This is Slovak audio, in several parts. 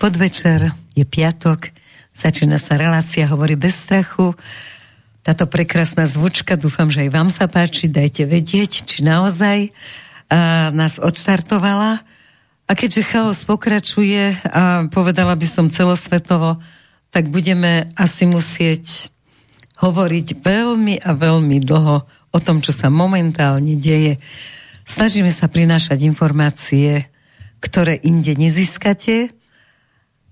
podvečer, je piatok, začína sa relácia Hovorí bez strachu. Táto prekrásna zvučka, dúfam, že aj vám sa páči, dajte vedieť, či naozaj a, nás odštartovala. A keďže chaos pokračuje a povedala by som celosvetovo, tak budeme asi musieť hovoriť veľmi a veľmi dlho o tom, čo sa momentálne deje. Snažíme sa prinášať informácie, ktoré inde nezískate,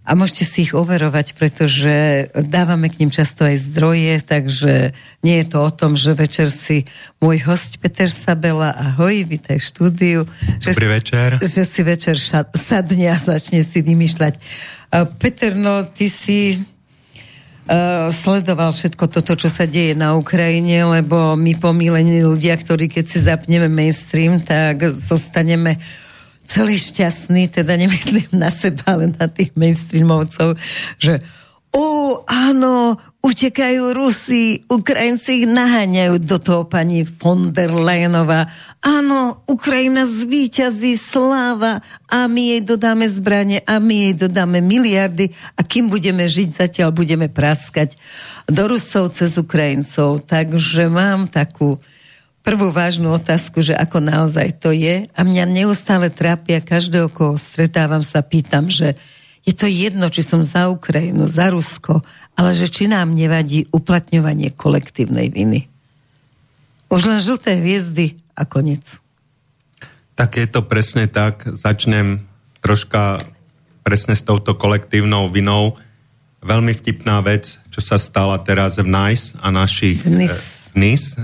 a môžete si ich overovať, pretože dávame k ním často aj zdroje, takže nie je to o tom, že večer si môj host Peter Sabela, ahoj, vítaj v štúdiu. Dobrý že, večer. Že si večer šad, sadne a začne si vymýšľať. Peter, no ty si uh, sledoval všetko toto, čo sa deje na Ukrajine, lebo my pomílení ľudia, ktorí keď si zapneme mainstream, tak zostaneme celý šťastný, teda nemyslím na seba, ale na tých mainstreamovcov, že o, áno, utekajú Rusi, Ukrajinci ich naháňajú do toho pani von der Leyenová. Áno, Ukrajina zvíťazí, sláva a my jej dodáme zbranie a my jej dodáme miliardy a kým budeme žiť, zatiaľ budeme praskať do Rusov cez Ukrajincov. Takže mám takú prvú vážnu otázku, že ako naozaj to je. A mňa neustále trápia každého, koho stretávam, sa pýtam, že je to jedno, či som za Ukrajinu, za Rusko, ale že či nám nevadí uplatňovanie kolektívnej viny. Už len žlté hviezdy a konec. Tak je to presne tak. Začnem troška presne s touto kolektívnou vinou. Veľmi vtipná vec, čo sa stala teraz v NICE a našich... V NICE Nice, e,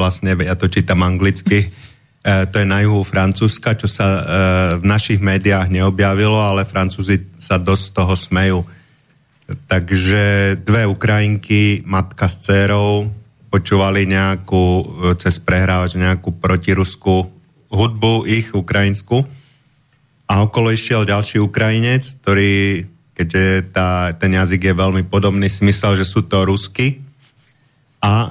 vlastne ja to čítam anglicky, e, to je na juhu Francúzska, čo sa e, v našich médiách neobjavilo, ale Francúzi sa dosť toho smejú. Takže dve Ukrajinky, matka s dcerou, počúvali nejakú, cez prehrávač nejakú protiruskú hudbu, ich ukrajinsku. A okolo išiel ďalší Ukrajinec, ktorý, keďže tá, ten jazyk je veľmi podobný, si myslel, že sú to Rusky a e,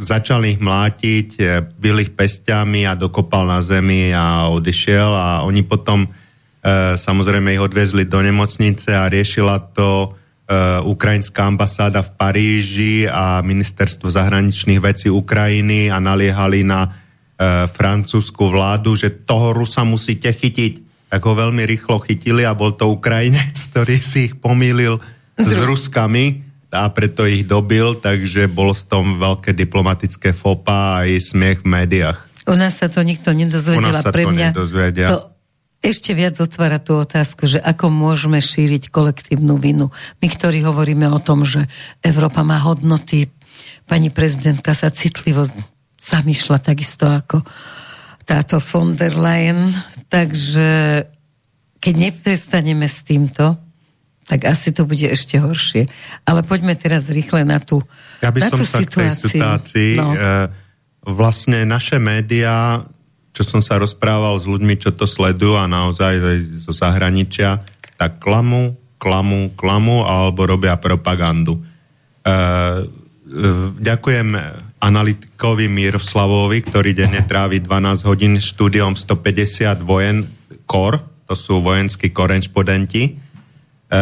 začal ich mlátiť, e, ich pestiami a dokopal na zemi a odišiel a oni potom e, samozrejme ich odvezli do nemocnice a riešila to e, ukrajinská ambasáda v Paríži a ministerstvo zahraničných vecí Ukrajiny a naliehali na e, francúzsku vládu, že toho Rusa musíte chytiť. Tak ho veľmi rýchlo chytili a bol to Ukrajinec, ktorý si ich pomýlil s, s Ruskami a preto ich dobil, takže bol z tom veľké diplomatické fopa a aj smiech v médiách. U nás sa to nikto nedozvedel. Pre mňa nedozvedia. to ešte viac otvára tú otázku, že ako môžeme šíriť kolektívnu vinu. My, ktorí hovoríme o tom, že Európa má hodnoty, pani prezidentka sa citlivo zamýšľa takisto ako táto von der Leyen, takže keď neprestaneme s týmto, tak asi to bude ešte horšie. Ale poďme teraz rýchle na tú, ja by na som tú sa situáciu. K tej situácii no. e, vlastne naše médiá, čo som sa rozprával s ľuďmi, čo to sledujú a naozaj zo zahraničia, tak klamu, klamu, klamu alebo robia propagandu. E, e, ďakujem analytikovi Miroslavovi, ktorý denne trávi 12 hodín štúdiom 150 vojen KOR, to sú vojenskí korešpondenti, E,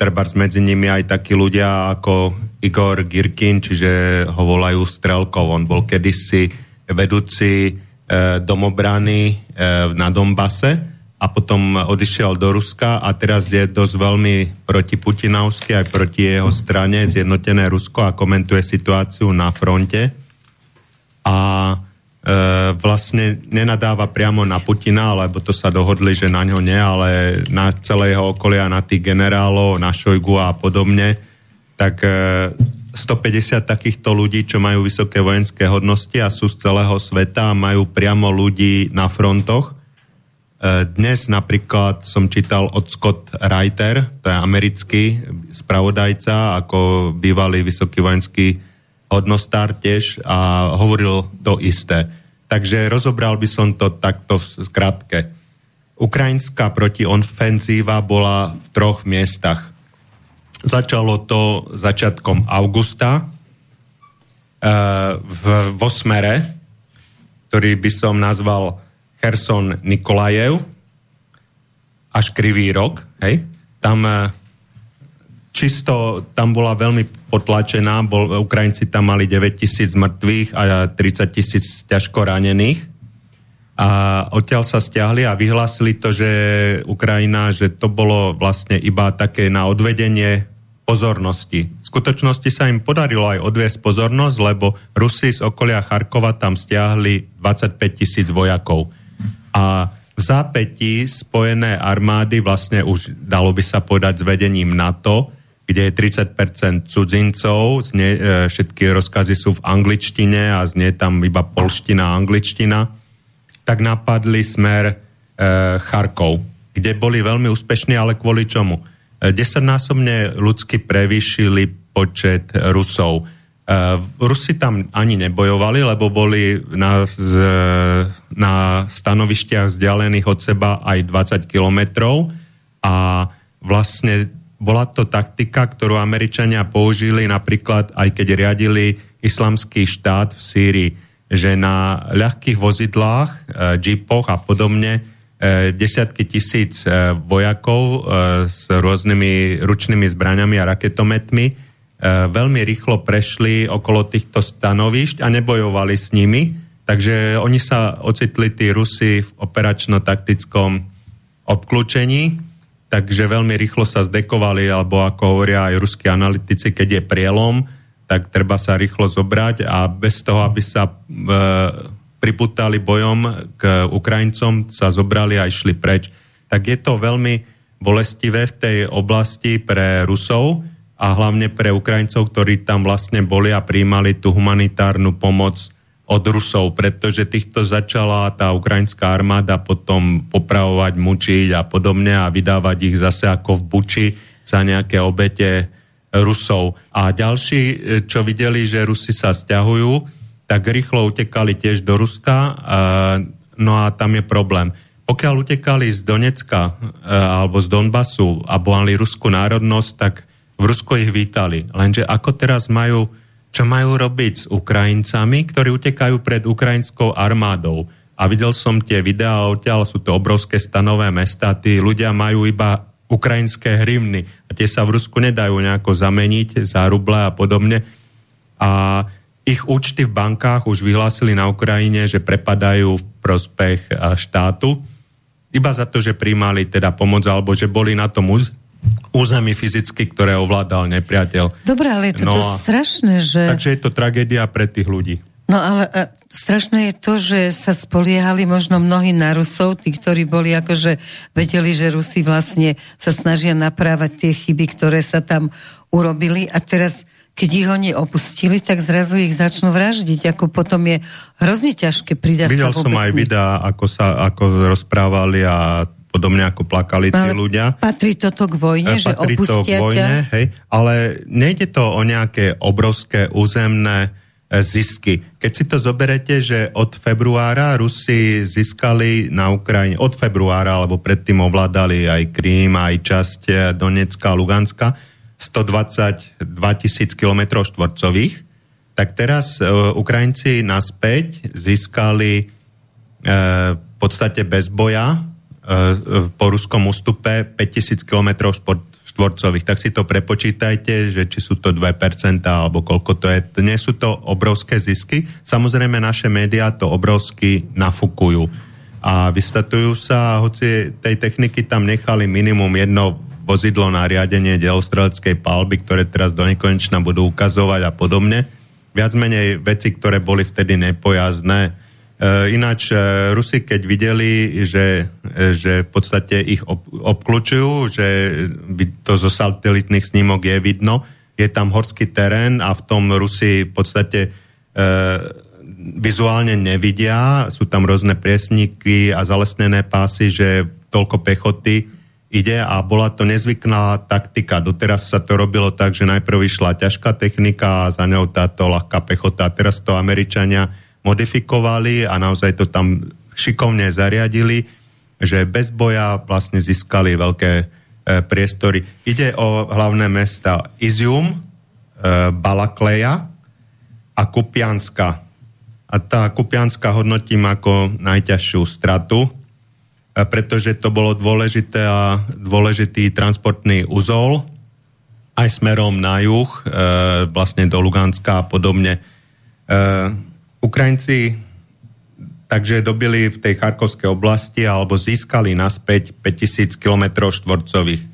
treba medzi nimi aj takí ľudia ako Igor Girkin, čiže ho volajú Strelkov. On bol kedysi vedúci e, domobrany e, na Dombase a potom odišiel do Ruska a teraz je dosť veľmi protiputinovský aj proti jeho strane zjednotené Rusko a komentuje situáciu na fronte. A vlastne nenadáva priamo na Putina, lebo to sa dohodli, že na ňo nie, ale na celé jeho okolia, na tých generálov, na Šojgu a podobne, tak 150 e, takýchto ľudí, čo majú vysoké vojenské hodnosti a sú z celého sveta a majú priamo ľudí na frontoch. E, dnes napríklad som čítal od Scott Reiter, to je americký spravodajca, ako bývalý vysoký vojenský hodnostár tiež a hovoril to isté Takže rozobral by som to takto v skratke. Ukrajinská protiofenzíva bola v troch miestach. Začalo to začiatkom augusta e, v, vo smere, ktorý by som nazval Herson Nikolajev až Krivý rok, hej? tam čisto tam bola veľmi potlačená, bol, Ukrajinci tam mali 9 tisíc mŕtvych a 30 tisíc ťažko ranených. A odtiaľ sa stiahli a vyhlásili to, že Ukrajina, že to bolo vlastne iba také na odvedenie pozornosti. V skutočnosti sa im podarilo aj odviesť pozornosť, lebo Rusi z okolia Charkova tam stiahli 25 tisíc vojakov. A v zápätí spojené armády vlastne už dalo by sa povedať s vedením NATO kde je 30% cudzincov, znie, e, všetky rozkazy sú v angličtine a znie tam iba polština a angličtina, tak napadli smer e, Charkov, kde boli veľmi úspešní, ale kvôli čomu? E, desaťnásobne ľudsky prevýšili počet Rusov. E, Rusi tam ani nebojovali, lebo boli na, z, na stanovištiach vzdialených od seba aj 20 kilometrov a vlastne bola to taktika, ktorú Američania použili napríklad aj keď riadili islamský štát v Sýrii, že na ľahkých vozidlách, e, džipoch a podobne e, desiatky tisíc e, vojakov s rôznymi ručnými zbraňami a raketometmi veľmi rýchlo prešli okolo týchto stanovišť a nebojovali s nimi, takže oni sa ocitli tí Rusi v operačno-taktickom obklúčení takže veľmi rýchlo sa zdekovali, alebo ako hovoria aj ruskí analytici, keď je prielom, tak treba sa rýchlo zobrať a bez toho, aby sa e, priputali bojom k Ukrajincom, sa zobrali a išli preč. Tak je to veľmi bolestivé v tej oblasti pre Rusov a hlavne pre Ukrajincov, ktorí tam vlastne boli a príjmali tú humanitárnu pomoc od Rusov, pretože týchto začala tá ukrajinská armáda potom popravovať, mučiť a podobne a vydávať ich zase ako v Buči za nejaké obete Rusov. A ďalší, čo videli, že Rusi sa stiahujú, tak rýchlo utekali tiež do Ruska, no a tam je problém. Pokiaľ utekali z Donecka alebo z Donbasu a mali ruskú národnosť, tak v Rusko ich vítali. Lenže ako teraz majú čo majú robiť s Ukrajincami, ktorí utekajú pred ukrajinskou armádou. A videl som tie videá odtiaľ, sú to obrovské stanové mesta, tí ľudia majú iba ukrajinské hrimny a tie sa v Rusku nedajú nejako zameniť za ruble a podobne. A ich účty v bankách už vyhlásili na Ukrajine, že prepadajú v prospech štátu, iba za to, že príjmali teda pomoc, alebo že boli na tom území fyzicky, ktoré ovládal nepriateľ. Dobre, ale je to, no, to strašné, že... Takže je to tragédia pre tých ľudí. No ale a, strašné je to, že sa spoliehali možno mnohí na Rusov, tí, ktorí boli akože vedeli, že Rusi vlastne sa snažia naprávať tie chyby, ktoré sa tam urobili a teraz keď ich oni opustili, tak zrazu ich začnú vraždiť. Ako potom je hrozne ťažké pridať Videl sa som aj videá, ako sa ako rozprávali a podobne ako plakali tí ľudia. Patrí toto k vojne, e, že opustia to k vojne, ťa? Hej, ale nejde to o nejaké obrovské územné e, zisky. Keď si to zoberete, že od februára Rusi získali na Ukrajine, od februára, alebo predtým ovládali aj Krím, aj časť e, Donecka a Luganska, 122 tisíc km štvorcových, tak teraz Ukrajinci naspäť získali v podstate bez boja E, po ruskom ústupe 5000 km štvorcových. Tak si to prepočítajte, že či sú to 2% alebo koľko to je. Nie sú to obrovské zisky. Samozrejme naše médiá to obrovsky nafúkujú. A vystatujú sa, hoci tej techniky tam nechali minimum jedno vozidlo na riadenie delostreleckej palby, ktoré teraz do nekonečna budú ukazovať a podobne. Viac menej veci, ktoré boli vtedy nepojazdné, Eh, ináč eh, Rusi, keď videli, že, eh, že v podstate ich ob, obklúčujú, že to zo satelitných snímok je vidno, je tam horský terén a v tom Rusi v podstate e, vizuálne nevidia, sú tam rôzne priesniky a zalesnené pásy, že toľko pechoty ide a bola to nezvyklá taktika. Doteraz sa to robilo tak, že najprv išla ťažká technika a za ňou táto ľahká pechota. A teraz to Američania modifikovali a naozaj to tam šikovne zariadili, že bez boja vlastne získali veľké e, priestory. Ide o hlavné mesta Izium, e, Balakleja a Kupianska. A tá Kupianska hodnotím ako najťažšiu stratu. E, pretože to bolo dôležité a dôležitý transportný úzol aj smerom na juh, e, vlastne do Luganska a podobne. E, Ukrajinci takže dobili v tej Charkovskej oblasti alebo získali naspäť 5000 km štvorcových. E,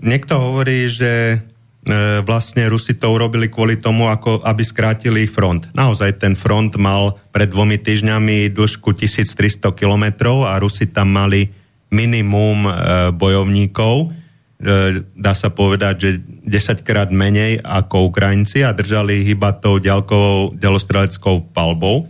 niekto hovorí, že E, vlastne Rusi to urobili kvôli tomu, ako aby skrátili front. Naozaj ten front mal pred dvomi týždňami dĺžku 1300 kilometrov a Rusi tam mali minimum e, bojovníkov, dá sa povedať, že 10 krát menej ako Ukrajinci a držali iba tou ďalkovou delostreleckou palbou.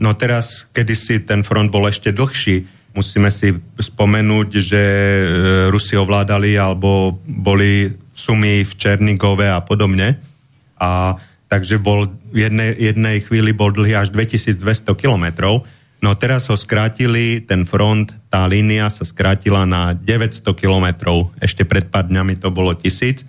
No teraz, kedysi ten front bol ešte dlhší, musíme si spomenúť, že e, Rusi ovládali alebo boli sumy v Černigove a podobne. A takže bol v jednej, jednej chvíli bol dlhý až 2200 kilometrov. No teraz ho skrátili, ten front, tá línia sa skrátila na 900 kilometrov. Ešte pred pár dňami to bolo tisíc.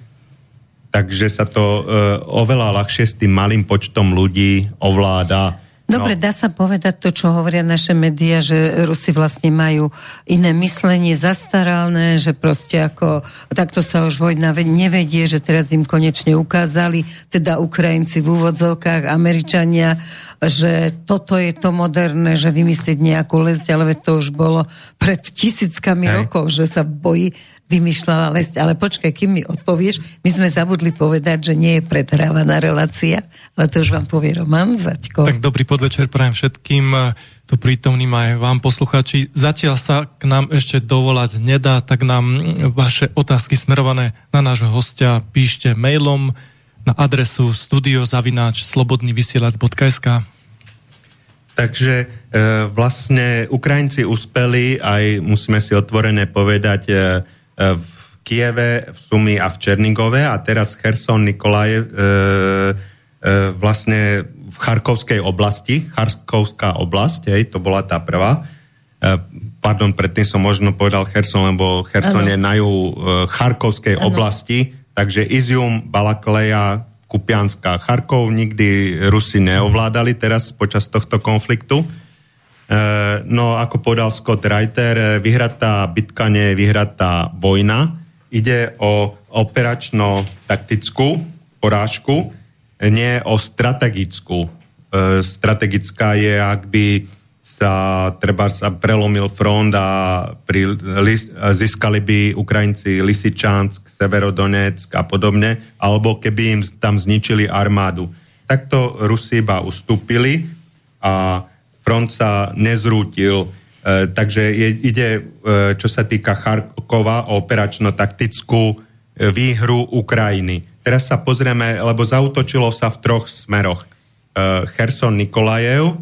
Takže sa to e, oveľa ľahšie s tým malým počtom ľudí ovláda Dobre, no. dá sa povedať to, čo hovoria naše médiá, že Rusi vlastne majú iné myslenie zastaralné, že proste ako takto sa už vojna nevedie, že teraz im konečne ukázali, teda Ukrajinci v úvodzovkách, Američania, že toto je to moderné, že vymyslieť nejakú lesť, ale to už bolo pred tisíckami Hej. rokov, že sa bojí vymýšľala lesť. Ale počkaj, kým mi odpovieš, my sme zabudli povedať, že nie je predhrávaná relácia, ale to už vám povie Roman Zaďko. Tak dobrý podvečer prajem všetkým eh, tu prítomným aj vám posluchači. Zatiaľ sa k nám ešte dovolať nedá, tak nám vaše otázky smerované na nášho hostia píšte mailom na adresu studiozavináč slobodnyvysielac.sk Takže e, vlastne Ukrajinci uspeli, aj musíme si otvorene povedať, e, E, v Kieve, v Sumi a v Černigove a teraz Kherson Nikolaje e, e, vlastne v Charkovskej oblasti, Charkovská oblasť, hej, to bola tá prvá. E, pardon, predtým som možno povedal Kherson, lebo Kherson ano. je na ju e, Charkovskej ano. oblasti, takže Izium, Balakleja, Kupianská, Charkov nikdy Rusi neovládali teraz počas tohto konfliktu. E, no ako povedal Scott Reiter, e, vyhratá bitka nie je vyhratá vojna. Ide o operačno-taktickú porážku, nie o strategickú. E, strategická je, ak by sa treba sa prelomil front a pri, získali by Ukrajinci Lisičansk, Severodonetsk a podobne, alebo keby im tam zničili armádu. Takto Rusi iba ustúpili a front sa nezrútil. E, takže je, ide, e, čo sa týka Charkova, o operačno-taktickú e, výhru Ukrajiny. Teraz sa pozrieme, lebo zautočilo sa v troch smeroch. E, Cherson Nikolajev, e,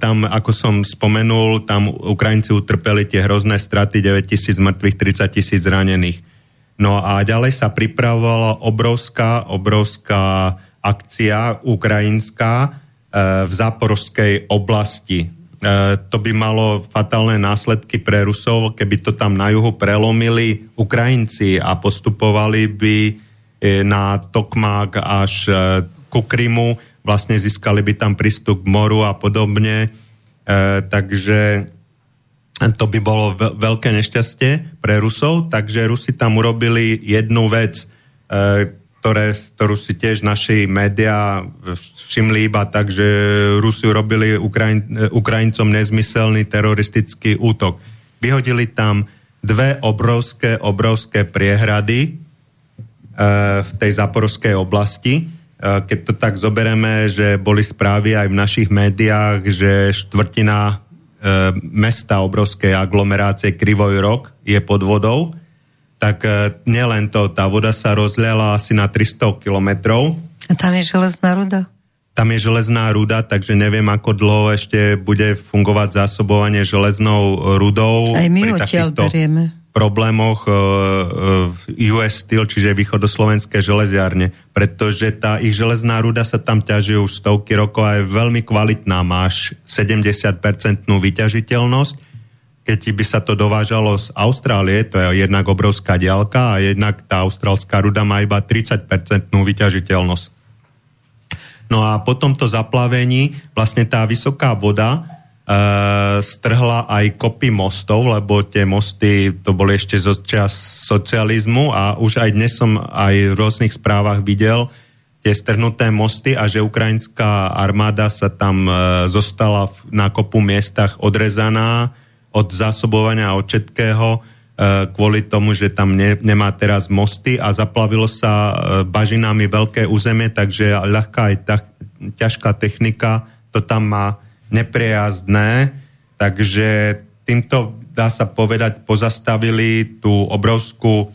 tam, ako som spomenul, tam Ukrajinci utrpeli tie hrozné straty, 9 tisíc mŕtvych, 30 tisíc zranených. No a ďalej sa pripravovala obrovská, obrovská akcia ukrajinská, v záporovskej oblasti. Eh, to by malo fatálne následky pre Rusov, keby to tam na juhu prelomili Ukrajinci a postupovali by eh, na Tokmák až ku Krymu, vlastne získali by tam prístup k moru a podobne. Takže to by bolo veľké nešťastie pre Rusov, takže Rusi tam urobili jednu vec ktoré, ktorú si tiež naši médiá všimli iba tak, že Rusi robili Ukrajin, Ukrajincom nezmyselný teroristický útok. Vyhodili tam dve obrovské, obrovské priehrady e, v tej zaporovskej oblasti. E, keď to tak zobereme, že boli správy aj v našich médiách, že štvrtina e, mesta obrovskej aglomerácie Krivoj Rok je pod vodou, tak e, nielen to, tá voda sa rozliala asi na 300 kilometrov. A tam je železná ruda? Tam je železná ruda, takže neviem, ako dlho ešte bude fungovať zásobovanie železnou rudou. Aj my odtiaľ berieme problémoch uh, uh, US Steel, čiže východoslovenské železiarne, pretože tá ich železná ruda sa tam ťaží už stovky rokov a je veľmi kvalitná, máš 70% vyťažiteľnosť keď by sa to dovážalo z Austrálie, to je jednak obrovská diálka a jednak tá austrálska ruda má iba 30% vyťažiteľnosť. No a po tomto zaplavení vlastne tá vysoká voda strhla aj kopy mostov, lebo tie mosty to boli ešte zo čas socializmu a už aj dnes som aj v rôznych správach videl tie strhnuté mosty a že ukrajinská armáda sa tam uh, zostala v, na kopu miestach odrezaná od zásobovania a od všetkého kvôli tomu, že tam ne, nemá teraz mosty a zaplavilo sa bažinami veľké územie, takže ľahká aj ta, ťažká technika to tam má neprejazdné, takže týmto dá sa povedať, pozastavili tú obrovskú,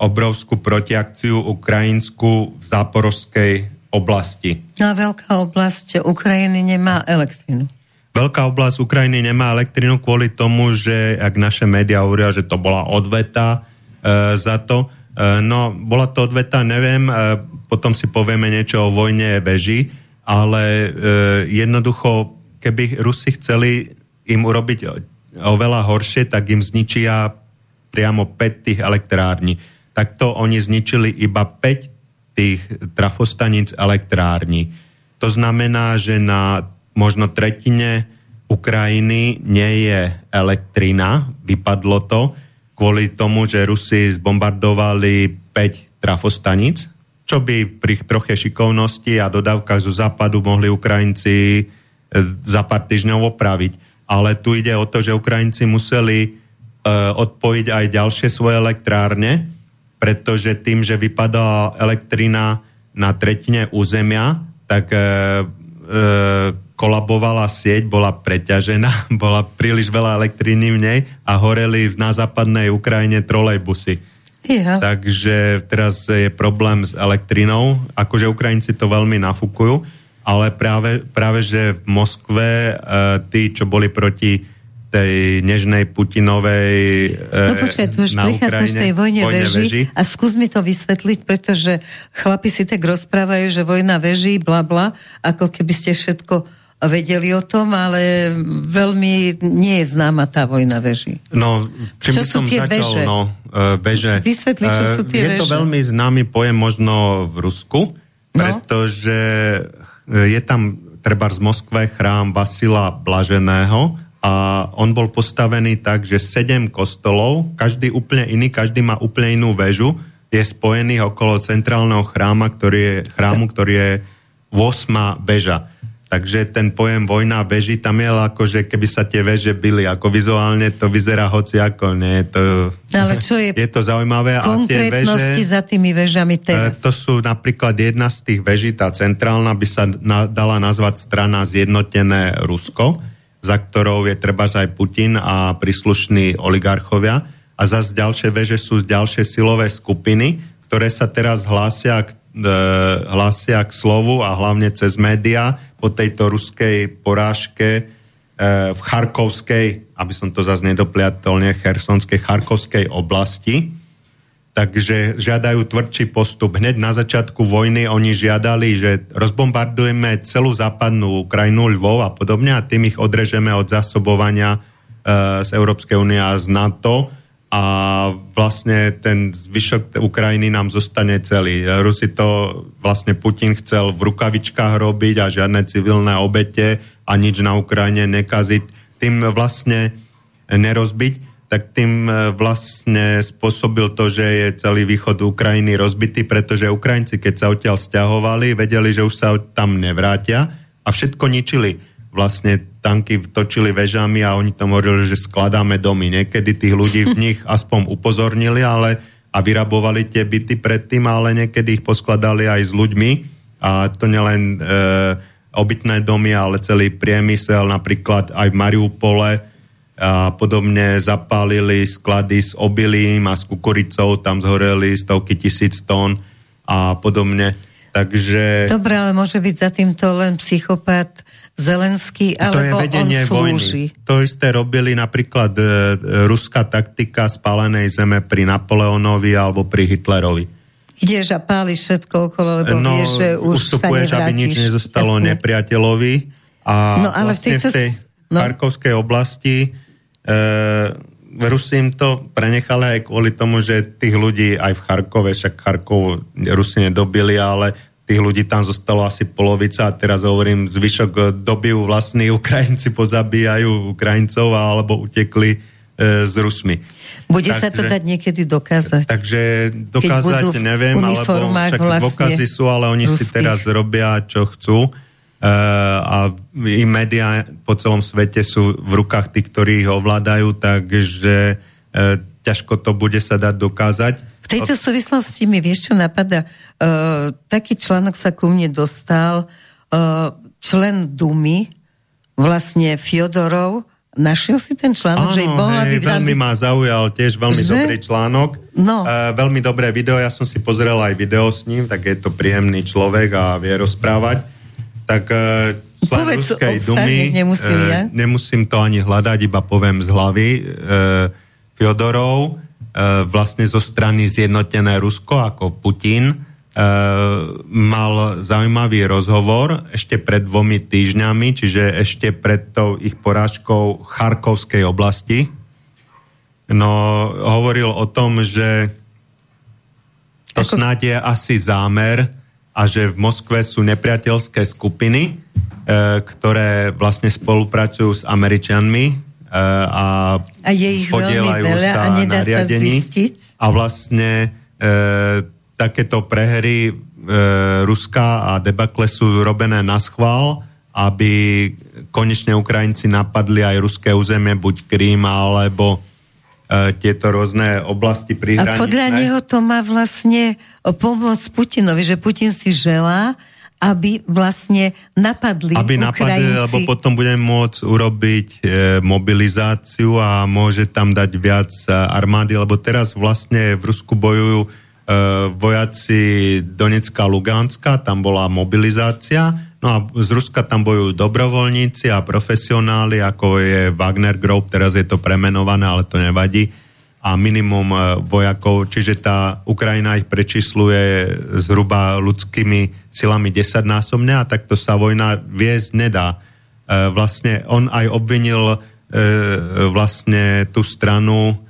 obrovskú protiakciu ukrajinsku v záporovskej oblasti. A veľká oblasť Ukrajiny nemá elektrinu. Veľká oblasť Ukrajiny nemá elektrinu kvôli tomu, že ak naše médiá hovoria, že to bola odveta e, za to, e, no bola to odveta, neviem, e, potom si povieme niečo o vojne veži, ale e, jednoducho keby Rusi chceli im urobiť oveľa horšie, tak im zničia priamo 5 tých elektrární. Takto oni zničili iba 5 tých trafostaníc elektrární. To znamená, že na možno tretine Ukrajiny nie je elektrina, vypadlo to, kvôli tomu, že Rusi zbombardovali 5 trafostaníc, čo by pri troche šikovnosti a dodávkach zo západu mohli Ukrajinci E, za pár týždňov opraviť. Ale tu ide o to, že Ukrajinci museli uh, odpojiť aj ďalšie svoje elektrárne, pretože tým, že vypadala elektrina na tretine územia, tak uh, kolabovala sieť, bola preťažená, bola príliš veľa elektriny v nej a horeli na západnej Ukrajine trolejbusy. Ja. Takže teraz je problém s elektrinou, akože Ukrajinci to veľmi nafúkujú ale práve, práve že v Moskve uh, tí, čo boli proti tej nežnej Putinovej uh, No počkaj, tu už prichádzaš tej vojne, vojne veži, veži a skús mi to vysvetliť, pretože chlapi si tak rozprávajú, že vojna veží, bla bla, ako keby ste všetko vedeli o tom, ale veľmi nie je známa tá vojna veží. No, čím čo by som tie začal, veže? no, uh, veže. Vysvetli, čo uh, sú tie Je veže. to veľmi známy pojem možno v Rusku, no. pretože E, je tam treba z Moskve chrám Vasila Blaženého a on bol postavený tak, že sedem kostolov, každý úplne iný, každý má úplne inú väžu, je spojený okolo centrálneho chráma, ktorý je, chrámu, ktorý je 8. väža. Takže ten pojem vojna veži tam je ako, že keby sa tie veže byli, ako vizuálne to vyzerá hoci ako, nie, to, Ale čo je, je to zaujímavé. A tie veže, za tými vežami teraz? E, to sú napríklad jedna z tých veží, tá centrálna by sa na, dala nazvať strana Zjednotené Rusko, za ktorou je treba aj Putin a príslušní oligarchovia. A zase ďalšie veže sú ďalšie silové skupiny, ktoré sa teraz hlásia k E, hlásia k slovu a hlavne cez média po tejto ruskej porážke e, v Charkovskej, aby som to zase nedopliatol, nie Chersonskej, Charkovskej oblasti. Takže žiadajú tvrdší postup. Hneď na začiatku vojny oni žiadali, že rozbombardujeme celú západnú Ukrajinu, Lvov a podobne a tým ich odrežeme od zásobovania e, z Európskej únie a z NATO a vlastne ten zvyšok Ukrajiny nám zostane celý. Rusi to vlastne Putin chcel v rukavičkách robiť a žiadne civilné obete a nič na Ukrajine nekaziť. Tým vlastne nerozbiť, tak tým vlastne spôsobil to, že je celý východ Ukrajiny rozbitý, pretože Ukrajinci, keď sa odtiaľ stiahovali, vedeli, že už sa tam nevrátia a všetko ničili vlastne tanky točili väžami a oni tam hovorili, že skladáme domy. Niekedy tých ľudí v nich aspoň upozornili ale, a vyrabovali tie byty predtým, ale niekedy ich poskladali aj s ľuďmi a to nielen e, obytné domy, ale celý priemysel, napríklad aj v Mariupole a podobne zapálili sklady s obilím a s kukuricou, tam zhoreli stovky tisíc tón a podobne. Takže... Dobre, ale môže byť za týmto len psychopat Zelenský, alebo to je vedenie on slúži. Vojny. To isté robili napríklad e, ruská taktika spálenej zeme pri Napoleonovi alebo pri Hitlerovi. Ideš a páliš všetko okolo, lebo no, vieš, že už sa aby nič nezostalo Jasne. nepriateľovi. A no, ale vlastne v, tejto... v tej no. Charkovskej oblasti Rusi im to prenechali aj kvôli tomu, že tých ľudí aj v Charkove, však Charkov Rusi nedobili, ale tých ľudí tam zostalo asi polovica a teraz hovorím, zvyšok doby vlastní Ukrajinci pozabíjajú Ukrajincov alebo utekli e, s Rusmi. Bude takže, sa to dať niekedy dokázať? Takže dokázať neviem, alebo však vlastne dôkazy sú, ale oni ruských. si teraz robia, čo chcú. E, a i médiá po celom svete sú v rukách tých, ktorí ich ovládajú, takže e, ťažko to bude sa dať dokázať. V tejto súvislosti mi vieš, čo napadá? Uh, taký článok sa ku mne dostal, uh, člen Dumy, vlastne Fiodorov, Našiel si ten článok, Áno, že mohla hej, by... veľmi ma zaujal, tiež veľmi že? dobrý článok. No. Uh, veľmi dobré video, ja som si pozrel aj video s ním, tak je to príjemný človek a vie rozprávať. Tak člen Povedz Ruskej Dumy, nemusím, uh, ja. nemusím to ani hľadať, iba poviem z hlavy. Uh, Fiodorov, E, vlastne zo strany zjednotené Rusko ako Putin e, mal zaujímavý rozhovor ešte pred dvomi týždňami, čiže ešte pred tou ich porážkou Charkovskej oblasti. No, hovoril o tom, že to snáď je asi zámer a že v Moskve sú nepriateľské skupiny, e, ktoré vlastne spolupracujú s Američanmi, a, a je ich veľmi veľa sa a nedá sa zistiť? A vlastne e, takéto prehry e, Ruska a debakle sú robené na schvál, aby konečne Ukrajinci napadli aj ruské územie, buď Krím, alebo e, tieto rôzne oblasti prihraničné. A podľa neho to má vlastne pomôcť Putinovi, že Putin si želá, aby vlastne napadli Aby napadli, lebo potom budeme môcť urobiť e, mobilizáciu a môže tam dať viac armády, lebo teraz vlastne v Rusku bojujú e, vojaci Donecka a Lugánska, tam bola mobilizácia, no a z Ruska tam bojujú dobrovoľníci a profesionáli, ako je Wagner Group, teraz je to premenované, ale to nevadí a minimum e, vojakov, čiže tá Ukrajina ich prečísluje zhruba ľudskými silami desaťnásobne a takto sa vojna viesť nedá. E, vlastne on aj obvinil e, vlastne tú stranu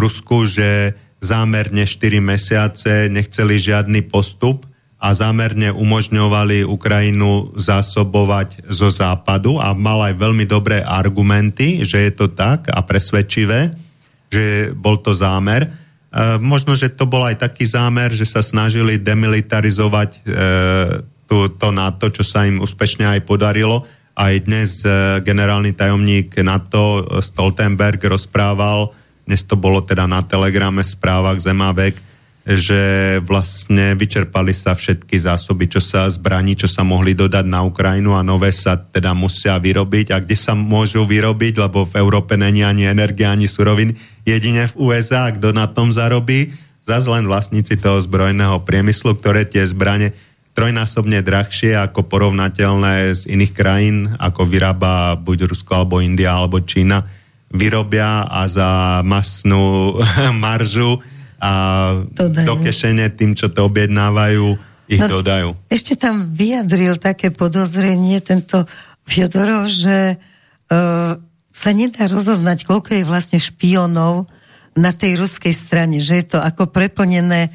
Rusku, že zámerne 4 mesiace nechceli žiadny postup a zámerne umožňovali Ukrajinu zásobovať zo západu a mal aj veľmi dobré argumenty, že je to tak a presvedčivé že bol to zámer. E, možno, že to bol aj taký zámer, že sa snažili demilitarizovať e, tú, to NATO, čo sa im úspešne aj podarilo. Aj dnes e, generálny tajomník NATO Stoltenberg rozprával, dnes to bolo teda na telegrame správach Zemavek, že vlastne vyčerpali sa všetky zásoby, čo sa zbraní, čo sa mohli dodať na Ukrajinu a nové sa teda musia vyrobiť. A kde sa môžu vyrobiť, lebo v Európe není ani energia, ani suroviny, jedine v USA, kto na tom zarobí, zase len vlastníci toho zbrojného priemyslu, ktoré tie zbranie trojnásobne drahšie ako porovnateľné z iných krajín, ako vyrába buď Rusko, alebo India, alebo Čína, vyrobia a za masnú maržu a dodajú. do kešene tým, čo to objednávajú, ich no, dodajú. Ešte tam vyjadril také podozrenie tento Fiodorov, že uh, sa nedá rozoznať, koľko je vlastne špionov na tej ruskej strane, že je to ako preplnené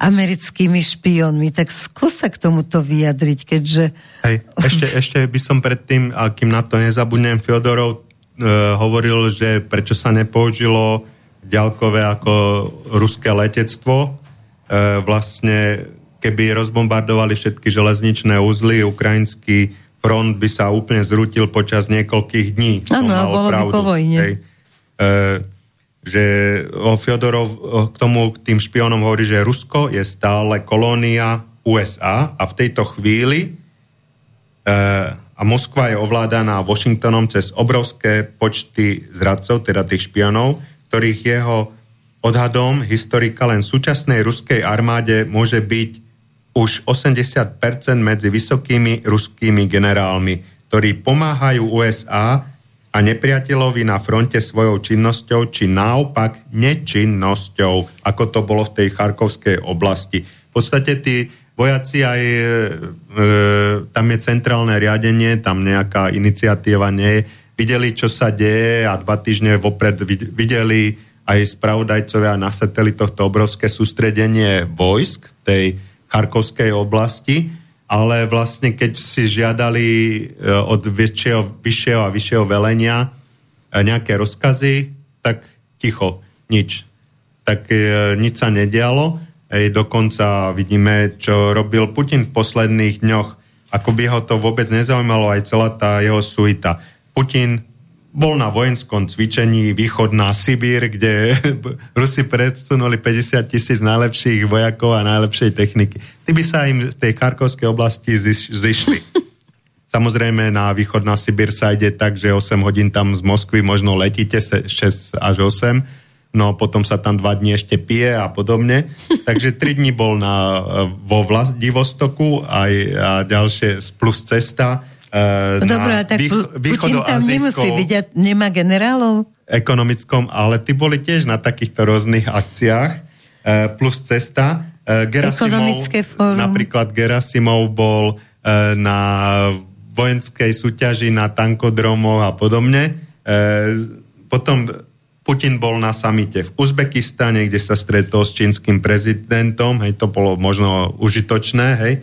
americkými špionmi. Tak skús sa k tomuto vyjadriť, keďže... Hej, ešte, ešte by som predtým, akým na to nezabudnem, Fiodorov uh, hovoril, že prečo sa nepoužilo ďalkové ako ruské letectvo. E, vlastne, keby rozbombardovali všetky železničné úzly, ukrajinský front by sa úplne zrútil počas niekoľkých dní. Áno, bolo pravdu. by po vojne. Hej. E, že o Fiodorov k tomu, k tým špionom hovorí, že Rusko je stále kolónia USA a v tejto chvíli e, a Moskva je ovládaná Washingtonom cez obrovské počty zradcov, teda tých špionov, ktorých jeho odhadom historika len súčasnej ruskej armáde môže byť už 80% medzi vysokými ruskými generálmi, ktorí pomáhajú USA a nepriateľovi na fronte svojou činnosťou či naopak nečinnosťou, ako to bolo v tej Charkovskej oblasti. V podstate tí vojaci aj, e, e, tam je centrálne riadenie, tam nejaká iniciatíva nie je, videli, čo sa deje a dva týždne vopred videli aj spravodajcovia na satelitoch to obrovské sústredenie vojsk v tej Charkovskej oblasti, ale vlastne keď si žiadali e, od vyššieho, vyššieho a vyššieho velenia e, nejaké rozkazy, tak ticho, nič. Tak e, nič sa nedialo. Ej, dokonca vidíme, čo robil Putin v posledných dňoch. Ako by ho to vôbec nezaujímalo, aj celá tá jeho suita. Putin bol na vojenskom cvičení východná Sibír, kde Rusi predsunuli 50 tisíc najlepších vojakov a najlepšej techniky. Ty by sa im z tej Charkovskej oblasti zišli. Samozrejme na východná Sibír sa ide tak, že 8 hodín tam z Moskvy možno letíte, 6 až 8, no potom sa tam 2 dní ešte pije a podobne. Takže 3 dní bol na, vo Vladivostoku aj a ďalšie plus cesta Uh, no Dobre, tak Putin tam nemusí byť, nemá generálov? Ekonomickom, ale ty boli tiež na takýchto rôznych akciách, uh, plus cesta. Uh, Gerasimov, napríklad Gerasimov bol na vojenskej súťaži na tankodromoch a podobne. Potom Putin bol na samite v Uzbekistane, kde sa stretol s čínskym prezidentom, hej, to bolo možno užitočné, hej.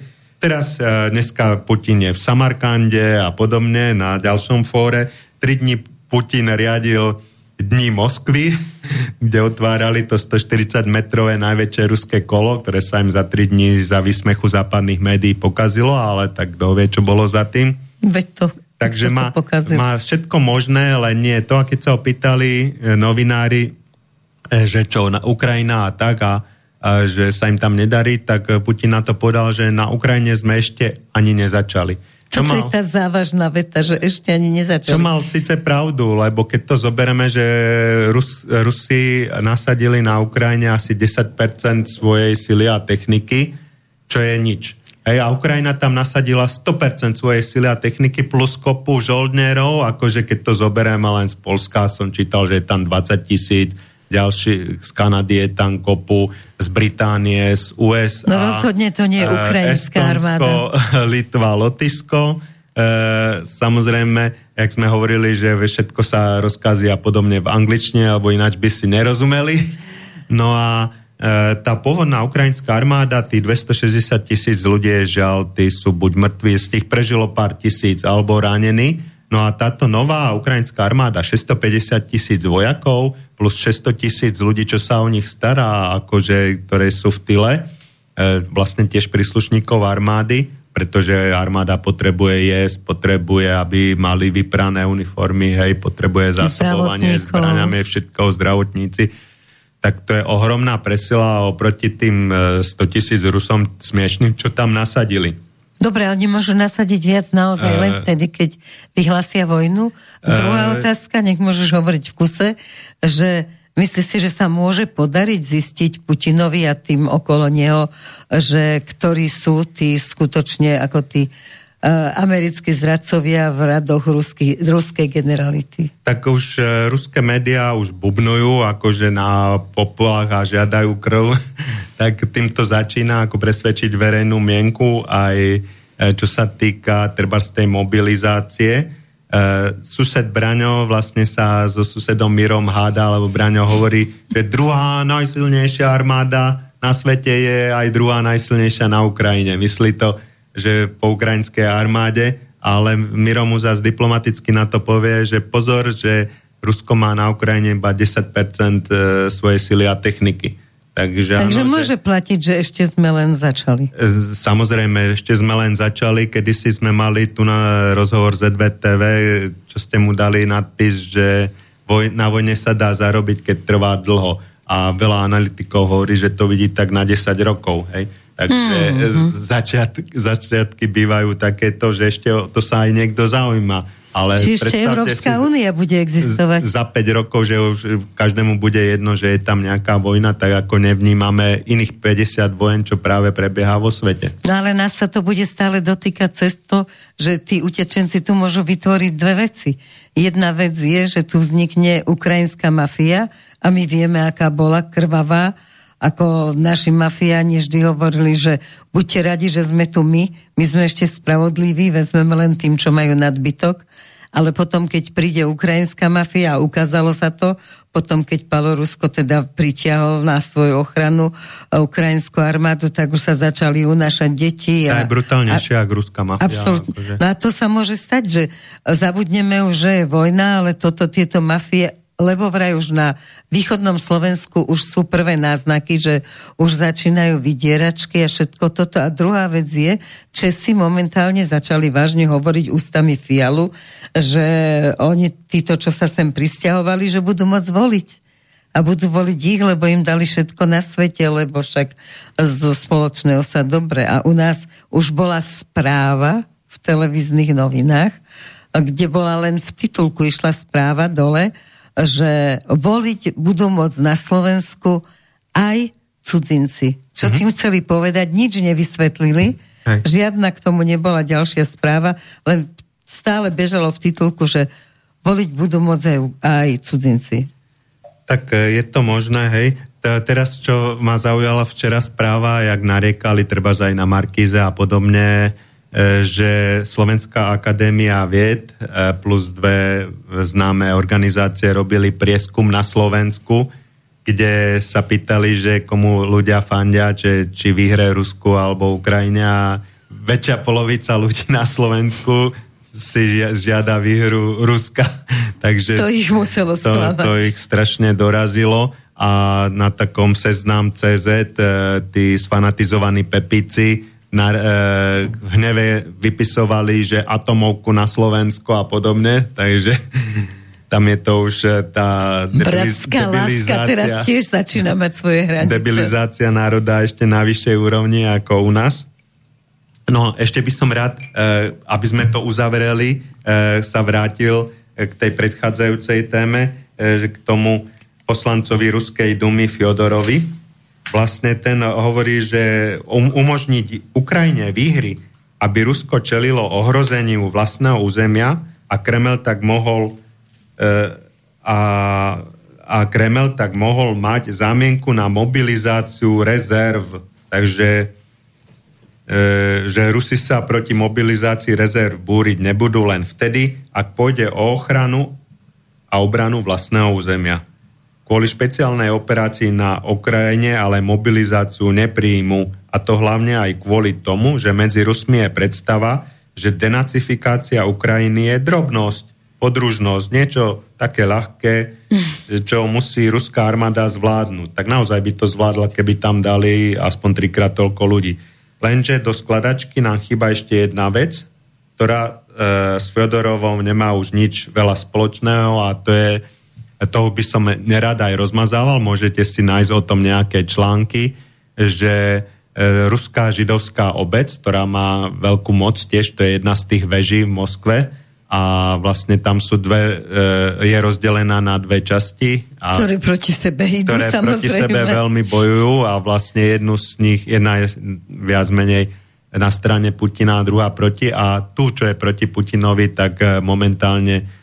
Teraz uh, dneska Putin je v Samarkande a podobne na ďalšom fóre. Tri dní Putin riadil dní Moskvy, kde otvárali to 140 metrové najväčšie ruské kolo, ktoré sa im za 3 dní za vysmechu západných médií pokazilo, ale tak kto vie, čo bolo za tým. Veď to, Takže má, má všetko možné, ale nie to. A keď sa opýtali e, novinári, e, že čo, na Ukrajina a tak, a že sa im tam nedarí, tak Putin na to povedal, že na Ukrajine sme ešte ani nezačali. Čo mal, je tá závažná veta, že ešte ani nezačali. Čo mal síce pravdu, lebo keď to zoberieme, že Rus, Rusi nasadili na Ukrajine asi 10% svojej sily a techniky, čo je nič. Hej, a Ukrajina tam nasadila 100% svojej sily a techniky plus kopu žoldnérov, akože keď to zoberieme len z Polska, som čítal, že je tam 20 tisíc, ďalší z Kanady je tam kopu, z Británie, z USA. No rozhodne to nie je ukrajinská armáda. Litva, Lotyšsko. E, samozrejme, jak sme hovorili, že všetko sa rozkazí a podobne v angličtine, alebo ináč by si nerozumeli. No a e, tá pôvodná ukrajinská armáda, tí 260 tisíc ľudí, žiaľ, tí sú buď mŕtvi, z tých prežilo pár tisíc alebo ranení. No a táto nová ukrajinská armáda, 650 tisíc vojakov, plus 600 tisíc ľudí, čo sa o nich stará, akože, ktoré sú v tyle, e, vlastne tiež príslušníkov armády, pretože armáda potrebuje jesť, potrebuje, aby mali vyprané uniformy, hej, potrebuje zásobovanie zbraniami, všetko zdravotníci. Tak to je ohromná presila oproti tým 100 e, tisíc Rusom smiešným, čo tam nasadili. Dobre, ale nemôžu nasadiť viac naozaj uh, len vtedy, keď vyhlasia vojnu. Druhá uh, otázka, nech môžeš hovoriť v kuse, že myslíš si, že sa môže podariť zistiť Putinovi a tým okolo neho, že ktorí sú tí skutočne ako tí americkí zradcovia v radoch rusky, ruskej generality? Tak už uh, ruské médiá už bubnujú akože na popolách a žiadajú krv, tak týmto začína ako presvedčiť verejnú mienku aj uh, čo sa týka treba z tej mobilizácie Uh, sused Braňo vlastne sa so susedom Mirom háda, lebo Braňo hovorí, že druhá najsilnejšia armáda na svete je aj druhá najsilnejšia na Ukrajine. Myslí to, že po ukrajinskej armáde, ale Miro mu zase diplomaticky na to povie, že pozor, že Rusko má na Ukrajine iba 10% e, svojej sily a techniky. Takže, Takže áno, môže že, platiť, že ešte sme len začali. E, samozrejme, ešte sme len začali. Kedysi sme mali tu na rozhovor ZVTV, čo ste mu dali nadpis, že voj, na vojne sa dá zarobiť, keď trvá dlho. A veľa analytikov hovorí, že to vidí tak na 10 rokov. Hej? Takže mm-hmm. začiatky, začiatky bývajú takéto, že ešte to sa aj niekto zaujíma ale Či ešte Európska únia bude existovať. Za 5 rokov, že už každému bude jedno, že je tam nejaká vojna, tak ako nevnímame iných 50 vojen, čo práve prebieha vo svete. No ale nás sa to bude stále dotýkať cez to, že tí utečenci tu môžu vytvoriť dve veci. Jedna vec je, že tu vznikne ukrajinská mafia a my vieme, aká bola krvavá, ako naši mafiáni vždy hovorili, že buďte radi, že sme tu my, my sme ešte spravodliví, vezmeme len tým, čo majú nadbytok ale potom, keď príde ukrajinská mafia a ukázalo sa to, potom, keď Palorusko teda pritiahol na svoju ochranu ukrajinskú armádu, tak už sa začali unášať deti. A, je brutálnejšia ako ruská mafia. Absolutne. Akože. No a to sa môže stať, že zabudneme už, že je vojna, ale toto, tieto mafie lebo vraj už na východnom Slovensku už sú prvé náznaky, že už začínajú vydieračky a všetko toto. A druhá vec je, Česi momentálne začali vážne hovoriť ústami Fialu, že oni, títo, čo sa sem pristahovali, že budú môcť voliť. A budú voliť ich, lebo im dali všetko na svete, lebo však zo spoločného sa dobre. A u nás už bola správa v televíznych novinách, kde bola len v titulku išla správa dole, že voliť budú môcť na Slovensku aj cudzinci. Čo mm-hmm. tým chceli povedať, nič nevysvetlili. Hej. Žiadna k tomu nebola ďalšia správa, len stále bežalo v titulku, že voliť budú môcť aj, aj cudzinci. Tak e, je to možné, hej. Teraz, čo ma zaujala včera správa, jak nariekali treba aj na Markíze a podobne, že Slovenská akadémia vied e, plus dve známe organizácie robili prieskum na Slovensku, kde sa pýtali, že komu ľudia fandia, že, či vyhre Rusku alebo Ukrajine a väčšia polovica ľudí na Slovensku si žiada výhru Ruska. Takže to ich muselo to, to ich strašne dorazilo a na takom seznam CZ e, tí sfanatizovaní pepici na, e, v hneve vypisovali, že atomovku na Slovensko a podobne, takže tam je to už e, tá debiliz- Bratská láska teraz tiež začína mať svoje hranice. Debilizácia národa ešte na vyššej úrovni ako u nás. No, ešte by som rád, e, aby sme to uzavreli, e, sa vrátil k tej predchádzajúcej téme, k tomu poslancovi Ruskej dumy Fiodorovi, vlastne ten hovorí, že um, umožniť Ukrajine výhry, aby Rusko čelilo ohrozeniu vlastného územia a Kreml tak mohol e, a, a Kreml tak mohol mať zámienku na mobilizáciu rezerv. Takže e, že Rusi sa proti mobilizácii rezerv búriť nebudú len vtedy, ak pôjde o ochranu a obranu vlastného územia kvôli špeciálnej operácii na Ukrajine ale mobilizáciu nepríjmu a to hlavne aj kvôli tomu, že medzi Rusmi je predstava, že denacifikácia Ukrajiny je drobnosť, podružnosť, niečo také ľahké, čo musí ruská armáda zvládnuť. Tak naozaj by to zvládla, keby tam dali aspoň trikrát toľko ľudí. Lenže do skladačky nám chýba ešte jedna vec, ktorá e, s Fyodorovom nemá už nič veľa spoločného a to je toho by som nerad aj rozmazával, môžete si nájsť o tom nejaké články, že e, ruská židovská obec, ktorá má veľkú moc, tiež to je jedna z tých veží v Moskve a vlastne tam sú dve, e, je rozdelená na dve časti. A, ktoré proti sebe idú, ktoré samozrejme. proti sebe veľmi bojujú a vlastne jednu z nich, jedna je viac menej na strane Putina a druhá proti a tu, čo je proti Putinovi, tak e, momentálne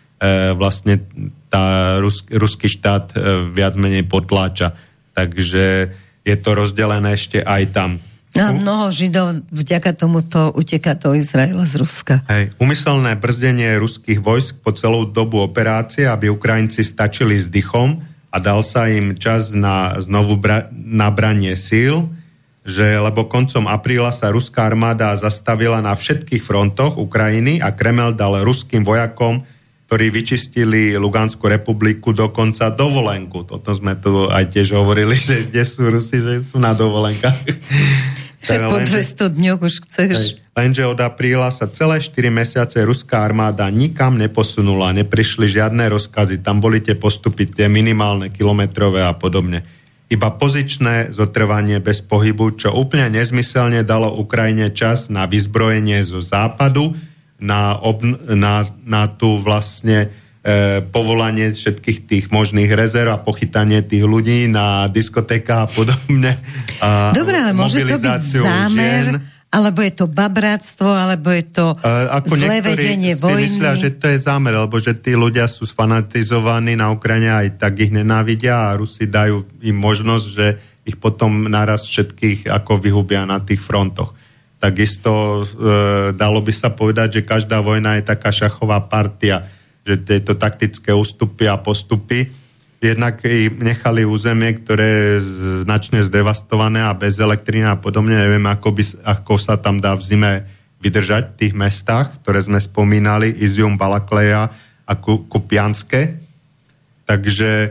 vlastne tá rus, ruský štát e, viac menej potláča. Takže je to rozdelené ešte aj tam. A mnoho Židov vďaka tomuto uteká do Izraela z Ruska. Hej. Umyselné brzdenie ruských vojsk po celú dobu operácie, aby Ukrajinci stačili s dychom a dal sa im čas na znovu bra- nabranie síl, že lebo koncom apríla sa ruská armáda zastavila na všetkých frontoch Ukrajiny a Kremel dal ruským vojakom ktorí vyčistili Luganskú republiku dokonca dovolenku. Toto sme tu aj tiež hovorili, že kde sú Rusi, že sú na dovolenkách. Že po 200 dňoch už chceš. Lenže od apríla sa celé 4 mesiace ruská armáda nikam neposunula, neprišli žiadne rozkazy, tam boli tie postupy, tie minimálne kilometrové a podobne. Iba pozičné zotrvanie bez pohybu, čo úplne nezmyselne dalo Ukrajine čas na vyzbrojenie zo západu, na, obn- na, na tú vlastne e, povolanie všetkých tých možných rezerv a pochytanie tých ľudí na diskotéka a podobne. A Dobre, ale môže to byť zámer, žien. alebo je to babráctvo, alebo je to e, ako zlé vedenie si vojny. myslia, že to je zámer, lebo že tí ľudia sú sfanatizovaní na Ukrajine aj tak ich nenávidia a Rusi dajú im možnosť, že ich potom naraz všetkých ako vyhubia na tých frontoch. Takisto e, dalo by sa povedať, že každá vojna je taká šachová partia, že tieto taktické ústupy a postupy jednak nechali územie, ktoré je značne zdevastované a bez elektriny a podobne. Neviem, ako, by, ako sa tam dá v zime vydržať v tých mestách, ktoré sme spomínali, Izium, Balakleja a Kupianske. Takže e,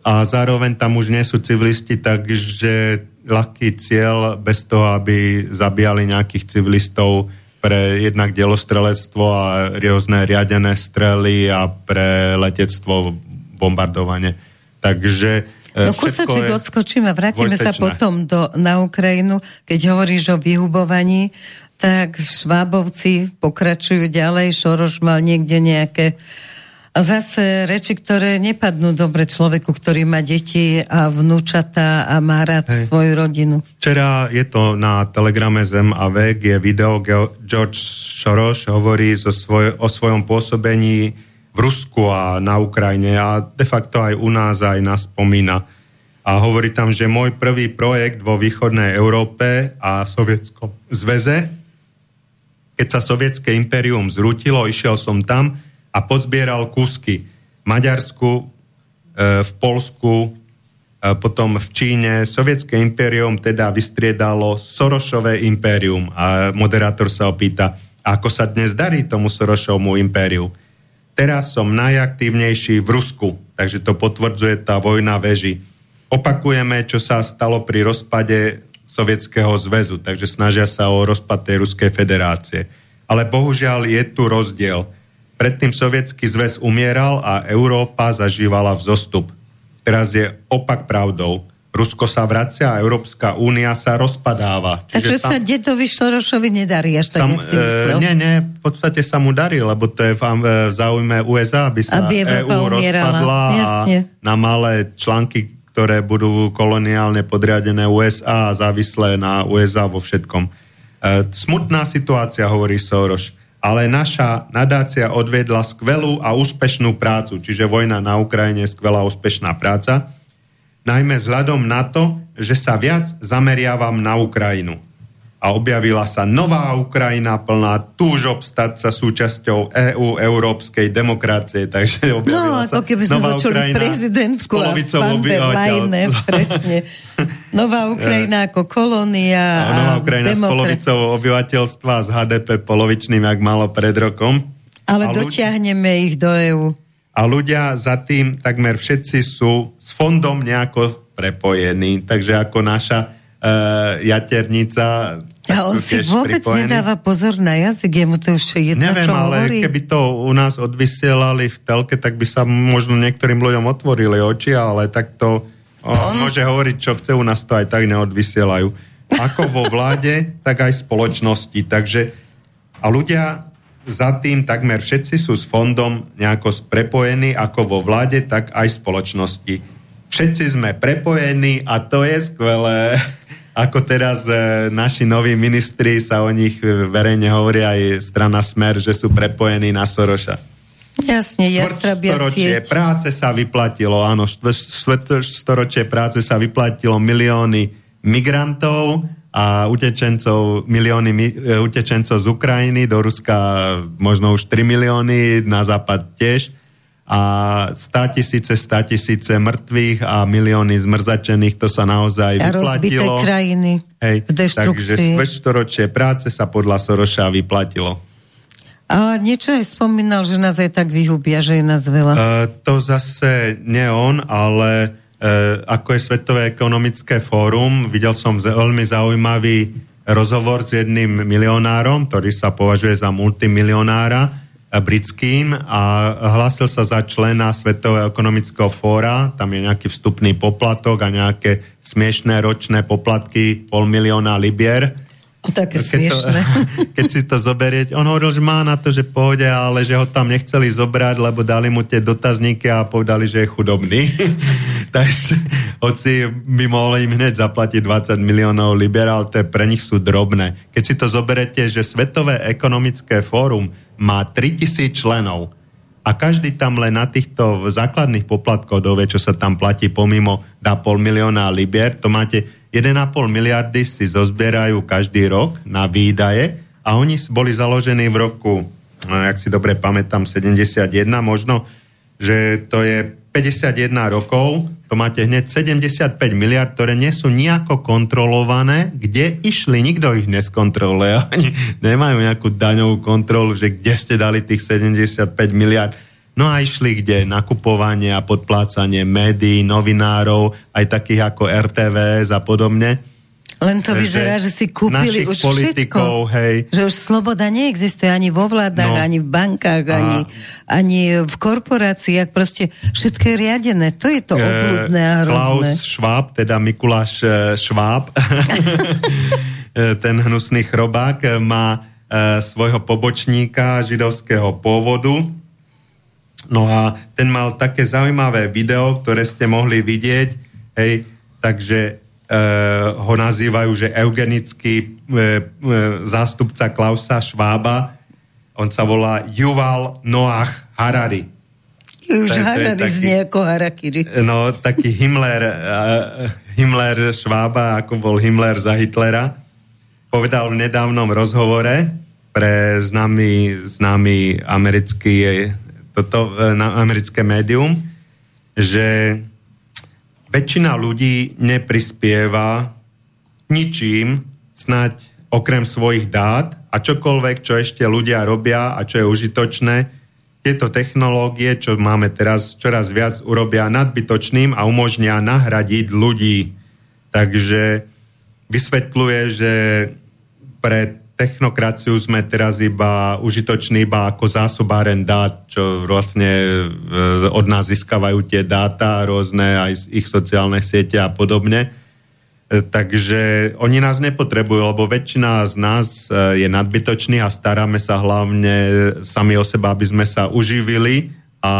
a zároveň tam už nie sú civilisti, takže ľahký cieľ bez toho, aby zabíjali nejakých civilistov pre jednak delostrelectvo a rôzne riadené strely a pre letectvo bombardovanie. Takže e, No kusaček odskočím a vrátime sa potom do, na Ukrajinu. Keď hovoríš o vyhubovaní, tak švábovci pokračujú ďalej. Šoroš mal niekde nejaké a zase reči, ktoré nepadnú dobre človeku, ktorý má deti a vnúčata a má rád Hej. svoju rodinu. Včera je to na telegrame Zem a vek, je video, George Soros hovorí zo svoj, o svojom pôsobení v Rusku a na Ukrajine a de facto aj u nás aj nás spomína. A hovorí tam, že môj prvý projekt vo východnej Európe a Sovietskom zväze, keď sa sovietské impérium zrutilo, išiel som tam, a pozbieral kúsky v Maďarsku, e, v Polsku, e, potom v Číne. Sovietské impérium teda vystriedalo Sorošové impérium a moderátor sa opýta, ako sa dnes darí tomu Sorošovmu impériu. Teraz som najaktívnejší v Rusku, takže to potvrdzuje tá vojna veži. Opakujeme, čo sa stalo pri rozpade Sovietskeho zväzu, takže snažia sa o rozpad tej Ruskej federácie. Ale bohužiaľ je tu rozdiel Predtým sovietský zväz umieral a Európa zažívala vzostup. Teraz je opak pravdou. Rusko sa vracia a Európska únia sa rozpadáva. Čiže Takže sam, sa detovi Šorošovi nedarí až tak, sam, si e, Nie, nie, v podstate sa mu darí, lebo to je v, v záujme USA, aby sa aby EU rozpadla Jasne. a na malé články, ktoré budú koloniálne podriadené USA a závislé na USA vo všetkom. E, smutná situácia, hovorí Soros ale naša nadácia odvedla skvelú a úspešnú prácu, čiže vojna na Ukrajine je skvelá úspešná práca, najmä vzhľadom na to, že sa viac zameriavam na Ukrajinu. A objavila sa nová Ukrajina plná túžob stať sa súčasťou EÚ, európskej demokracie. Takže objavila no, ako keby sme nová Ukrajina prezidentku a Leyen, presne. Nová Ukrajina ako kolónia. A nová Ukrajina demokrat... s polovicou obyvateľstva s HDP polovičným, jak malo pred rokom. Ale a dotiahneme ľudia... ich do EÚ. A ľudia za tým takmer všetci sú s fondom nejako prepojení. Takže ako naša jaternica a on si vôbec pripojení. nedáva pozor na jazyk, jemu to už jedno, Neviem, čo ale hovorí. keby to u nás odvysielali v telke, tak by sa možno niektorým ľuďom otvorili oči, ale tak to on... môže hovoriť, čo chce, u nás to aj tak neodvysielajú. Ako vo vláde, tak aj spoločnosti. Takže a ľudia za tým takmer všetci sú s fondom nejako prepojení, ako vo vláde, tak aj spoločnosti. Všetci sme prepojení a to je skvelé ako teraz e, naši noví ministri sa o nich e, verejne hovorí aj strana Smer, že sú prepojení na Soroša. Jasne, jastrabia sieť. práce sa vyplatilo, áno, storočie práce sa vyplatilo milióny migrantov a utečencov, milióny e, utečencov z Ukrajiny, do Ruska možno už 3 milióny, na západ tiež a 100 tisíce, 100 tisíce mŕtvych a milióny zmrzačených, to sa naozaj a vyplatilo. A krajiny Hej, v Takže svečtoročie práce sa podľa Soroša vyplatilo. A niečo aj spomínal, že nás aj tak vyhubia, že je nás veľa. Uh, to zase nie on, ale uh, ako je Svetové ekonomické fórum, videl som veľmi zaujímavý rozhovor s jedným milionárom, ktorý sa považuje za multimilionára, britským a hlásil sa za člena Svetového ekonomického fóra, tam je nejaký vstupný poplatok a nejaké smiešné ročné poplatky pol milióna libier. Také keď smiešné. To, keď si to zoberiete, on hovoril, že má na to, že pôjde, ale že ho tam nechceli zobrať, lebo dali mu tie dotazníky a povedali, že je chudobný. Takže hoci by mohli im hneď zaplatiť 20 miliónov libier, ale to je, pre nich sú drobné. Keď si to zoberete, že Svetové ekonomické fórum má 3000 členov a každý tam len na týchto základných poplatkoch dovie, čo sa tam platí pomimo dá pol milióna libier, to máte 1,5 miliardy si zozbierajú každý rok na výdaje a oni boli založení v roku, no, jak si dobre pamätám, 71 možno, že to je 51 rokov, to máte hneď 75 miliard, ktoré nie sú nejako kontrolované, kde išli, nikto ich neskontroluje, oni nemajú nejakú daňovú kontrolu, že kde ste dali tých 75 miliard No a išli kde? Nakupovanie a podplácanie médií, novinárov, aj takých ako RTVS a podobne. Len to vyzerá, že, že si kúpili už politikov, všetko. Hej. Že už sloboda neexistuje ani vo vládach, no. ani v bankách, a... ani, ani v korporáciách. Proste všetko je riadené. To je to obludné a hrozné. Klaus Schwab, teda Mikuláš e, Schwab, e, ten hnusný chrobák, e, má svojho pobočníka židovského pôvodu, No a ten mal také zaujímavé video, ktoré ste mohli vidieť, hej, takže e, ho nazývajú, že eugenický e, e, zástupca Klausa Švába, on sa volá Yuval Noach Harari. Už Harari taký, znie ako Harakiri. No, taký Himmler, uh, Himmler Švába, ako bol Himmler za Hitlera, povedal v nedávnom rozhovore pre známy, známy americký toto e, na americké médium, že väčšina ľudí neprispieva ničím, snať okrem svojich dát a čokoľvek, čo ešte ľudia robia a čo je užitočné, tieto technológie, čo máme teraz čoraz viac, urobia nadbytočným a umožnia nahradiť ľudí. Takže vysvetľuje, že pre technokraciu sme teraz iba užitoční iba ako zásobáren dát, čo vlastne e, od nás získavajú tie dáta rôzne, aj z ich sociálne siete a podobne. E, takže oni nás nepotrebujú, lebo väčšina z nás e, je nadbytočný a staráme sa hlavne sami o seba, aby sme sa uživili a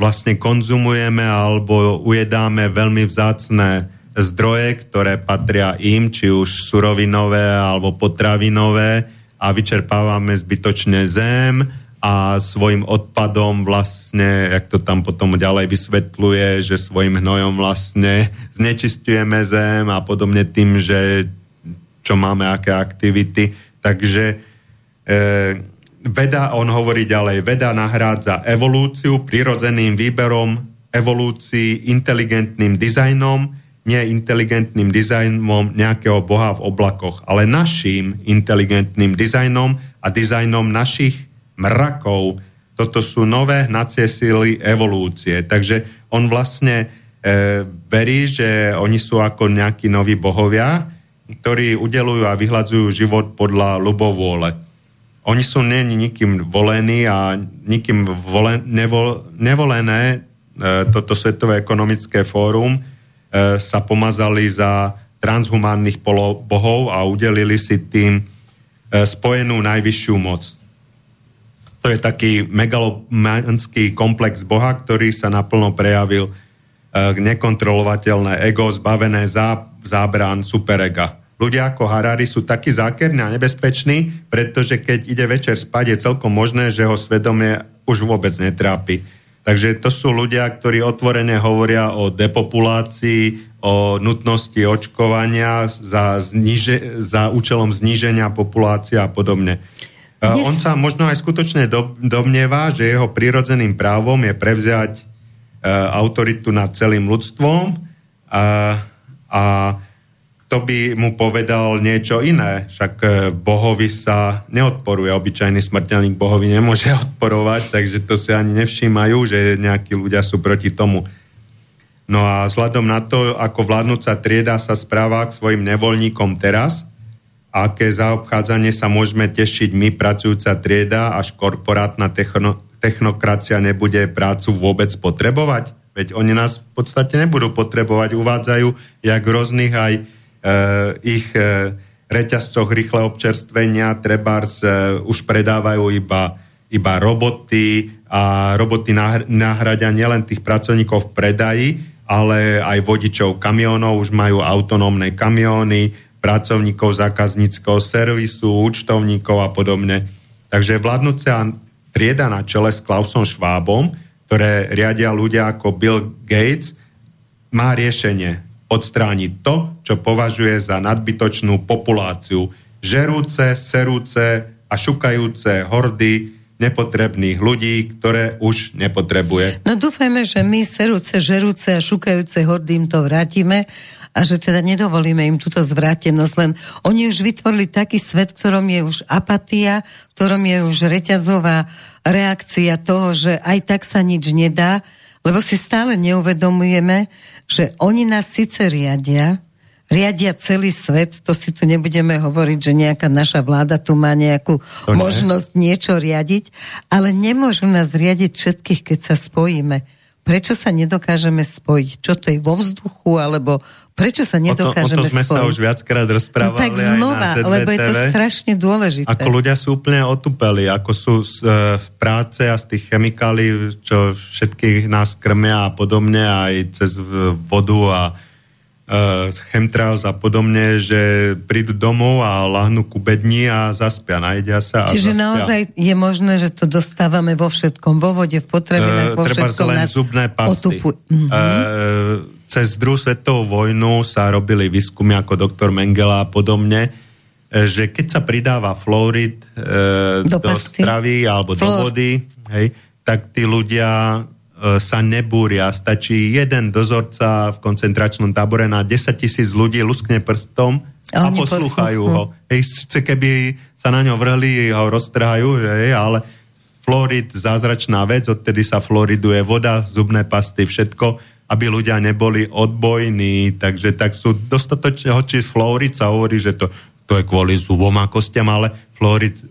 vlastne konzumujeme alebo ujedáme veľmi vzácne zdroje, ktoré patria im, či už surovinové alebo potravinové a vyčerpávame zbytočne zem a svojim odpadom vlastne, jak to tam potom ďalej vysvetľuje, že svojim hnojom vlastne znečistujeme zem a podobne tým, že čo máme, aké aktivity. Takže e, veda, on hovorí ďalej, veda nahrádza evolúciu prirodzeným výberom evolúcii inteligentným dizajnom, nie inteligentným dizajnom nejakého boha v oblakoch, ale naším inteligentným dizajnom a dizajnom našich mrakov. Toto sú nové hnacie síly evolúcie. Takže on vlastne e, verí, že oni sú ako nejakí noví bohovia, ktorí udelujú a vyhľadzujú život podľa ľubovôle. Oni sú nie nikým volení a nikým volen, nevol, nevolené e, toto Svetové ekonomické fórum sa pomazali za transhumánnych bohov a udelili si tým e, spojenú najvyššiu moc. To je taký megalomanský komplex Boha, ktorý sa naplno prejavil e, nekontrolovateľné ego, zbavené zá, zábran superega. Ľudia ako Harari sú takí zákerní a nebezpeční, pretože keď ide večer spať, je celkom možné, že ho svedomie už vôbec netrápi Takže to sú ľudia, ktorí otvorene hovoria o depopulácii, o nutnosti očkovania za, zniže, za účelom zníženia populácie a podobne. Dnes... On sa možno aj skutočne do, domnieva, že jeho prirodzeným právom je prevziať uh, autoritu nad celým ľudstvom a, a kto by mu povedal niečo iné. Však e, bohovi sa neodporuje. Obyčajný smrteľník bohovi nemôže odporovať, takže to si ani nevšímajú, že nejakí ľudia sú proti tomu. No a vzhľadom na to, ako vládnúca trieda sa správa k svojim nevoľníkom teraz, aké zaobchádzanie sa môžeme tešiť my, pracujúca trieda, až korporátna techno, technokracia nebude prácu vôbec potrebovať? Veď oni nás v podstate nebudú potrebovať. Uvádzajú, jak rôznych aj ich eh, reťazcoch rýchle občerstvenia trebárs eh, už predávajú iba, iba roboty a roboty nahradia nielen tých pracovníkov v predaji, ale aj vodičov kamionov, už majú autonómne kamióny, pracovníkov zákazníckého servisu, účtovníkov a podobne. Takže vládnúca trieda na čele s Klausom Schwabom, ktoré riadia ľudia ako Bill Gates, má riešenie odstrániť to, čo považuje za nadbytočnú populáciu. Žerúce, serúce a šukajúce hordy nepotrebných ľudí, ktoré už nepotrebuje. No dúfajme, že my serúce, žerúce a šukajúce hordy im to vrátime a že teda nedovolíme im túto zvrátenosť, len oni už vytvorili taký svet, ktorom je už apatia, ktorom je už reťazová reakcia toho, že aj tak sa nič nedá, lebo si stále neuvedomujeme, že oni nás síce riadia, riadia celý svet, to si tu nebudeme hovoriť, že nejaká naša vláda tu má nejakú možnosť niečo riadiť, ale nemôžu nás riadiť všetkých, keď sa spojíme. Prečo sa nedokážeme spojiť? Čo to je vo vzduchu, alebo Prečo sa nedokážeme o to, o to sme spojiť? sa už viackrát rozprávali no tak znova, aj na lebo je to strašne dôležité. Ako ľudia sú úplne otupeli, ako sú z uh, práce a z tých chemikálií, čo všetkých nás krmia a podobne, aj cez vodu a uh, chemtrails a podobne, že prídu domov a lahnú ku bedni a zaspia, najedia sa a Čiže zaspia. naozaj je možné, že to dostávame vo všetkom, vo vode, v potravinách, uh, vo všetkom. len nás zubné pasty. Otupu... Uh-huh. Uh, cez druhú svetovú vojnu sa robili výskumy ako doktor Mengela a podobne, e, že keď sa pridáva fluorid e, do, do stravy alebo Flor. do vody, hej, tak tí ľudia e, sa nebúria. Stačí jeden dozorca v koncentračnom tábore na 10 tisíc ľudí, luskne prstom a, a poslúchajú ho. Hej, sice keby sa na ňo vrhli a ho roztrhajú, hej, ale fluorid, zázračná vec, odtedy sa fluoriduje voda, zubné pasty, všetko aby ľudia neboli odbojní, takže tak sú dostatočne, hoči fluorid sa hovorí, že to, to je kvôli zubom a kostiam, ale fluorid e,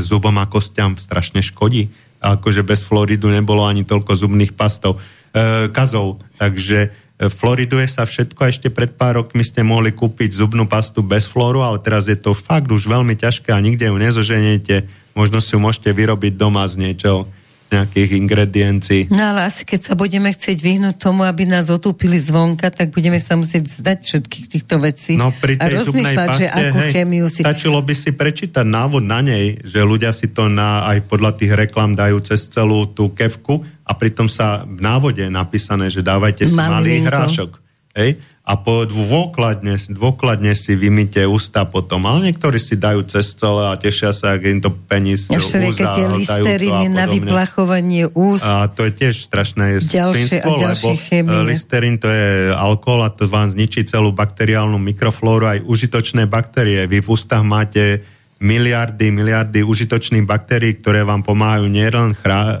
zubom a kostiam strašne škodí. Akože bez fluoridu nebolo ani toľko zubných pastov, e, kazov. Takže e, fluoriduje sa všetko ešte pred pár rokmi ste mohli kúpiť zubnú pastu bez flóru, ale teraz je to fakt už veľmi ťažké a nikde ju nezoženiete. Možno si ju môžete vyrobiť doma z niečoho nejakých ingrediencií. No ale asi keď sa budeme chcieť vyhnúť tomu, aby nás otúpili zvonka, tak budeme sa musieť zdať všetkých týchto vecí no, pri tej a rozmýšľať, paste, že akú hej, chemiu si... Stačilo by si prečítať návod na nej, že ľudia si to na, aj podľa tých reklam dajú cez celú tú kevku a pritom sa v návode je napísané, že dávajte si malý hrášok. Hej? A po dôkladne, dôkladne si vymýte ústa potom. Ale niektorí si dajú cez celé a tešia sa, ak im to penis ja úza, tie listeriny na vyplachovanie úst. A to je tiež strašné ďalšie svinstvo, a lebo e, listerín to je alkohol a to vám zničí celú bakteriálnu mikroflóru aj užitočné baktérie. Vy v ústach máte miliardy, miliardy užitočných baktérií, ktoré vám pomáhajú nielen chrá, e,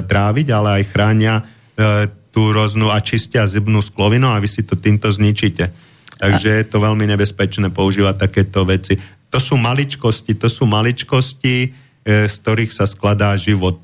tráviť, ale aj chránia e, tú roznú a čistia zubnú sklovinu a vy si to týmto zničíte. Takže je to veľmi nebezpečné používať takéto veci. To sú maličkosti, to sú maličkosti, e, z ktorých sa skladá život.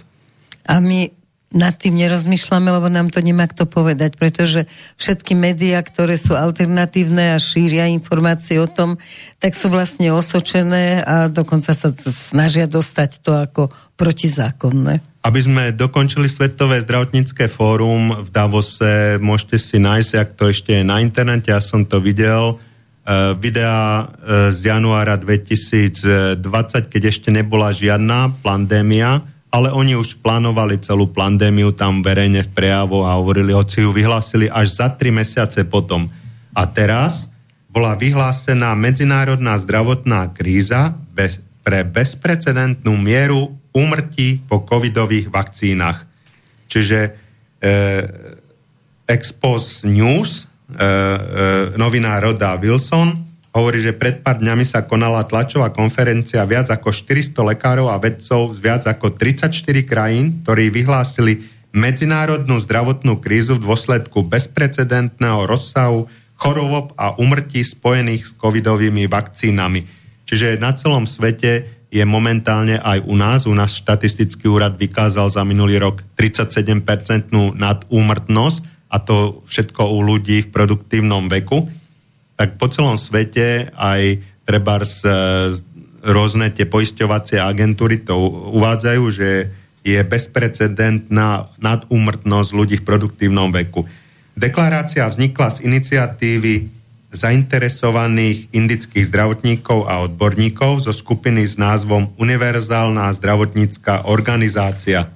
A my nad tým nerozmýšľame, lebo nám to nemá kto povedať, pretože všetky médiá, ktoré sú alternatívne a šíria informácie o tom, tak sú vlastne osočené a dokonca sa snažia dostať to ako protizákonné. Aby sme dokončili Svetové zdravotnícke fórum v Davose, môžete si nájsť, ak to ešte je na internete, ja som to videl, uh, videa uh, z januára 2020, keď ešte nebola žiadna pandémia, ale oni už plánovali celú pandémiu tam verejne v prejavo a hovorili, hoci ju vyhlásili až za tri mesiace potom. A teraz bola vyhlásená medzinárodná zdravotná kríza bez, pre bezprecedentnú mieru úmrtí po covidových vakcínach. Čiže e, Expos News, e, e, novinár Roda Wilson, hovorí, že pred pár dňami sa konala tlačová konferencia viac ako 400 lekárov a vedcov z viac ako 34 krajín, ktorí vyhlásili medzinárodnú zdravotnú krízu v dôsledku bezprecedentného rozsahu chorôb a umrtí spojených s covidovými vakcínami. Čiže na celom svete je momentálne aj u nás, u nás štatistický úrad vykázal za minulý rok 37-percentnú nadúmrtnosť a to všetko u ľudí v produktívnom veku tak po celom svete aj treba z, rôzne tie poisťovacie agentúry to uvádzajú, že je bezprecedentná nadúmrtnosť ľudí v produktívnom veku. Deklarácia vznikla z iniciatívy zainteresovaných indických zdravotníkov a odborníkov zo skupiny s názvom Univerzálna zdravotnícká organizácia.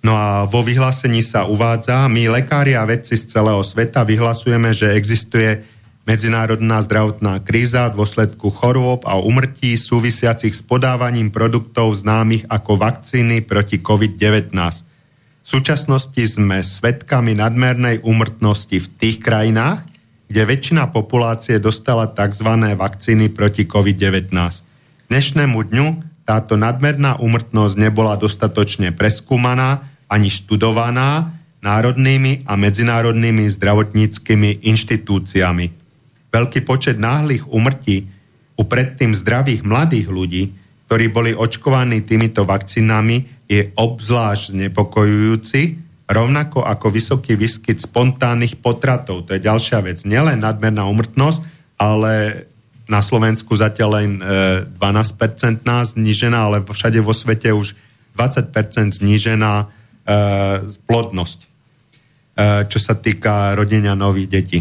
No a vo vyhlásení sa uvádza, my lekári a vedci z celého sveta vyhlasujeme, že existuje medzinárodná zdravotná kríza v dôsledku chorôb a umrtí súvisiacich s podávaním produktov známych ako vakcíny proti COVID-19. V súčasnosti sme svedkami nadmernej úmrtnosti v tých krajinách, kde väčšina populácie dostala tzv. vakcíny proti COVID-19. Dnešnému dňu táto nadmerná úmrtnosť nebola dostatočne preskúmaná ani študovaná národnými a medzinárodnými zdravotníckými inštitúciami. Veľký počet náhlych umrtí u predtým zdravých mladých ľudí, ktorí boli očkovaní týmito vakcínami, je obzvlášť znepokojujúci, rovnako ako vysoký výskyt spontánnych potratov. To je ďalšia vec. Nielen nadmerná umrtnosť, ale na Slovensku zatiaľ len e, 12% znížená, ale všade vo svete už 20% znížená Eh, plodnosť, eh, čo sa týka rodenia nových detí.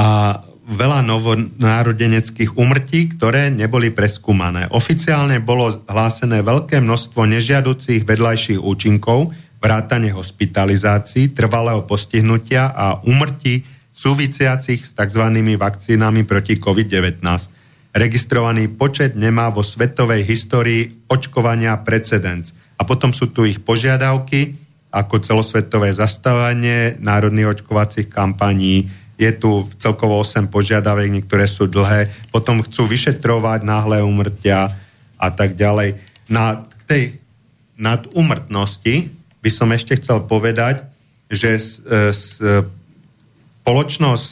A veľa novonárodeneckých umrtí, ktoré neboli preskúmané. Oficiálne bolo hlásené veľké množstvo nežiaducích vedľajších účinkov, vrátane hospitalizácií, trvalého postihnutia a umrtí súvisiacich s tzv. vakcínami proti COVID-19. Registrovaný počet nemá vo svetovej histórii očkovania precedens. A potom sú tu ich požiadavky, ako celosvetové zastávanie národných očkovacích kampaní. Je tu celkovo 8 požiadavek, niektoré sú dlhé. Potom chcú vyšetrovať náhle umrtia a tak ďalej. Na tej nadumrtnosti by som ešte chcel povedať, že e, spoločnosť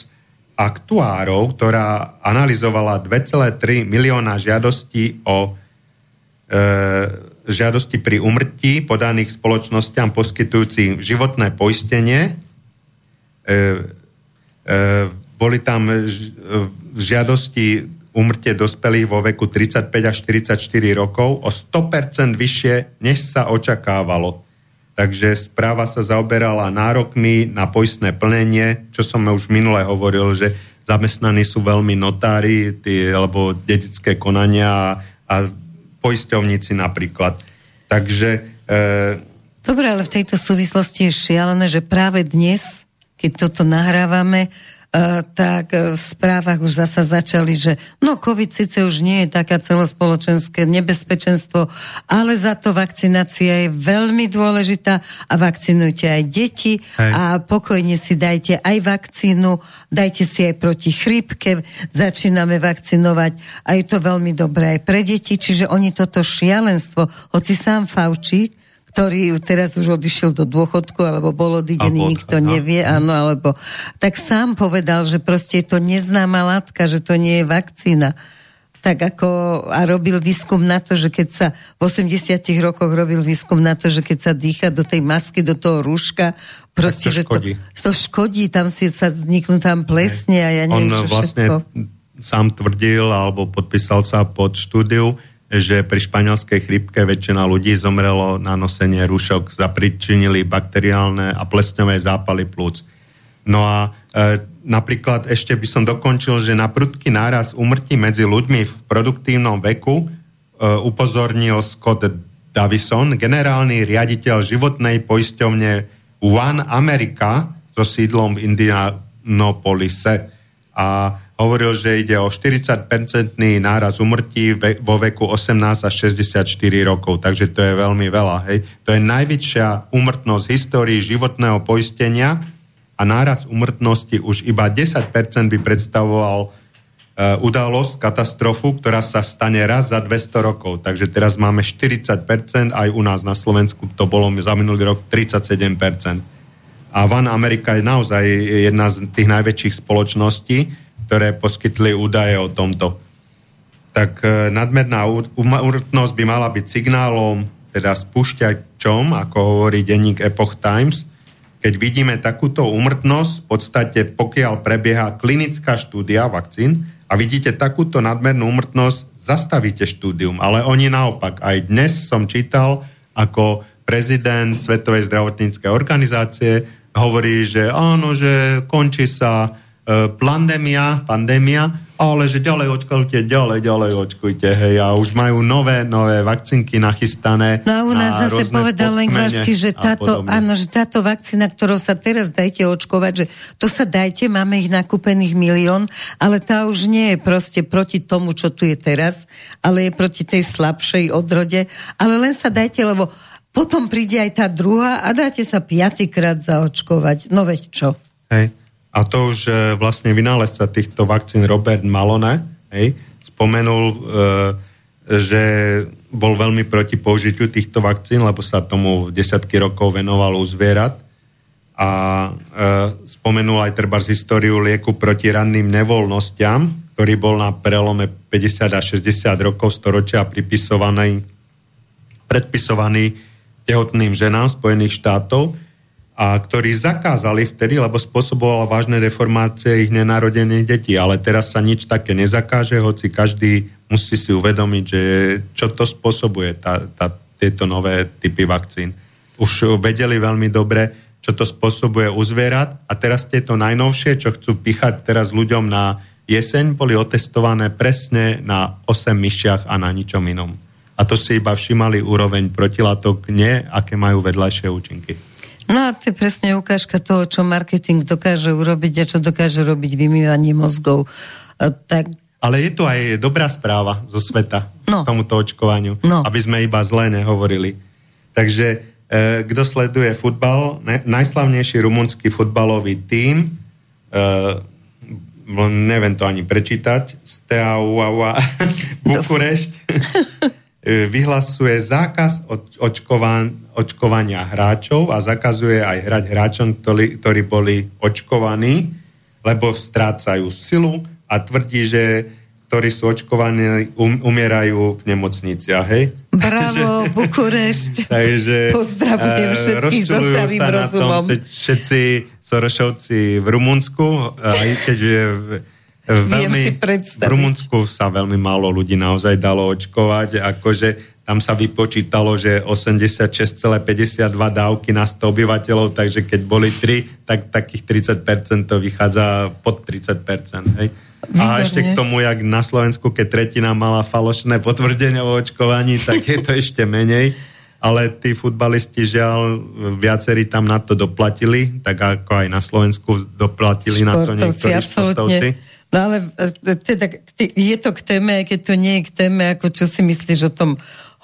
aktuárov, ktorá analyzovala 2,3 milióna žiadostí o e, žiadosti pri umrtí podaných spoločnosťam poskytujúcim životné poistenie. E, e, boli tam žiadosti umrtie dospelých vo veku 35 až 44 rokov o 100% vyššie, než sa očakávalo. Takže správa sa zaoberala nárokmi na poistné plnenie, čo som už minule hovoril, že zamestnaní sú veľmi notári tí, alebo dedické konania a, a poisťovníci napríklad. Takže... E... Dobre, ale v tejto súvislosti je šialené, že práve dnes, keď toto nahrávame, Uh, tak uh, v správach už zasa začali, že no COVID síce už nie je taká celospoločenské nebezpečenstvo, ale za to vakcinácia je veľmi dôležitá a vakcinujte aj deti Hej. a pokojne si dajte aj vakcínu, dajte si aj proti chrípke, začíname vakcinovať a je to veľmi dobré aj pre deti, čiže oni toto šialenstvo, hoci sám Fauci, ktorý teraz už odišiel do dôchodku, alebo bol odidený, nikto no. nevie, áno, alebo tak sám povedal, že proste je to neznáma látka, že to nie je vakcína. Tak ako a robil výskum na to, že keď sa v 80 rokoch robil výskum na to, že keď sa dýcha do tej masky, do toho rúška, proste, to že škodí. To, to škodí, tam si sa vzniknú tam plesne a ja neviem, On čo vlastne všetko. sám tvrdil, alebo podpísal sa pod štúdiu, že pri španielskej chrípke väčšina ľudí zomrelo na nosenie rúšok, zapričinili bakteriálne a plesňové zápaly plúc. No a e, napríklad ešte by som dokončil, že na prudký náraz umrtí medzi ľuďmi v produktívnom veku e, upozornil Scott Davison, generálny riaditeľ životnej poisťovne One America so sídlom v Indianapolise. A hovoril, že ide o 40-percentný náraz umrtí vo veku 18 až 64 rokov, takže to je veľmi veľa. Hej. To je najväčšia umrtnosť v histórii životného poistenia a náraz umrtnosti už iba 10% by predstavoval uh, udalosť, katastrofu, ktorá sa stane raz za 200 rokov. Takže teraz máme 40%, aj u nás na Slovensku to bolo za minulý rok 37%. A Van Amerika je naozaj jedna z tých najväčších spoločností, ktoré poskytli údaje o tomto. Tak e, nadmerná úmrtnosť by mala byť signálom, teda spúšťačom, ako hovorí denník Epoch Times, keď vidíme takúto úmrtnosť, v podstate pokiaľ prebieha klinická štúdia vakcín a vidíte takúto nadmernú úmrtnosť, zastavíte štúdium. Ale oni naopak. Aj dnes som čítal, ako prezident Svetovej zdravotníckej organizácie hovorí, že áno, že končí sa pandémia, pandémia ale že ďalej očkujte, ďalej, ďalej očkujte, hej, a už majú nové, nové vakcinky nachystané. No a u nás zase povedal Lengvarsky, že táto, áno, že táto vakcína, ktorou sa teraz dajte očkovať, že to sa dajte, máme ich nakúpených milión, ale tá už nie je proste proti tomu, čo tu je teraz, ale je proti tej slabšej odrode, ale len sa dajte, lebo potom príde aj tá druhá a dáte sa piatýkrát zaočkovať. No veď čo? Hej. A to už e, vlastne vynálezca týchto vakcín Robert Malone hej, spomenul, e, že bol veľmi proti použitiu týchto vakcín, lebo sa tomu desiatky rokov venoval u zvierat. A e, spomenul aj treba z históriu lieku proti ranným nevoľnostiam, ktorý bol na prelome 50 a 60 rokov storočia pripisovaný, predpisovaný tehotným ženám Spojených štátov a ktorí zakázali vtedy, lebo spôsobovala vážne deformácie ich nenarodených detí. Ale teraz sa nič také nezakáže, hoci každý musí si uvedomiť, že čo to spôsobuje, tá, tá, tieto nové typy vakcín. Už vedeli veľmi dobre, čo to spôsobuje u zvierat a teraz tieto najnovšie, čo chcú pichať teraz ľuďom na jeseň, boli otestované presne na 8 myšiach a na ničom inom. A to si iba všimali úroveň protilátok, nie aké majú vedľajšie účinky. No a to je presne ukážka toho, čo marketing dokáže urobiť a čo dokáže robiť vymývanie mozgov. Tak... Ale je tu aj dobrá správa zo sveta no. k tomuto očkovaniu, no. aby sme iba zlé nehovorili. Takže e, kto sleduje futbal, ne, najslavnejší rumunský futbalový tím, e, neviem to ani prečítať, Steaua Bukurešť, vyhlasuje zákaz očkovan, očkovania hráčov a zakazuje aj hrať hráčom, ktorí, ktorí boli očkovaní, lebo strácajú silu a tvrdí, že ktorí sú očkovaní, um, umierajú v nemocniciach, hej? Bravo, Bukurešť. Takže Pozdravujem e, všetkých so zdravým rozumom. všetci Sorošovci v Rumunsku, aj keď je Veľmi, Viem si predstaviť. V Rumunsku sa veľmi málo ľudí naozaj dalo očkovať, akože tam sa vypočítalo, že 86,52 dávky na 100 obyvateľov, takže keď boli 3, tak takých 30% to vychádza pod 30%. Hej? A ešte k tomu, jak na Slovensku, keď tretina mala falošné potvrdenie o očkovaní, tak je to ešte menej. Ale tí futbalisti, žiaľ, viacerí tam na to doplatili, tak ako aj na Slovensku doplatili športovci, na to niektorí absolútne. No ale e, teda, je to k téme, keď to nie je k téme, ako čo si myslíš o tom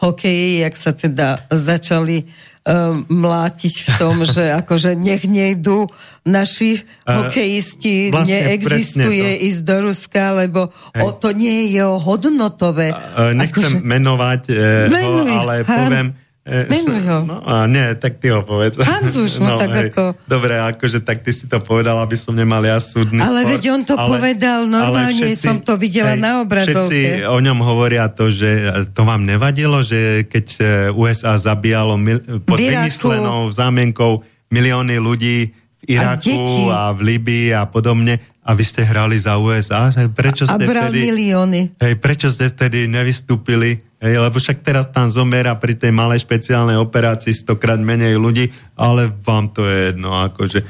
hokeji, jak sa teda začali um, mlátiť v tom, že akože nech nejdu naši uh, hokejisti, vlastne neexistuje ísť do Ruska, lebo o, to nie je jeho hodnotové. Uh, nechcem akože, menovať uh, ho, ale poviem, E, Menuj ho. No a nie, tak ty ho povedz. Hanzuš, no, no tak hej, ako... Dobre, akože tak ty si to povedal, aby som nemal ja súdny Ale spor, veď on to ale, povedal, normálne všetci, som to videla hej, na obrazovke. Všetci o ňom hovoria to, že to vám nevadilo, že keď e, USA zabíjalo mil, pod vymyslenou zámienkou milióny ľudí v Iraku a, a v Libii a podobne a vy ste hrali za USA, prečo ste a bral vtedy, milióny. Hej, prečo ste vtedy nevystúpili Hej, lebo však teraz tam zomiera pri tej malej špeciálnej operácii stokrát menej ľudí, ale vám to je jedno. Akože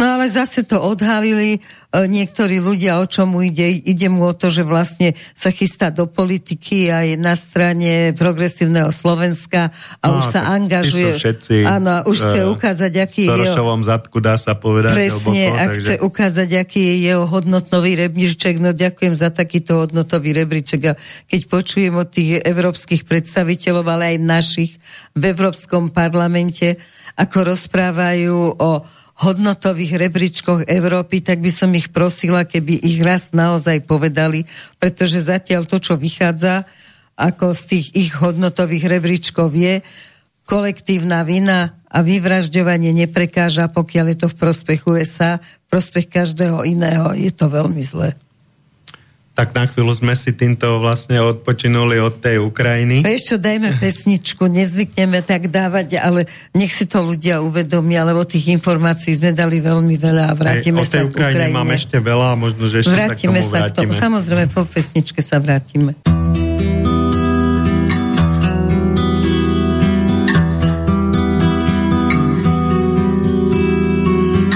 No ale zase to odhalili e, niektorí ľudia, o čomu ide. Ide mu o to, že vlastne sa chystá do politiky aj na strane progresívneho Slovenska a no, už sa angažuje. Všetci, áno, už chce e, ukázať, aký je jeho... zadku dá sa povedať. Presne, hlboko, a takže... chce ukázať, aký je jeho hodnotnový rebríček. No ďakujem za takýto hodnotový rebríček. A keď počujem od tých európskych predstaviteľov, ale aj našich v Európskom parlamente, ako rozprávajú o hodnotových rebríčkoch Európy, tak by som ich prosila, keby ich raz naozaj povedali, pretože zatiaľ to, čo vychádza ako z tých ich hodnotových rebríčkov je, kolektívna vina a vyvražďovanie neprekáža, pokiaľ je to v prospech USA, v prospech každého iného, je to veľmi zlé tak na chvíľu sme si týmto vlastne odpočinuli od tej Ukrajiny. Ešte dajme pesničku, nezvykneme tak dávať, ale nech si to ľudia uvedomia, lebo tých informácií sme dali veľmi veľa a vrátime Hej, sa k Ukrajine. máme ešte veľa a možno, že ešte vrátime sa k tomu vrátime. Sa k tomu. Samozrejme, po pesničke sa vrátime.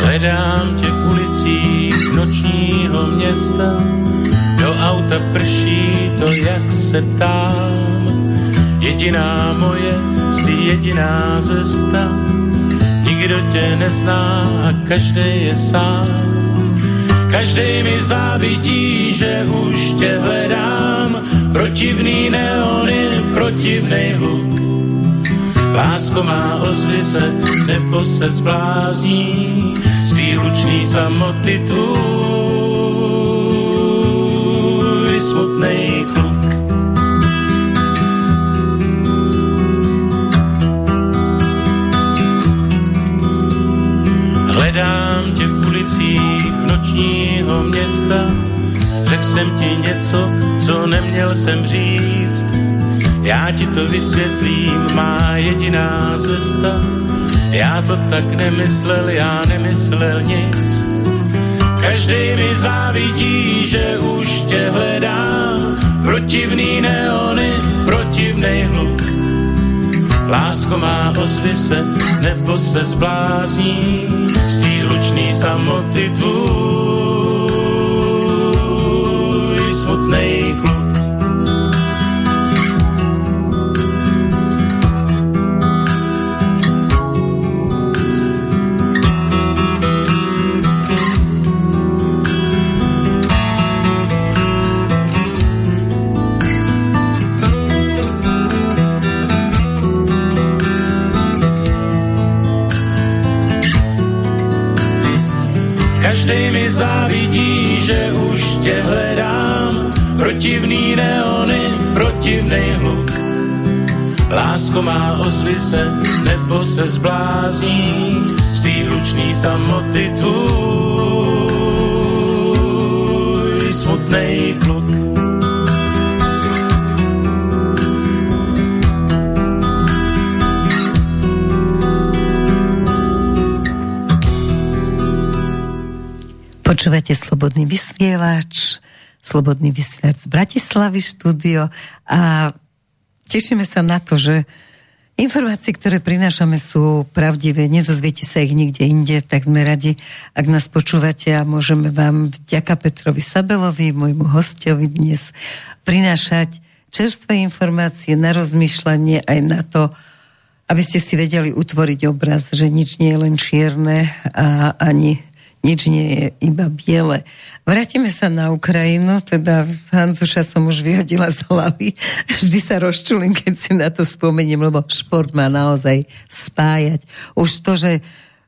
Hledám tě v ulicích nočního města auta prší to, jak se ptám. Jediná moje, si jediná cesta, nikdo tě nezná a každý je sám. Každý mi závidí, že už tě hledám, protivný neony, protivnej hluk. Lásko má ozvy se, nebo se zblázní, z tý hlučný samoty tvůj smutnej kluk. Hledám tě v ulicích nočního města, řekl jsem ti něco, co neměl jsem říct. Já ti to vysvětlím, má jediná cesta. Já to tak nemyslel, já nemyslel nic. Každý mi závidí, že už tě hledám. Protivný neony, protivnej hluk. Lásko má ozvy se, nebo se zblázní z tý hlučný samoty tvůj smutnej kluk. Lásko má ozvy se, nebo se zblázní z tý hlučný samoty tvůj smutnej kluk. Počúvate Slobodný vysielač, Slobodný vysielač z Bratislavy štúdio a tešíme sa na to, že informácie, ktoré prinášame sú pravdivé, nedozviete sa ich nikde inde, tak sme radi, ak nás počúvate a môžeme vám vďaka Petrovi Sabelovi, môjmu hostovi dnes prinášať čerstvé informácie na rozmýšľanie aj na to, aby ste si vedeli utvoriť obraz, že nič nie je len čierne a ani nič nie je iba biele. Vrátime sa na Ukrajinu, teda Hanzuša som už vyhodila z hlavy. Vždy sa rozčulím, keď si na to spomeniem, lebo šport má naozaj spájať. Už to, že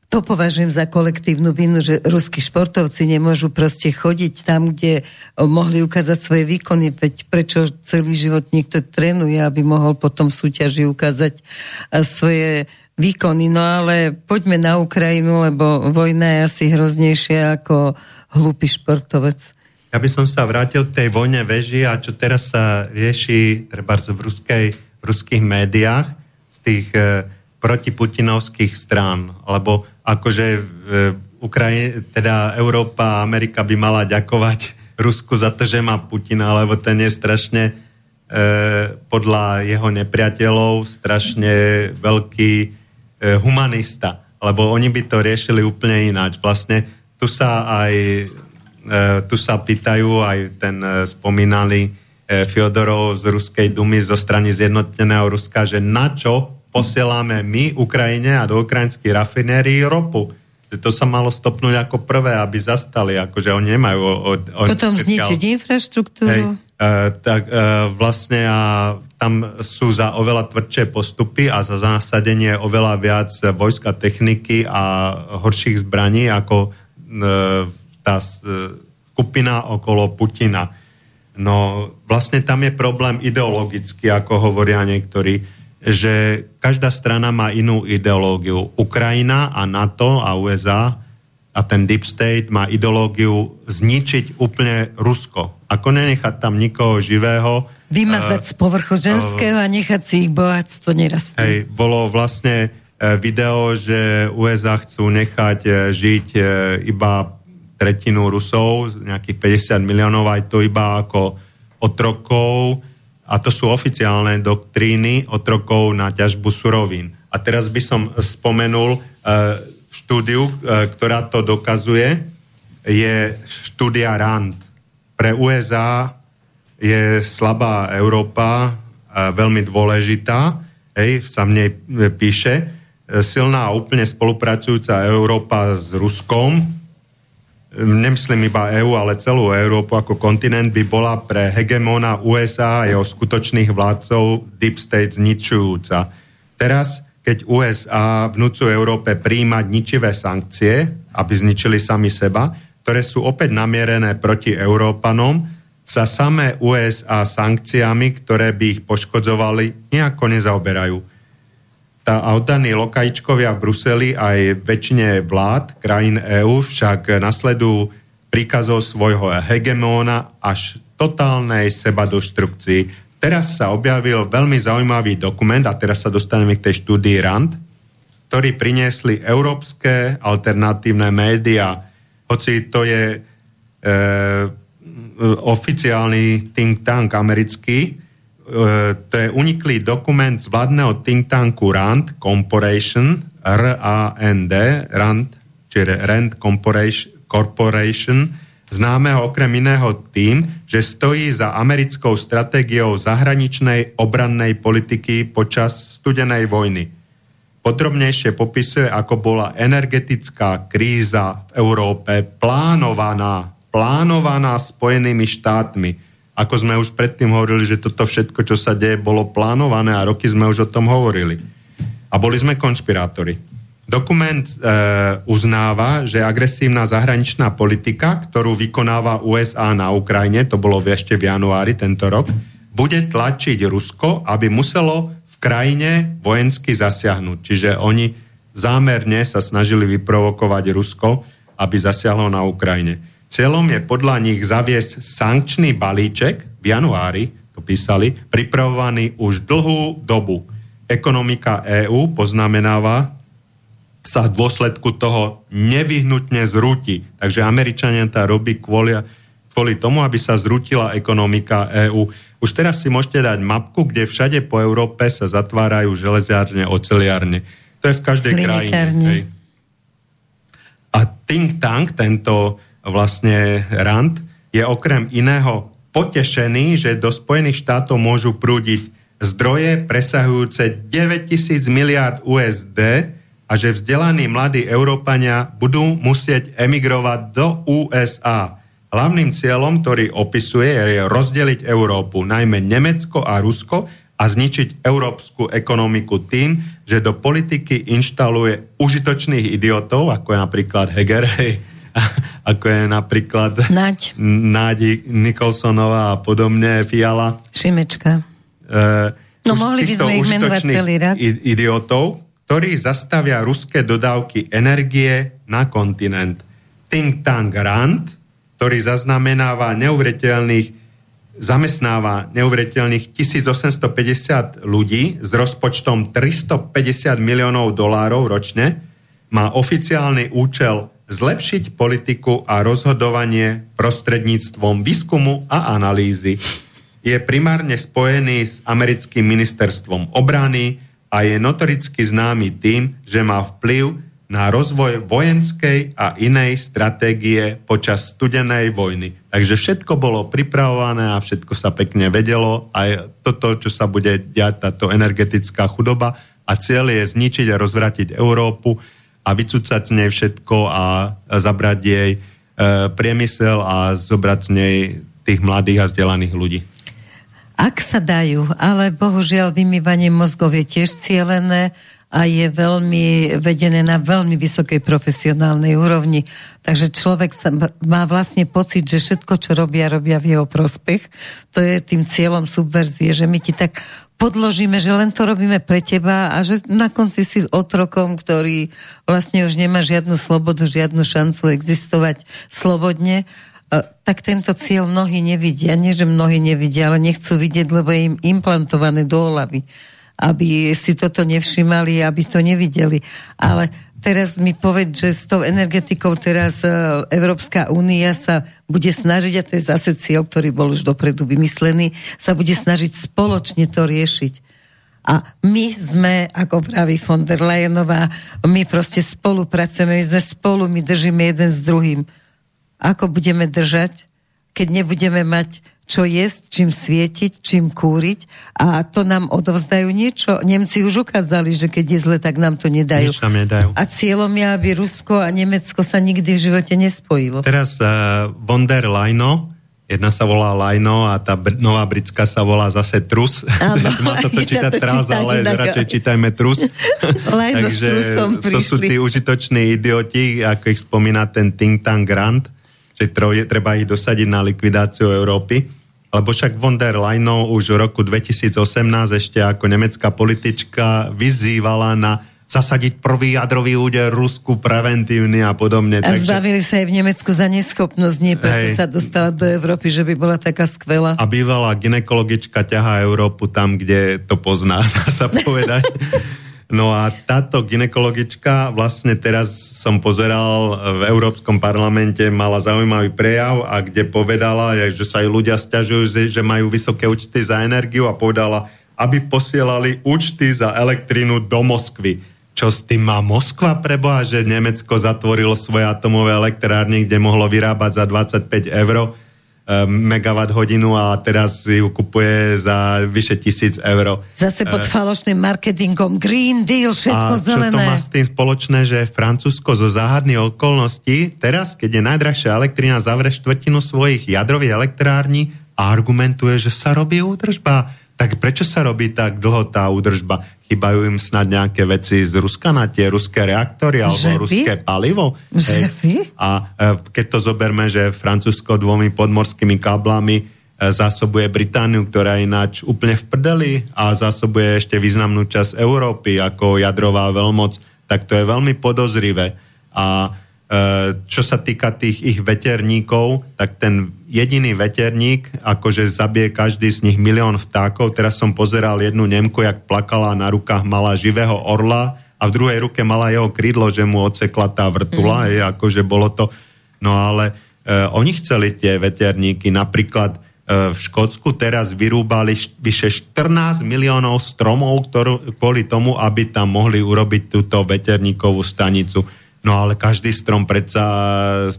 to považujem za kolektívnu vinu, že ruskí športovci nemôžu proste chodiť tam, kde mohli ukázať svoje výkony, veď prečo celý život niekto trénuje, aby mohol potom v súťaži ukázať svoje výkony. No ale poďme na Ukrajinu, lebo vojna je asi hroznejšia ako hlupý športovec. Ja by som sa vrátil k tej vojne veži a čo teraz sa rieši treba v, ruskej, v ruských médiách z tých e, protiputinovských strán. Lebo akože e, Ukrajina, teda Európa a Amerika by mala ďakovať Rusku za to, že má Putina, lebo ten je strašne e, podľa jeho nepriateľov strašne veľký humanista, lebo oni by to riešili úplne ináč. Vlastne tu sa aj e, tu sa pýtajú aj ten e, spomínaný Fiodorov z Ruskej dumy zo strany zjednoteného Ruska, že na čo posielame my Ukrajine a do ukrajinských rafinérií ropu. Že to sa malo stopnúť ako prvé, aby zastali, akože oni nemajú... O, o, Potom zničiť infraštruktúru. Hej, uh, tak uh, vlastne a tam sú za oveľa tvrdšie postupy a za nasadenie oveľa viac vojska techniky a horších zbraní ako e, tá e, skupina okolo Putina. No vlastne tam je problém ideologický, ako hovoria niektorí, že každá strana má inú ideológiu. Ukrajina a NATO a USA a ten Deep State má ideológiu zničiť úplne Rusko. Ako nenechať tam nikoho živého, Vymazať uh, z povrchu ženského uh, a nechať si ich bohatstvo nerastnúť. Hej, bolo vlastne uh, video, že USA chcú nechať uh, žiť uh, iba tretinu Rusov, nejakých 50 miliónov, aj to iba ako otrokov, a to sú oficiálne doktríny otrokov na ťažbu surovín. A teraz by som spomenul štúdiu, ktorá to dokazuje, je štúdia RAND. Pre USA je slabá Európa veľmi dôležitá, hej, sa v nej píše, silná a úplne spolupracujúca Európa s Ruskom, nemyslím iba EÚ, ale celú Európu ako kontinent by bola pre hegemóna USA a jeho skutočných vládcov Deep State zničujúca. Teraz, keď USA vnúcujú Európe príjmať ničivé sankcie, aby zničili sami seba, ktoré sú opäť namierené proti Európanom, sa samé USA sankciami, ktoré by ich poškodzovali, nejako nezaoberajú. Tá oddaní lokajičkovia v Bruseli aj väčšine vlád krajín EÚ však nasledujú príkazov svojho hegemóna až totálnej sebadoštrukcii. Teraz sa objavil veľmi zaujímavý dokument, a teraz sa dostaneme k tej štúdii RAND, ktorý priniesli európske alternatívne médiá. Hoci to je E, oficiálny think tank americký, e, to je uniklý dokument z vládneho think tanku RAND Corporation, R-A-N-D, RAND, čiže RAND Corporation, známeho okrem iného tým, že stojí za americkou stratégiou zahraničnej obrannej politiky počas studenej vojny. Podrobnejšie popisuje, ako bola energetická kríza v Európe plánovaná plánovaná Spojenými štátmi. Ako sme už predtým hovorili, že toto všetko, čo sa deje, bolo plánované a roky sme už o tom hovorili. A boli sme konšpirátori. Dokument e, uznáva, že agresívna zahraničná politika, ktorú vykonáva USA na Ukrajine, to bolo ešte v januári tento rok, bude tlačiť Rusko, aby muselo v krajine vojensky zasiahnuť. Čiže oni zámerne sa snažili vyprovokovať Rusko, aby zasiahlo na Ukrajine. Cieľom je podľa nich zaviesť sankčný balíček v januári, to písali, pripravovaný už dlhú dobu. Ekonomika EÚ poznamenáva sa v dôsledku toho nevyhnutne zrúti. Takže Američania to robí kvôli, kvôli tomu, aby sa zrútila ekonomika EÚ. Už teraz si môžete dať mapku, kde všade po Európe sa zatvárajú železiárne, oceliárne. To je v každej krajine. A think tank, tento vlastne Rand, je okrem iného potešený, že do Spojených štátov môžu prúdiť zdroje presahujúce 9000 miliard USD a že vzdelaní mladí Európania budú musieť emigrovať do USA. Hlavným cieľom, ktorý opisuje, je rozdeliť Európu, najmä Nemecko a Rusko a zničiť európsku ekonomiku tým, že do politiky inštaluje užitočných idiotov, ako je napríklad Heger, ako je napríklad Naď. Nádi Nikolsonová a podobne, Fiala. Šimečka. E, no mohli by sme ich menovať celý rad. idiotov, ktorí zastavia ruské dodávky energie na kontinent. Think Tank Rand, ktorý zaznamenáva neuveriteľných zamestnáva neuveriteľných 1850 ľudí s rozpočtom 350 miliónov dolárov ročne, má oficiálny účel zlepšiť politiku a rozhodovanie prostredníctvom výskumu a analýzy. Je primárne spojený s americkým ministerstvom obrany a je notoricky známy tým, že má vplyv na rozvoj vojenskej a inej stratégie počas studenej vojny. Takže všetko bolo pripravované a všetko sa pekne vedelo a toto, čo sa bude diať, táto energetická chudoba a cieľ je zničiť a rozvratiť Európu a vycúcať z nej všetko a zabrať jej e, priemysel a zobrať z nej tých mladých a vzdelaných ľudí. Ak sa dajú, ale bohužiaľ vymývanie mozgov je tiež cielené a je veľmi vedené na veľmi vysokej profesionálnej úrovni. Takže človek sa, má vlastne pocit, že všetko, čo robia, robia v jeho prospech. To je tým cieľom subverzie, že my ti tak podložíme, že len to robíme pre teba a že na konci si otrokom, ktorý vlastne už nemá žiadnu slobodu, žiadnu šancu existovať slobodne, e, tak tento cieľ mnohí nevidia. Nie, že mnohí nevidia, ale nechcú vidieť, lebo je im implantované do hlavy aby si toto nevšimali, aby to nevideli. Ale teraz mi povedz, že s tou energetikou teraz e, Európska únia sa bude snažiť, a to je zase cieľ, ktorý bol už dopredu vymyslený, sa bude snažiť spoločne to riešiť. A my sme, ako vraví von der Leyenová, my proste spolupracujeme, my sme spolu, my držíme jeden s druhým. Ako budeme držať, keď nebudeme mať čo jesť, čím svietiť, čím kúriť a to nám odovzdajú niečo. Nemci už ukázali, že keď je zle, tak nám to nedajú. Nič nám nedajú. A cieľom je, aby Rusko a Nemecko sa nikdy v živote nespojilo. Teraz uh, von der Leino, jedna sa volá Lajno a tá br- nová britská sa volá zase Trus. Má sa to čítať to Trus, ale inak. radšej čítajme Trus. Takže to sú tí užitoční idioti, ako ich spomína ten think tank Grant, že treba ich dosadiť na likvidáciu Európy lebo však von der Leyenov už v roku 2018 ešte ako nemecká politička vyzývala na zasadiť prvý jadrový úder Rusku preventívny a podobne. A takže... zbavili sa aj v Nemecku za neschopnosť, nie preto Hej. sa dostala do Európy, že by bola taká skvelá. A bývalá ginekologička ťahá Európu tam, kde to pozná, dá sa povedať. No a táto ginekologička, vlastne teraz som pozeral v Európskom parlamente, mala zaujímavý prejav a kde povedala, že sa aj ľudia stiažujú, že majú vysoké účty za energiu a povedala, aby posielali účty za elektrínu do Moskvy. Čo s tým má Moskva preboha, že Nemecko zatvorilo svoje atomové elektrárne, kde mohlo vyrábať za 25 eur megawatt hodinu a teraz ju kupuje za vyše tisíc eur. Zase pod uh, falošným marketingom Green Deal, všetko a zelené. A čo to má s tým spoločné, že Francúzsko zo záhadných okolností teraz, keď je najdrahšia elektrina, zavre štvrtinu svojich jadrových elektrární a argumentuje, že sa robí údržba. Tak prečo sa robí tak dlho tá údržba? Chýbajú im snad nejaké veci z Ruska na tie ruské reaktory alebo že ruské by? palivo? Že by? A e, keď to zoberme, že Francúzsko dvomi podmorskými káblami e, zásobuje Britániu, ktorá je ináč úplne v prdeli a zásobuje ešte významnú časť Európy ako jadrová veľmoc, tak to je veľmi podozrivé. A Eh, čo sa týka tých ich veterníkov, tak ten jediný veterník, akože zabije každý z nich milión vtákov. Teraz som pozeral jednu Nemku, jak plakala na rukách mala živého orla a v druhej ruke mala jeho krídlo, že mu odsekla tá vrtula, mm. je, akože bolo to... No ale uh, oni chceli tie veterníky, napríklad uh, v Škótsku teraz vyrúbali vyše 14 miliónov stromov, ktorú, kvôli tomu, aby tam mohli urobiť túto veterníkovú stanicu No ale každý strom predsa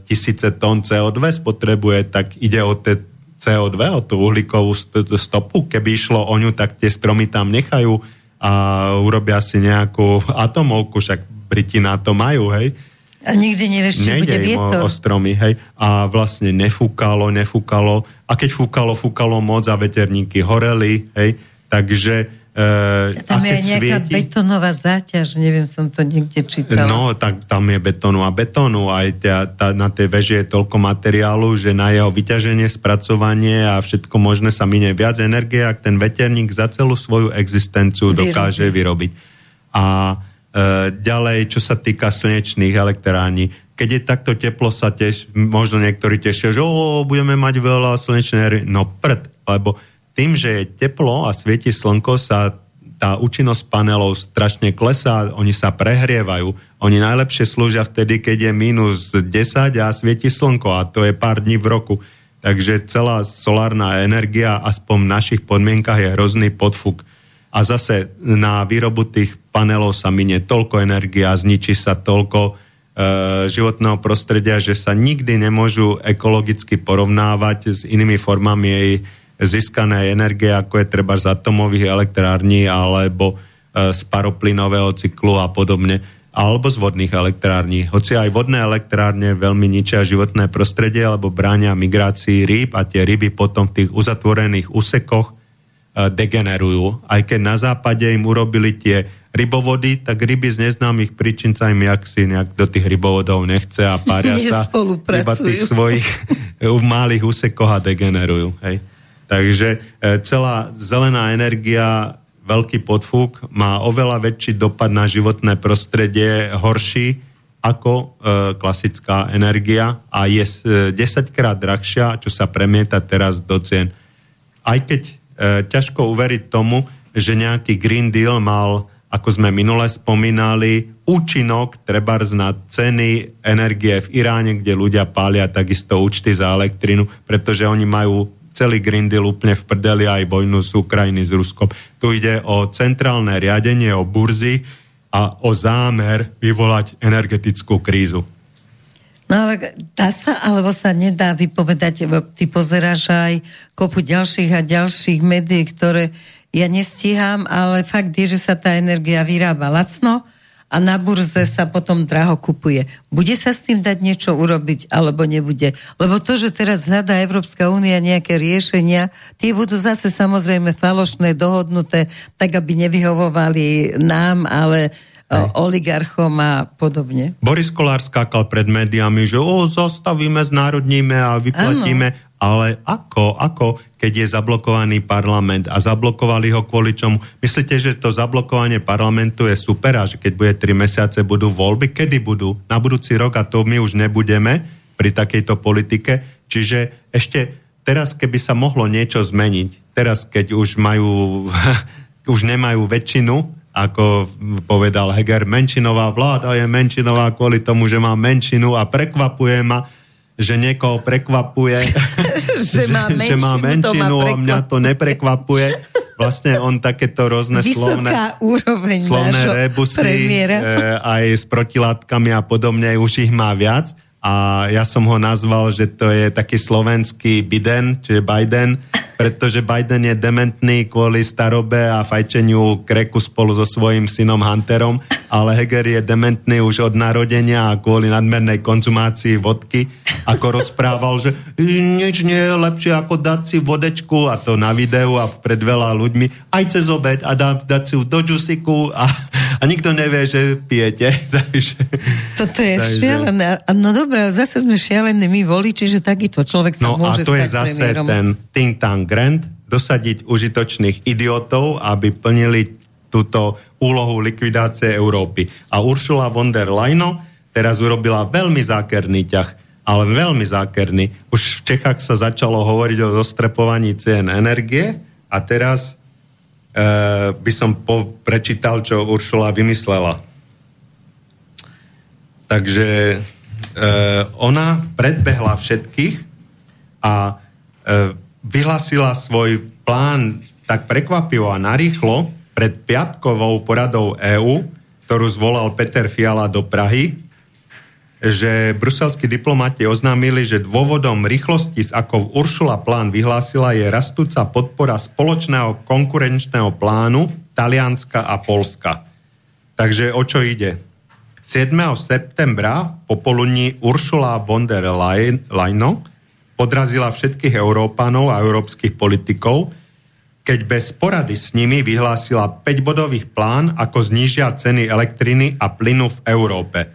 tisíce tón CO2 spotrebuje, tak ide o te CO2, o tú uhlíkovú stopu. Keby išlo o ňu, tak tie stromy tam nechajú a urobia si nejakú atomovku, však Briti na to majú, hej. A nikdy nevieš, či Nejde bude vietor. O, o stromy, hej. A vlastne nefúkalo, nefúkalo. A keď fúkalo, fúkalo moc a veterníky horeli, hej. Takže Uh, tam je aj nejaká svieti, betonová záťaž, neviem, som to niekde čítal. No, tak tam je betónu a betónu. Aj tia, tá, na tej veži je toľko materiálu, že na jeho vyťaženie, spracovanie a všetko možné sa minie viac energie, ak ten veterník za celú svoju existenciu dokáže vyrobiť. A uh, ďalej, čo sa týka slnečných elektrární, keď je takto teplo, sa tiež, možno niektorí tešia, že o, budeme mať veľa slnečnej no prd, lebo tým, že je teplo a svieti slnko, sa tá účinnosť panelov strašne klesá, oni sa prehrievajú. Oni najlepšie slúžia vtedy, keď je minus 10 a svieti slnko a to je pár dní v roku. Takže celá solárna energia, aspoň v našich podmienkach, je hrozný podfuk. A zase na výrobu tých panelov sa minie toľko energia, zničí sa toľko e, životného prostredia, že sa nikdy nemôžu ekologicky porovnávať s inými formami jej získané energie, ako je treba z atomových elektrární alebo e, z paroplynového cyklu a podobne, alebo z vodných elektrární. Hoci aj vodné elektrárne veľmi ničia životné prostredie, alebo bránia migrácii rýb a tie ryby potom v tých uzatvorených úsekoch e, degenerujú. Aj keď na západe im urobili tie rybovody, tak ryby z neznámych príčin sa im jak si nejak do tých rybovodov nechce a pária sa iba tých svojich v malých úsekoch a degenerujú. Hej. Takže e, celá zelená energia, veľký podfúk, má oveľa väčší dopad na životné prostredie, horší ako e, klasická energia a je e, 10 krát drahšia, čo sa premieta teraz do cien. Aj keď e, ťažko uveriť tomu, že nejaký Green Deal mal, ako sme minule spomínali, účinok trebárs na ceny energie v Iráne, kde ľudia pália takisto účty za elektrinu, pretože oni majú celý Green Deal úplne v prdeli aj vojnu z Ukrajiny s Ruskom. Tu ide o centrálne riadenie, o burzy a o zámer vyvolať energetickú krízu. No ale dá sa, alebo sa nedá vypovedať, ty pozeráš aj kopu ďalších a ďalších médií, ktoré ja nestíham, ale fakt je, že sa tá energia vyrába lacno a na burze sa potom draho kupuje. Bude sa s tým dať niečo urobiť, alebo nebude? Lebo to, že teraz hľadá Európska únia nejaké riešenia, tie budú zase samozrejme falošné, dohodnuté, tak aby nevyhovovali nám, ale Hej. oligarchom a podobne. Boris Kolár skákal pred médiami, že o, zastavíme, znárodníme a vyplatíme, ano. ale ako, ako, keď je zablokovaný parlament a zablokovali ho kvôli čomu? Myslíte, že to zablokovanie parlamentu je super a že keď bude 3 mesiace budú voľby? Kedy budú? Na budúci rok a to my už nebudeme pri takejto politike. Čiže ešte teraz, keby sa mohlo niečo zmeniť, teraz keď už majú, už nemajú väčšinu, ako povedal Heger, menšinová vláda je menšinová kvôli tomu, že má menšinu a prekvapuje ma, že niekoho prekvapuje, že, má menšinu, že má menšinu a mňa to neprekvapuje. Vlastne on takéto rôzne slovné, slovné rebusy e, aj s protilátkami a podobne už ich má viac. A ja som ho nazval, že to je taký slovenský Biden, čiže Biden, pretože Biden je dementný kvôli starobe a fajčeniu kreku spolu so svojím synom Hunterom, ale Heger je dementný už od narodenia a kvôli nadmernej konzumácii vodky, ako rozprával, že nič nie je lepšie ako dať si vodečku a to na videu a pred veľa ľuďmi, aj cez obed a dá, dať si ju do džusiku a, a nikto nevie, že pijete. takže, Toto je takže... šialené. No dobré, ale zase sme šialení my voliči, že takýto človek sa no, môže a to je zase premiérom. ten think tank Grant dosadiť užitočných idiotov, aby plnili túto úlohu likvidácie Európy. A Uršula von der Leyen teraz urobila veľmi zákerný ťah, ale veľmi zákerný. Už v Čechách sa začalo hovoriť o zostrepovaní cien energie a teraz e, by som po, prečítal, čo Uršula vymyslela. Takže e, ona predbehla všetkých a e, vyhlasila svoj plán tak prekvapivo a narýchlo pred piatkovou poradou EÚ, ktorú zvolal Peter Fiala do Prahy, že bruselskí diplomati oznámili, že dôvodom rýchlosti, s akou Uršula plán vyhlásila, je rastúca podpora spoločného konkurenčného plánu Talianska a Polska. Takže o čo ide? 7. septembra popoludní Uršula von der Leyen podrazila všetkých Európanov a európskych politikov, keď bez porady s nimi vyhlásila 5-bodový plán, ako znížia ceny elektriny a plynu v Európe.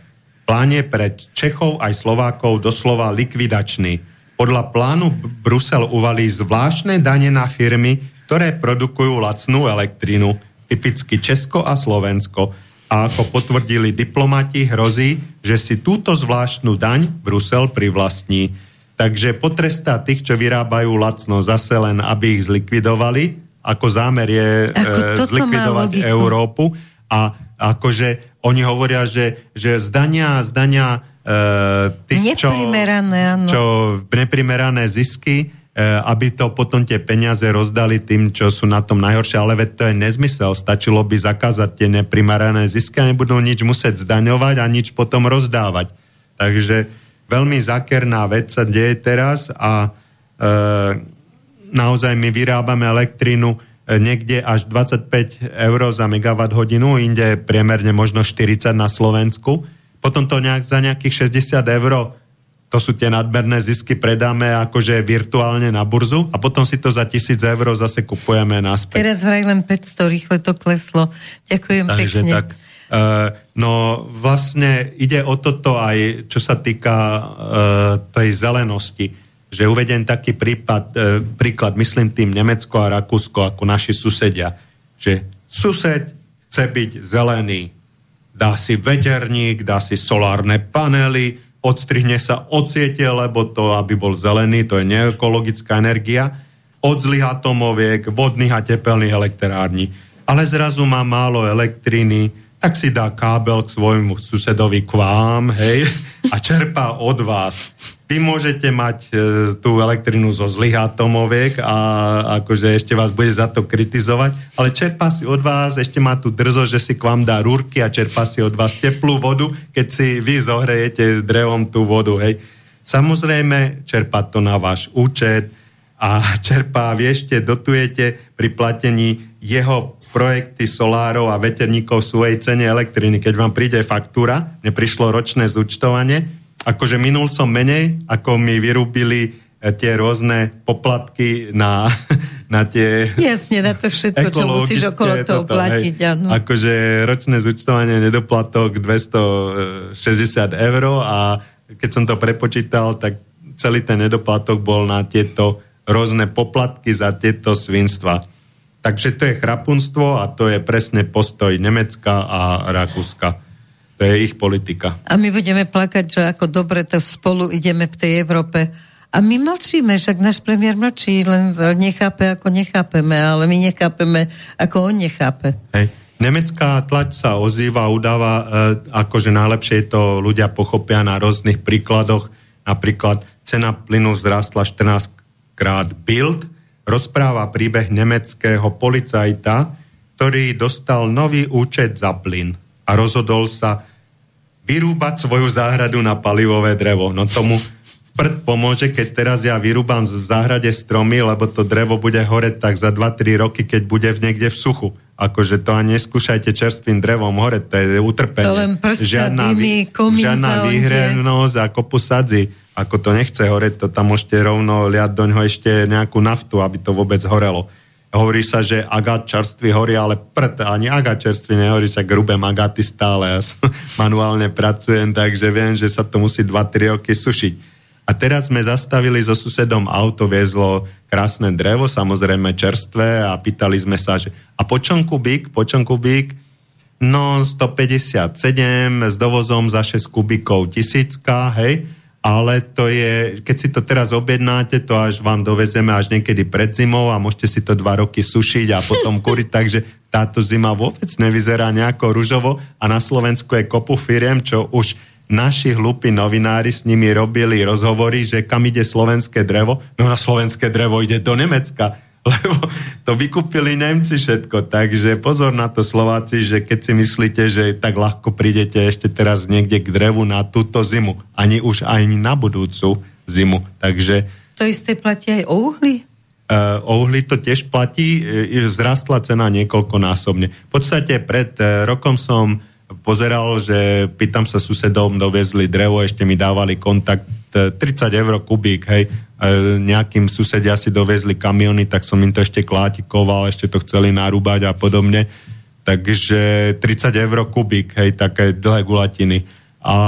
Plán je pre Čechov aj Slovákov doslova likvidačný. Podľa plánu Brusel uvalí zvláštne dane na firmy, ktoré produkujú lacnú elektrinu, typicky Česko a Slovensko. A ako potvrdili diplomati, hrozí, že si túto zvláštnu daň Brusel privlastní. Takže potrestá tých, čo vyrábajú lacno zase len, aby ich zlikvidovali, ako zámer je ako e, zlikvidovať Európu. A akože oni hovoria, že, že zdania, zdania e, tých, čo, čo neprimerané zisky, e, aby to potom tie peniaze rozdali tým, čo sú na tom najhoršie, ale veď to je nezmysel, stačilo by zakázať tie neprimerané zisky a nebudú nič musieť zdaňovať a nič potom rozdávať. Takže veľmi zákerná vec sa deje teraz a e, naozaj my vyrábame elektrínu e, niekde až 25 eur za megawatt hodinu, inde priemerne možno 40 na Slovensku. Potom to nejak za nejakých 60 eur to sú tie nadmerné zisky, predáme akože virtuálne na burzu a potom si to za 1000 eur zase kupujeme naspäť. Teraz vraj len 500, rýchle to kleslo. Ďakujem Takže pekne. tak. Uh, no vlastne ide o toto aj, čo sa týka uh, tej zelenosti, že uvedem taký prípad, uh, príklad, myslím tým Nemecko a Rakúsko ako naši susedia, že sused chce byť zelený, dá si veterník, dá si solárne panely, odstrihne sa od siete, lebo to, aby bol zelený, to je neekologická energia, od zlých atomoviek, vodných a tepelných elektrární. Ale zrazu má málo elektriny, tak si dá kábel k svojmu susedovi k vám, hej, a čerpá od vás. Vy môžete mať e, tú elektrinu zo zlých atomoviek a akože ešte vás bude za to kritizovať, ale čerpá si od vás, ešte má tú drzo, že si k vám dá rúrky a čerpá si od vás teplú vodu, keď si vy zohrejete drevom tú vodu, hej. Samozrejme, čerpá to na váš účet a čerpá, viešte, dotujete pri platení jeho projekty solárov a veterníkov svojej cene elektriny. Keď vám príde faktúra, neprišlo ročné zúčtovanie, akože minul som menej, ako mi vyrúbili e, tie rôzne poplatky na, na tie... Jasne, na to všetko, čo musíš okolo toho toto, platiť. Hej, áno. Akože ročné zúčtovanie, nedoplatok 260 eur a keď som to prepočítal, tak celý ten nedoplatok bol na tieto rôzne poplatky za tieto svinstva. Takže to je chrapunstvo a to je presne postoj Nemecka a Rakúska. To je ich politika. A my budeme plakať, že ako dobre to spolu ideme v tej Európe. A my mlčíme, však náš premiér mlčí, len nechápe, ako nechápeme, ale my nechápeme, ako on nechápe. Hej. Nemecká tlač sa ozýva, udáva, e, akože najlepšie to ľudia pochopia na rôznych príkladoch. Napríklad cena plynu vzrastla 14 krát. Bild rozpráva príbeh nemeckého policajta, ktorý dostal nový účet za plyn a rozhodol sa vyrúbať svoju záhradu na palivové drevo. No tomu prd pomôže, keď teraz ja vyrúbam v záhrade stromy, lebo to drevo bude horeť tak za 2-3 roky, keď bude v niekde v suchu. Akože to ani neskúšajte čerstvým drevom hore, to je utrpenie. To len žiadna, dými, žiadna výhrenosť a kopu sadzi. Ako to nechce horeť, to tam môžete rovno liať doňho ešte nejakú naftu, aby to vôbec horelo hovorí sa, že agát čerstvý horí, ale prd, ani agát čerstvý nehorí, však grubé agáty stále. Ja manuálne pracujem, takže viem, že sa to musí 2-3 roky sušiť. A teraz sme zastavili so susedom auto, viezlo krásne drevo, samozrejme čerstvé a pýtali sme sa, že a po čom kubík, po čom kubík? No 157 s dovozom za 6 kubíkov tisícka, hej ale to je, keď si to teraz objednáte, to až vám dovezeme až niekedy pred zimou a môžete si to dva roky sušiť a potom kuriť, takže táto zima vôbec nevyzerá nejako ružovo a na Slovensku je kopu firiem, čo už naši hlupí novinári s nimi robili rozhovory, že kam ide slovenské drevo, no na slovenské drevo ide do Nemecka lebo to vykúpili Nemci všetko, takže pozor na to Slováci, že keď si myslíte, že tak ľahko prídete ešte teraz niekde k drevu na túto zimu, ani už ani na budúcu zimu, takže... To isté platí aj o uhli? Uh, o uhli to tiež platí, uh, zrastla cena niekoľkonásobne. V podstate pred uh, rokom som pozeral, že pýtam sa susedom, dovezli drevo, ešte mi dávali kontakt 30 eur kubík, hej, nejakým susedia si dovezli kamiony, tak som im to ešte klátikoval, ešte to chceli narúbať a podobne. Takže 30 eur kubík, hej, také dlhé gulatiny. A,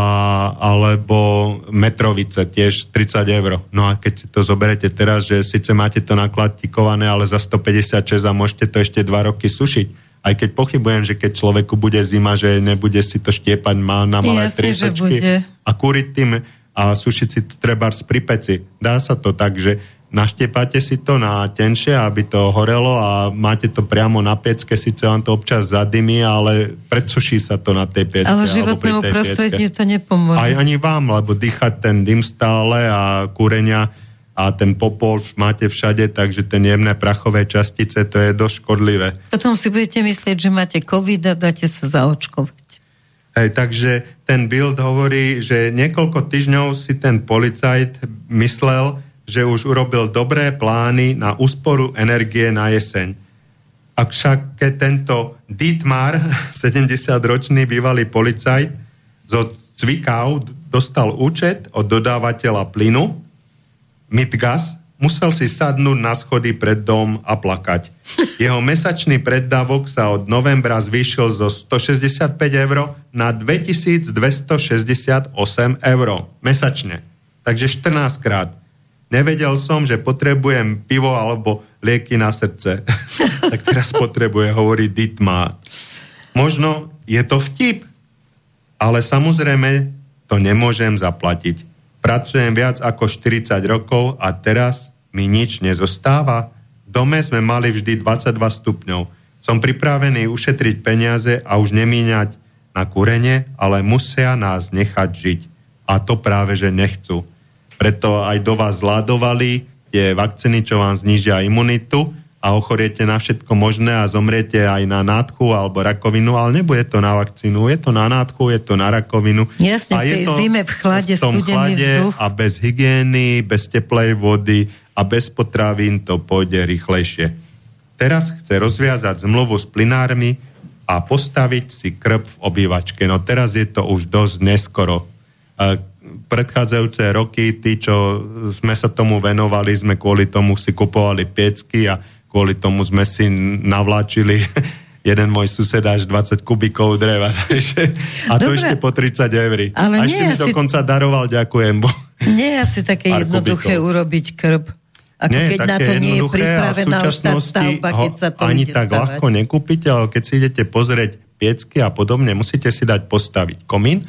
alebo metrovice tiež 30 eur. No a keď si to zoberete teraz, že síce máte to nakladikované, ale za 156 a môžete to ešte 2 roky sušiť. Aj keď pochybujem, že keď človeku bude zima, že nebude si to štiepať na malé trisačky a kúriť tým a sušiť si to treba pri peci. Dá sa to tak, že naštepáte si to na tenšie, aby to horelo a máte to priamo na pecke, síce vám to občas zadymí, ale predsuší sa to na tej pecke. Ale životnému prostrediu to nepomôže. Aj ani vám, lebo dýchať ten dym stále a kúrenia a ten popol máte všade, takže ten jemné prachové častice, to je dosť škodlivé. Potom si budete myslieť, že máte COVID a dáte sa zaočkovať. Hej, takže ten Bild hovorí, že niekoľko týždňov si ten policajt myslel, že už urobil dobré plány na úsporu energie na jeseň. A však keď tento Dietmar, 70-ročný bývalý policajt zo Cvikau dostal účet od dodávateľa plynu Midgas, musel si sadnúť na schody pred dom a plakať. Jeho mesačný preddavok sa od novembra zvýšil zo 165 eur na 2268 eur mesačne. Takže 14 krát. Nevedel som, že potrebujem pivo alebo lieky na srdce. tak teraz potrebuje, hovorí Dietmar. Možno je to vtip, ale samozrejme to nemôžem zaplatiť. Pracujem viac ako 40 rokov a teraz mi nič nezostáva? V dome sme mali vždy 22 stupňov. Som pripravený ušetriť peniaze a už nemíňať na kúrenie, ale musia nás nechať žiť. A to práve, že nechcú. Preto aj do vás zladovali tie vakcíny, čo vám znižia imunitu a ochoriete na všetko možné a zomriete aj na nádchu alebo rakovinu, ale nebude to na vakcínu, je to na nádchu, je to na rakovinu. Jasne, a v tej je to zime v chlade, v tom chlade vzduch. a bez hygieny, bez teplej vody a bez potravín to pôjde rýchlejšie. Teraz chce rozviazať zmluvu s plinármi a postaviť si krb v obývačke. No teraz je to už dosť neskoro. Predchádzajúce roky, tí, čo sme sa tomu venovali, sme kvôli tomu si kupovali piecky a kvôli tomu sme si navláčili jeden môj sused až 20 kubikov dreva. a to Dobre. ešte po 30 eur. Ale a ešte mi asi- dokonca daroval, ďakujem. Bo... Nie je asi také jednoduché kubikov. urobiť krb. Ako Nie keď na to nie je a pripravená už tá stavba, keď sa to ani tak stavať. ľahko nekúpite, ale keď si idete pozrieť piecky a podobne, musíte si dať postaviť komín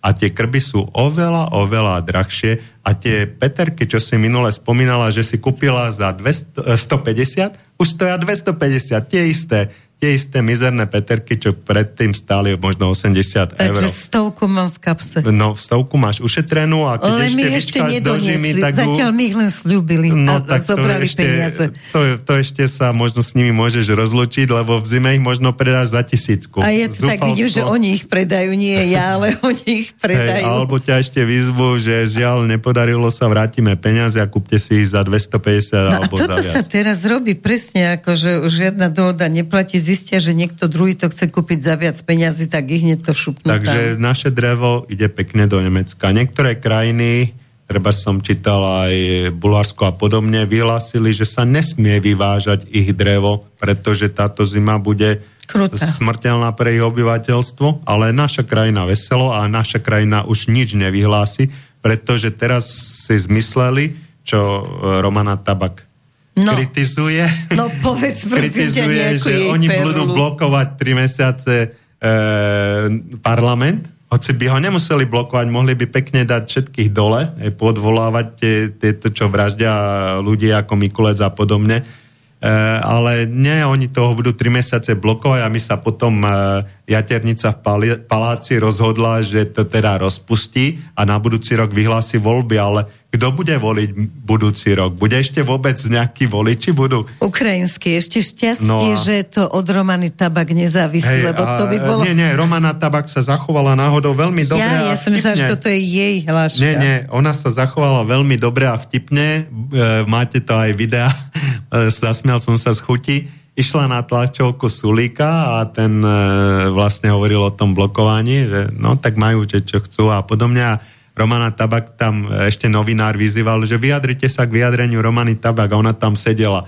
a tie krby sú oveľa, oveľa drahšie. A tie peterky, čo si minule spomínala, že si kúpila za 200, eh, 150, už stoja 250, tie isté, tie isté mizerné peterky, čo predtým stáli možno 80 eur. Takže stovku mám v kapse. No, stovku máš ušetrenú a keď Ale ešte mi ešte nedoniesli. tak Zatiaľ mi ich len slúbili No a, a tak to zobrali ešte, peniaze. To, to ešte sa možno s nimi môžeš rozlučiť, lebo v zime ich možno predáš za tisícku. A ja to tak vidím, že oni ich predajú, nie ja, ale oni ich Hej, predajú. alebo ťa ešte výzvu, že žiaľ nepodarilo sa, vrátime peniaze a kúpte si ich za 250 No a alebo toto za sa viac. teraz robí presne ako, že už žiadna dohoda neplatí, zistia, že niekto druhý to chce kúpiť za viac peňazí, tak ich hneď to šupnú Takže tam. naše drevo ide pekne do Nemecka. Niektoré krajiny, treba som čítal aj Bulharsko a podobne, vyhlásili, že sa nesmie vyvážať ich drevo, pretože táto zima bude Krutá. smrteľná pre ich obyvateľstvo, ale naša krajina veselo a naša krajina už nič nevyhlási, pretože teraz si zmysleli, čo e, Romana Tabak No. kritizuje. No povedz kritizuje, že oni perlu. budú blokovať 3 mesiace e, parlament, hoci by ho nemuseli blokovať, mohli by pekne dať všetkých dole, aj podvolávať tie, tieto, čo vraždia ľudí ako Mikulec a podobne. E, ale nie, oni toho budú 3 mesiace blokovať a my sa potom e, Jaternica v pali, paláci rozhodla, že to teda rozpustí a na budúci rok vyhlási voľby, ale kto bude voliť budúci rok? Bude ešte vôbec nejakí voliči? Budú Ukrajinský, ešte šťastie, No a- že to od Romany Tabak nezávisí, lebo to by a- bolo... Nie, nie, Romana Tabak sa zachovala náhodou veľmi dobre ja, ja som myslela, že toto je jej hláška. Nie, nie, ona sa zachovala veľmi dobre a vtipne. E, máte to aj videa. E, zasmial som sa z chuti. Išla na tlačovku Sulíka a ten e, vlastne hovoril o tom blokovaní, že no tak majú, že čo chcú a podobne. A Romana Tabak tam e, ešte novinár vyzýval, že vyjadrite sa k vyjadreniu Romany Tabak a ona tam sedela.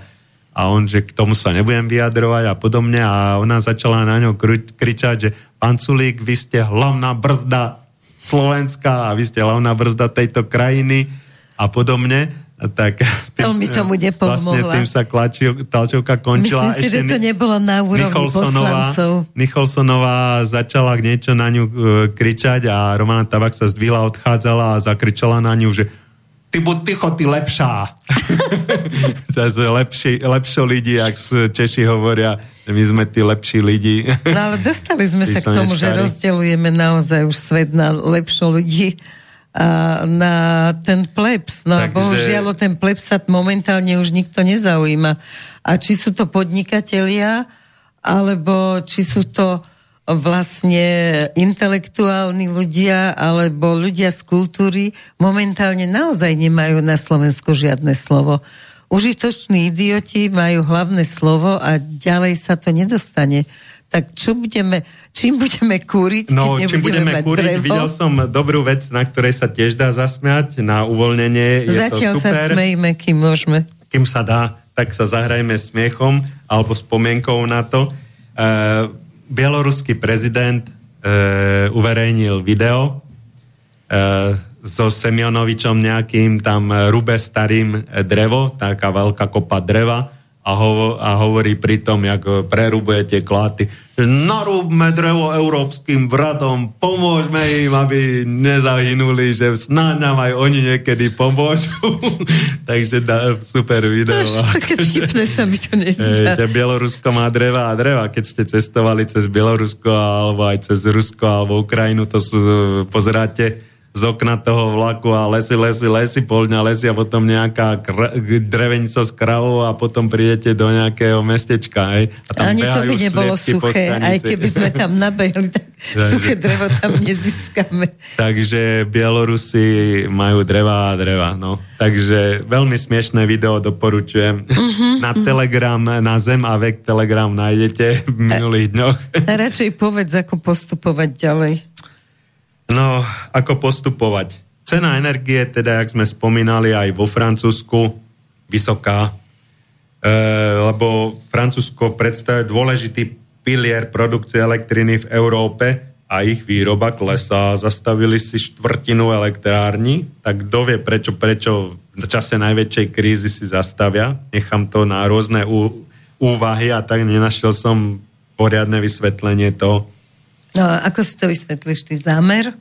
A on, že k tomu sa nebudem vyjadrovať a podobne a ona začala na ňo kri- kričať, že pán Sulík, vy ste hlavná brzda Slovenska a vy ste hlavná brzda tejto krajiny a podobne. Tak, Veľmi tomu nepomohla. Vlastne tým sa klačil, talčovka končila. Myslím si, že to nebolo na úrovni poslancov. Nicholsonová začala niečo na ňu e, kričať a Romana Tabak sa zdvihla, odchádzala a zakričala na ňu, že ty buď ticho, ty lepšá. to je lepší, lepšie lidi, ak Češi hovoria, že my sme tí lepší lidi. No ale dostali sme sa k tomu, že slnečkári. rozdeľujeme naozaj už svet na lepšie ľudí na ten plebs. No a Takže- bohužiaľ o ten plebs sa momentálne už nikto nezaujíma. A či sú to podnikatelia, alebo či sú to vlastne intelektuálni ľudia alebo ľudia z kultúry momentálne naozaj nemajú na Slovensku žiadne slovo. Užitoční idioti majú hlavné slovo a ďalej sa to nedostane. Tak čo budeme, čím budeme kúriť, No, čím budeme kúriť, drevo? videl som dobrú vec, na ktorej sa tiež dá zasmiať, na uvoľnenie. Je Zatiaľ to sa super. smejme, kým môžeme. kým sa dá, tak sa zahrajme smiechom alebo spomienkou na to. E, bieloruský prezident e, uverejnil video e, so Semionovičom nejakým, tam rube starým drevo, taká veľká kopa dreva a, hovo, a hovorí pritom, jak e, prerubuje tie kláty, narúbme drevo európskym bratom, pomôžme im, aby nezahynuli, že snáď nám aj oni niekedy pomôžu. Takže dá, super video. Až také vtipné sa mi to nezdá. že Bielorusko má dreva a dreva. Keď ste cestovali cez Bielorusko alebo aj cez Rusko alebo Ukrajinu, to sú, pozeráte z okna toho vlaku a lesy, lesy, lesy, polňa lesy a potom nejaká kr- drevenica s kravou a potom prídete do nejakého mestečka. Hej, a tam Ani to by nebolo suché, aj keby sme tam nabehli, tak suché drevo tam nezískame. Takže Bielorusi majú dreva a dreva. No. Takže veľmi smiešné video doporučujem. Uh-huh, na uh-huh. Telegram, na Zem a Vek Telegram nájdete v minulých dňoch. Radšej povedz, ako postupovať ďalej. No, ako postupovať? Cena energie, teda, jak sme spomínali, aj vo Francúzsku, vysoká, e, lebo Francúzsko predstavuje dôležitý pilier produkcie elektriny v Európe a ich výroba klesá. Zastavili si štvrtinu elektrární, tak kto vie, prečo, prečo v čase najväčšej krízy si zastavia. Nechám to na rôzne ú, úvahy a tak nenašiel som poriadne vysvetlenie toho. No a ako si to vysvetlíš, ty zámer?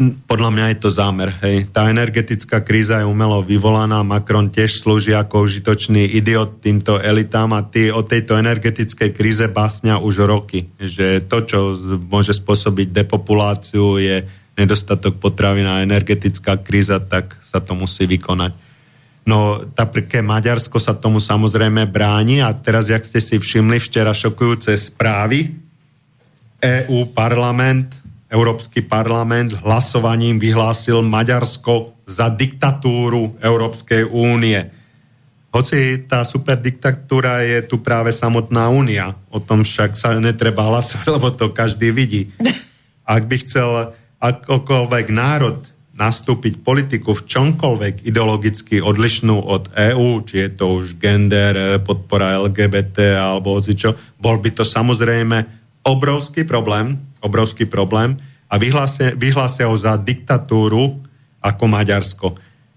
Podľa mňa je to zámer. Hej. Tá energetická kríza je umelo vyvolaná. Macron tiež slúži ako užitočný idiot týmto elitám a tí o tejto energetickej kríze básňa už roky. Že to, čo môže spôsobiť depopuláciu, je nedostatok potravy a energetická kríza, tak sa to musí vykonať. No, také Maďarsko sa tomu samozrejme bráni a teraz, jak ste si všimli včera šokujúce správy, EU parlament, Európsky parlament hlasovaním vyhlásil Maďarsko za diktatúru Európskej únie. Hoci tá superdiktatúra je tu práve samotná únia, o tom však sa netreba hlasovať, lebo to každý vidí. Ak by chcel akokoľvek národ nastúpiť politiku v čomkoľvek ideologicky odlišnú od EÚ, či je to už gender, podpora LGBT alebo čo, bol by to samozrejme obrovský problém, obrovský problém a vyhlásia, ho za diktatúru ako Maďarsko.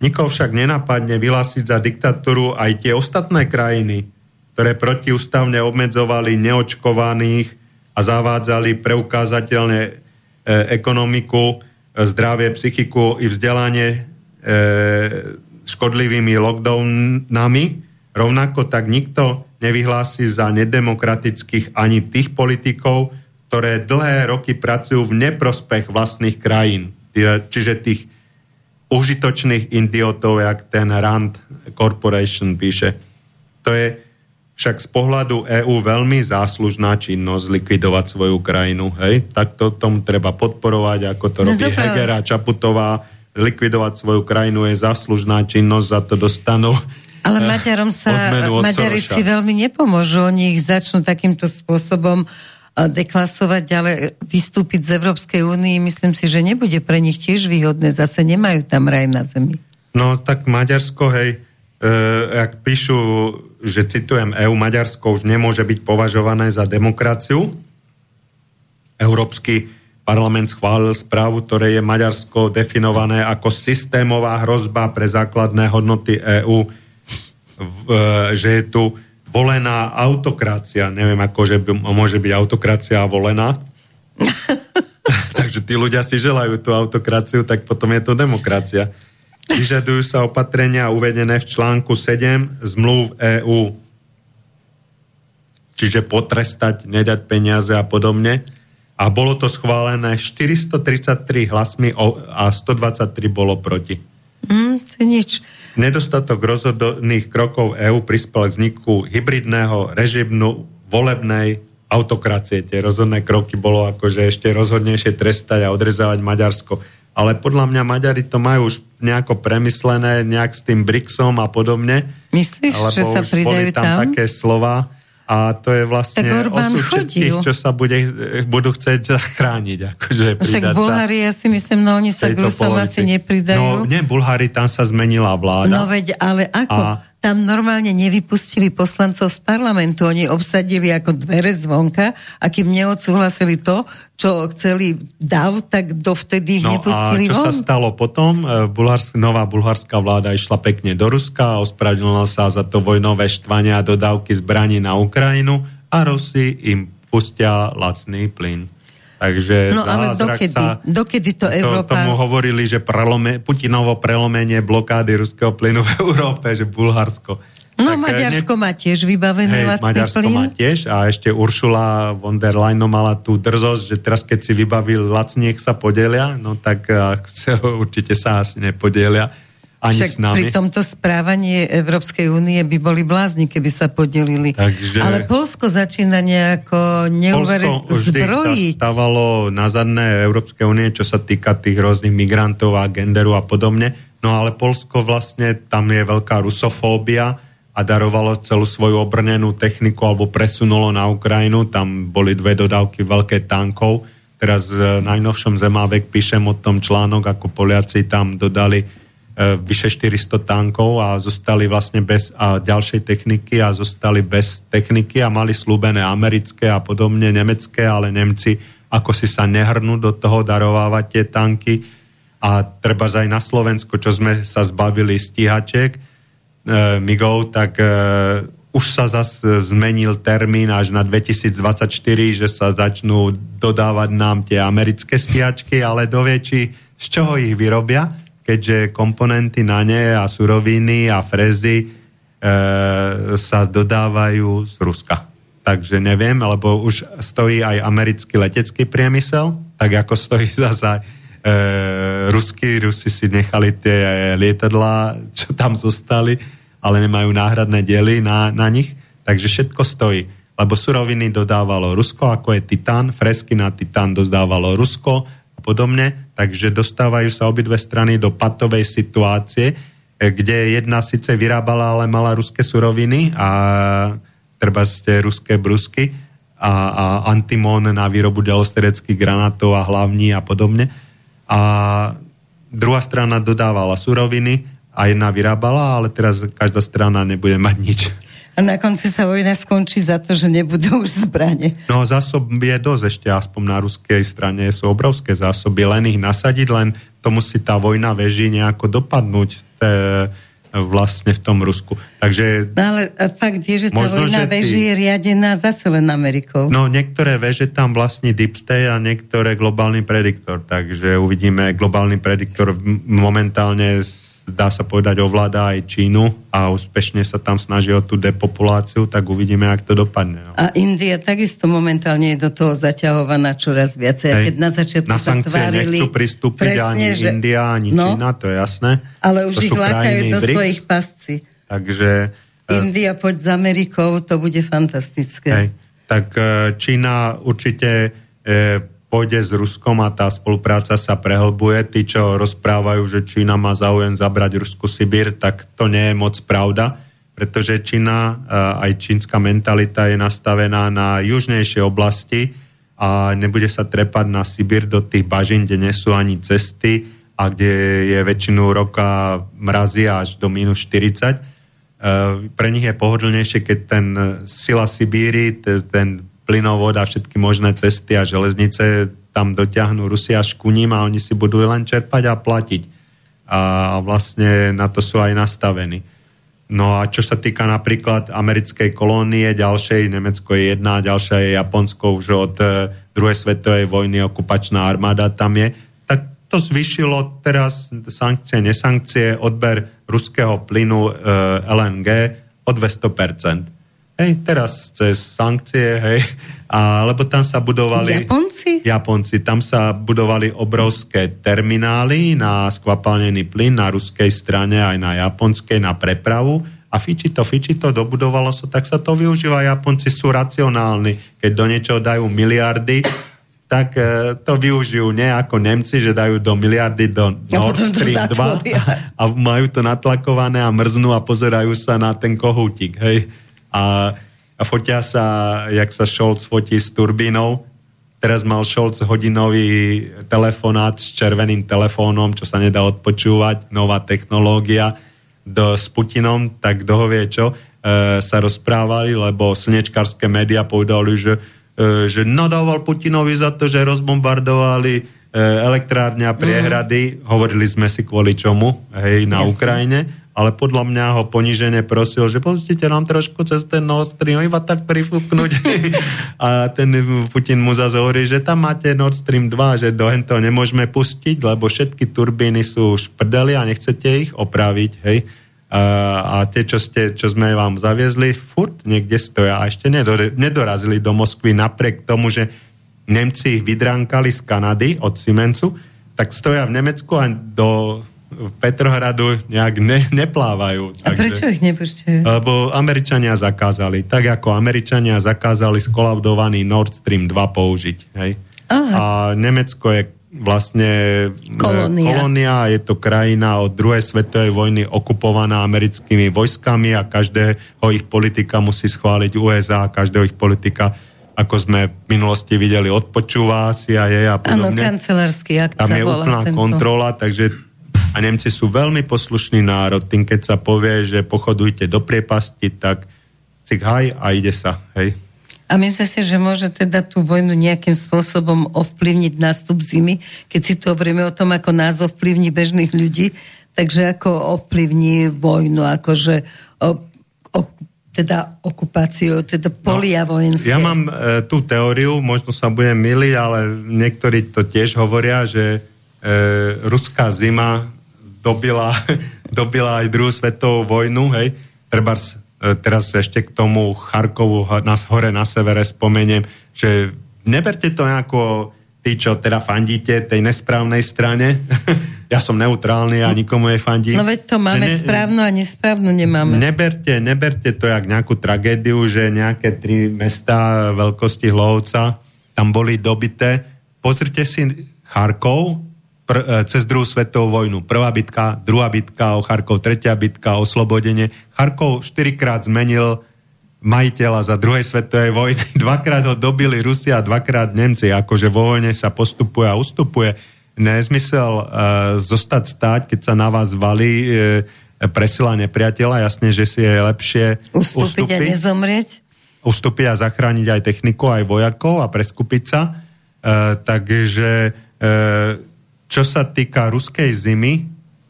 Nikoho však nenapadne vyhlásiť za diktatúru aj tie ostatné krajiny, ktoré protiústavne obmedzovali neočkovaných a zavádzali preukázateľne e, ekonomiku, e, zdravie, psychiku i vzdelanie e, škodlivými lockdownami. Rovnako tak nikto nevyhlási za nedemokratických ani tých politikov, ktoré dlhé roky pracujú v neprospech vlastných krajín. Čiže tých užitočných idiotov, jak ten Rand Corporation píše. To je však z pohľadu EÚ veľmi záslužná činnosť likvidovať svoju krajinu. Hej? Tak to tomu treba podporovať, ako to no robí dobré. Heger a Čaputová. Likvidovať svoju krajinu je záslužná činnosť, za to dostanú ale Maďarom sa, Maďari si veľmi nepomôžu. Oni ich začnú takýmto spôsobom eh, deklasovať, ale vystúpiť z Európskej únie, myslím si, že nebude pre nich tiež výhodné. Zase nemajú tam raj na zemi. No tak Maďarsko, hej, e, ak píšu, že citujem EU, Maďarsko už nemôže byť považované za demokraciu. Európsky parlament schválil správu, ktoré je Maďarsko definované ako systémová hrozba pre základné hodnoty EÚ E, že je tu volená autokracia. Neviem, ako že môže byť autokracia volená. Takže tí ľudia si želajú tú autokraciu, tak potom je to demokracia. Vyžadujú sa opatrenia uvedené v článku 7 zmluv EÚ. Čiže potrestať, nedať peniaze a podobne. A bolo to schválené 433 hlasmi a 123 bolo proti. Mm, to nič. Nedostatok rozhodných krokov EÚ prispel k vzniku hybridného režimu volebnej autokracie. Tie rozhodné kroky bolo akože ešte rozhodnejšie trestať a odrezávať Maďarsko. Ale podľa mňa Maďari to majú už nejako premyslené, nejak s tým BRICSom a podobne. Myslíš, že sa pridajú tam? tam také slova, a to je vlastne osud všetkých, čo sa bude, budú chcieť zachrániť. Akože Však Bulhári, ja si myslím, no oni sa k Rusom asi nepridajú. No nie, Bulhári, tam sa zmenila vláda. No veď, ale ako? A tam normálne nevypustili poslancov z parlamentu. Oni obsadili ako dvere zvonka a kým neodsúhlasili to, čo chceli dav, tak dovtedy ich no nepustili a čo von. sa stalo potom? E, Bulharsk, nová bulharská vláda išla pekne do Ruska a ospravedlnila sa za to vojnové štvanie a dodávky zbraní na Ukrajinu a Rusi im pustia lacný plyn. Takže no ale dokedy, sa, dokedy to Európa... To, tomu hovorili, že prelome, Putinovo prelomenie blokády ruského plynu v Európe, že Bulharsko. No tak, Maďarsko ne... má tiež vybavený hej, lacný Maďarsko plyn. má tiež a ešte Uršula von der Leyen mala tú drzosť, že teraz keď si vybavil lacniek sa podelia, no tak určite sa asi nepodelia ani Však s nami. pri tomto správaní Európskej únie by boli blázni, keby sa podelili. Takže... Ale Polsko začína nejako neuveriť zbrojiť. sa stávalo na zadné Európskej únie, čo sa týka tých rôznych migrantov a genderu a podobne. No ale Polsko vlastne, tam je veľká rusofóbia, a darovalo celú svoju obrnenú techniku alebo presunulo na Ukrajinu. Tam boli dve dodávky veľké tankov. Teraz v najnovšom Zemávek píšem o tom článok, ako Poliaci tam dodali vyše 400 tankov a zostali vlastne bez a ďalšej techniky a zostali bez techniky a mali slúbené americké a podobne nemecké, ale Nemci ako si sa nehrnú do toho darovávať tie tanky. A treba aj na Slovensko, čo sme sa zbavili stíhaček, e, migov, tak e, už sa zase zmenil termín až na 2024, že sa začnú dodávať nám tie americké stiačky, ale dovie, či z čoho ich vyrobia, keďže komponenty na ne a suroviny a frezy e, sa dodávajú z Ruska. Takže neviem, lebo už stojí aj americký letecký priemysel, tak ako stojí zase e, ruskí, Rusi si nechali tie lietadla, čo tam zostali, ale nemajú náhradné diely na, na nich, takže všetko stojí. Lebo suroviny dodávalo Rusko, ako je titán, fresky na titán dodávalo Rusko a podobne, takže dostávajú sa obidve strany do patovej situácie, eh, kde jedna síce vyrábala, ale mala ruské suroviny a treba ste ruské brusky a, a antimón na výrobu delostereckých granátov a hlavní a podobne. A druhá strana dodávala suroviny a jedna vyrábala, ale teraz každá strana nebude mať nič. A na konci sa vojna skončí za to, že nebudú už zbranie. No zásob je dosť ešte, aspoň na ruskej strane sú obrovské zásoby, len ich nasadiť, len to musí tá vojna veží nejako dopadnúť te, vlastne v tom Rusku. Takže... No ale fakt je, že tá možno, vojna veží je riadená zase len Amerikou. No niektoré veže tam vlastní Deep State a niektoré globálny prediktor, takže uvidíme globálny prediktor momentálne dá sa povedať, ovláda aj Čínu a úspešne sa tam snaží o tú depopuláciu, tak uvidíme, ak to dopadne. No. A India takisto momentálne je do toho zaťahovaná čoraz viacej. Hej. Keď na začiatku na sankcie tvárili, nechcú pristúpiť presne, ani že... India, ani no, Čína, to je jasné. Ale už to ich lákajú do BRICS, svojich pasci. Takže... E, India poď s Amerikou, to bude fantastické. Hej. Tak e, Čína určite e, pôjde s Ruskom a tá spolupráca sa prehlbuje. Tí, čo rozprávajú, že Čína má záujem zabrať Rusku Sibír, tak to nie je moc pravda, pretože Čína, aj čínska mentalita je nastavená na južnejšie oblasti a nebude sa trepať na Sibír do tých bažín, kde nie sú ani cesty a kde je väčšinu roka mrazí až do minus 40. Pre nich je pohodlnejšie, keď ten sila Sibíry, ten plynovod a všetky možné cesty a železnice tam dotiahnu Rusia až ku ním a oni si budú len čerpať a platiť. A, vlastne na to sú aj nastavení. No a čo sa týka napríklad americkej kolónie, ďalšej, Nemecko je jedna, ďalšia je Japonsko už od e, druhej svetovej vojny, okupačná armáda tam je, tak to zvyšilo teraz sankcie, nesankcie, odber ruského plynu e, LNG o 200%. Hej, teraz cez sankcie, hej, a, lebo tam sa budovali... Japonci? Japonci, tam sa budovali obrovské terminály na skvapalnený plyn na ruskej strane aj na japonskej na prepravu. A fiči to, fiči to, dobudovalo sa, tak sa to využíva. Japonci sú racionálni, keď do niečoho dajú miliardy, tak e, to využijú nie ako Nemci, že dajú do miliardy do Nord Stream 2 a majú to natlakované a mrznú a pozerajú sa na ten kohútik, hej a, a fotia sa, jak sa Scholz fotí s turbínou. Teraz mal Scholz hodinový telefonát s červeným telefónom, čo sa nedá odpočúvať, nová technológia do, s Putinom, tak kto ho vie čo, e, sa rozprávali, lebo slnečkarské médiá povedali, že, e, že nadával Putinovi za to, že rozbombardovali e, elektrárne a priehrady. Mm. Hovorili sme si kvôli čomu, hej, na Jasne. Ukrajine ale podľa mňa ho ponižene prosil, že pustite nám trošku cez ten Nord Stream, iba tak prifúknuť. a ten Putin mu zase hovorí, že tam máte Nord Stream 2, že do to nemôžeme pustiť, lebo všetky turbíny sú už prdeli a nechcete ich opraviť, hej. a tie, čo, ste, čo sme vám zaviezli, furt niekde stoja a ešte nedorazili do Moskvy napriek tomu, že Nemci ich vydránkali z Kanady od Siemensu, tak stoja v Nemecku a do Petrohradu nejak ne, neplávajú. A takže, prečo ich nepúšťajú? Lebo Američania zakázali. Tak ako Američania zakázali skolaudovaný Nord Stream 2 použiť. Hej? Aha. A Nemecko je vlastne e, kolónia. kolónia, je to krajina od druhej svetovej vojny okupovaná americkými vojskami a každého ich politika musí schváliť USA, každého ich politika ako sme v minulosti videli, odpočúva si a je a podobne. Áno, kancelársky akt Tam je úplná tento. kontrola, takže a Nemci sú veľmi poslušný národ, tým keď sa povie, že pochodujte do priepasti, tak cik haj a ide sa, hej. A myslíte si, že môže teda tú vojnu nejakým spôsobom ovplyvniť nástup zimy, keď si to hovoríme o tom, ako nás ovplyvní bežných ľudí, takže ako ovplyvní vojnu, akože o, o, teda okupáciu, teda polia no, vojenské. Ja mám e, tú teóriu, možno sa budem miliť, ale niektorí to tiež hovoria, že ruská zima dobila, dobila aj druhú svetovú vojnu, hej, trebárs E, teraz ešte k tomu Charkovu nás hore na severe spomeniem, že neberte to ako tí, čo teda fandíte tej nesprávnej strane. ja som neutrálny a nikomu fandím. No veď to máme ne, správnu a nesprávnu nemáme. Neberte, neberte to jak nejakú tragédiu, že nejaké tri mesta veľkosti Hlovca tam boli dobité. Pozrite si Charkov, pr- e, cez druhú svetovú vojnu. Prvá bitka, druhá bitka o Charkov, tretia bitka o oslobodenie. Charkov štyrikrát zmenil majiteľa za druhej svetovej vojny. Dvakrát ho dobili Rusia, dvakrát Nemci. Akože vo vojne sa postupuje a ustupuje. Nezmysel uh, zostať stáť, keď sa na vás valí uh, presila nepriateľa. Jasne, že si je lepšie ustúpiť, ustúpiť a nezomrieť. Ustúpiť a zachrániť aj techniku, aj vojakov a preskupiť sa. Uh, takže uh, čo sa týka ruskej zimy,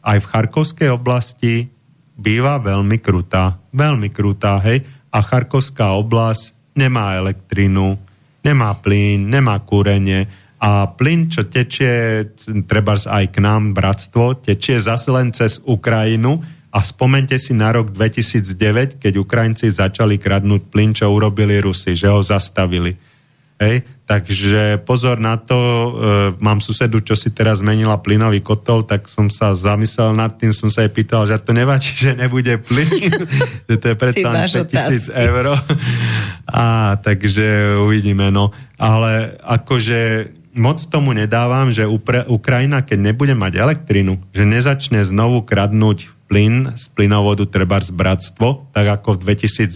aj v Charkovskej oblasti býva veľmi krutá. Veľmi krutá, hej. A Charkovská oblasť nemá elektrinu, nemá plyn, nemá kúrenie a plyn, čo tečie treba aj k nám, bratstvo, tečie zase len cez Ukrajinu a spomente si na rok 2009, keď Ukrajinci začali kradnúť plyn, čo urobili Rusi, že ho zastavili. Hej? Takže pozor na to, e, mám susedu, čo si teraz zmenila plynový kotol, tak som sa zamyslel nad tým, som sa jej pýtal, že to nevadí, že nebude plyn, že to je predsa 5000 eur. A takže uvidíme, no. Ale akože moc tomu nedávam, že Ukrajina, keď nebude mať elektrinu, že nezačne znovu kradnúť plyn z plynovodu treba z bratstvo, tak ako v 2009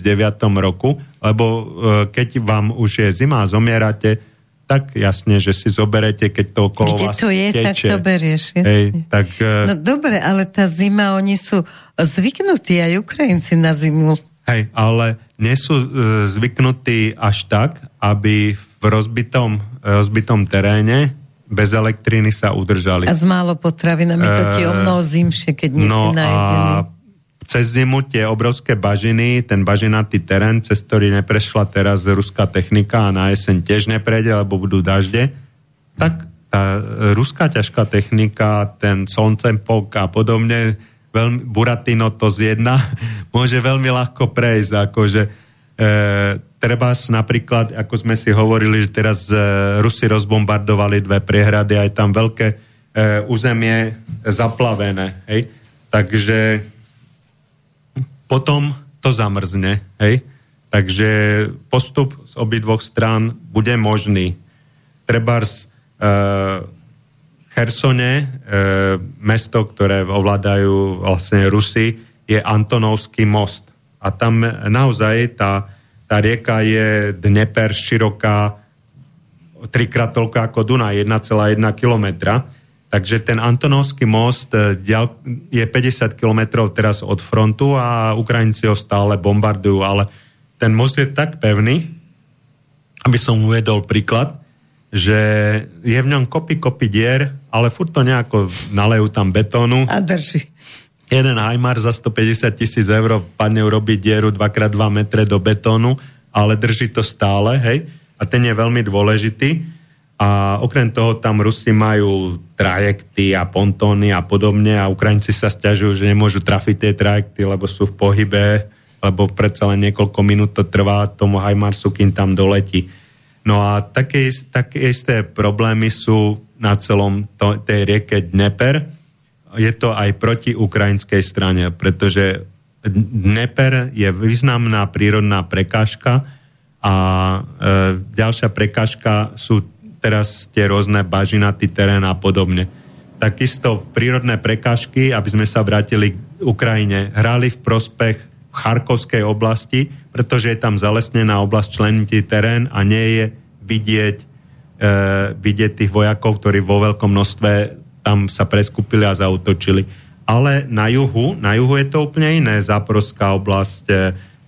roku, lebo e, keď vám už je zima a zomierate, tak jasne, že si zoberete, keď to okolo Kde vás to je, teče. tak to berieš. Hej, tak, e, no dobre, ale tá zima, oni sú zvyknutí aj Ukrajinci na zimu. Hej, ale nie sú uh, zvyknutí až tak, aby v rozbitom, rozbitom teréne bez elektriny sa udržali. A z málo potravinami to ti o mnoho zimšie, keď nie no si najedený. a cez zimu tie obrovské bažiny, ten bažinatý terén, cez ktorý neprešla teraz ruská technika a na jeseň tiež neprejde, lebo budú dažde, tak tá ruská ťažká technika, ten Soncempok a podobne, veľmi, Buratino to z jedna, môže veľmi ľahko prejsť, akože e, treba napríklad, ako sme si hovorili, že teraz e, Rusi rozbombardovali dve priehrady, aj tam veľké e, územie zaplavené, hej. Takže potom to zamrzne, hej. Takže postup z obidvoch strán bude možný. Treba z e, Chersone, e, mesto, ktoré ovládajú vlastne Rusy, je Antonovský most. A tam naozaj tá tá rieka je Dneper široká trikrát toľko ako Dunaj, 1,1 kilometra. Takže ten Antonovský most eh, je 50 kilometrov teraz od frontu a Ukrajinci ho stále bombardujú, ale ten most je tak pevný, aby som uvedol príklad, že je v ňom kopy, kopy dier, ale furt to nejako nalejú tam betónu. A drží jeden Hajmar za 150 tisíc eur padne urobiť dieru 2x2 metre do betónu, ale drží to stále, hej, a ten je veľmi dôležitý. a okrem toho tam Rusi majú trajekty a pontóny a podobne a Ukrajinci sa stiažujú, že nemôžu trafiť tie trajekty, lebo sú v pohybe, lebo predsa len niekoľko minút to trvá tomu Hajmarsu, kým tam doletí. No a také, také isté problémy sú na celom to, tej rieke Dneper. Je to aj proti ukrajinskej strane, pretože Dneper je významná prírodná prekážka a e, ďalšia prekážka sú teraz tie rôzne bažinaty, terén a podobne. Takisto prírodné prekážky, aby sme sa vrátili k Ukrajine, hrali v prospech Charkovskej oblasti, pretože je tam zalesnená oblasť členitý terén a nie je vidieť, e, vidieť tých vojakov, ktorí vo veľkom množstve tam sa preskupili a zautočili. Ale na juhu, na juhu je to úplne iné. Záporská oblasť, e,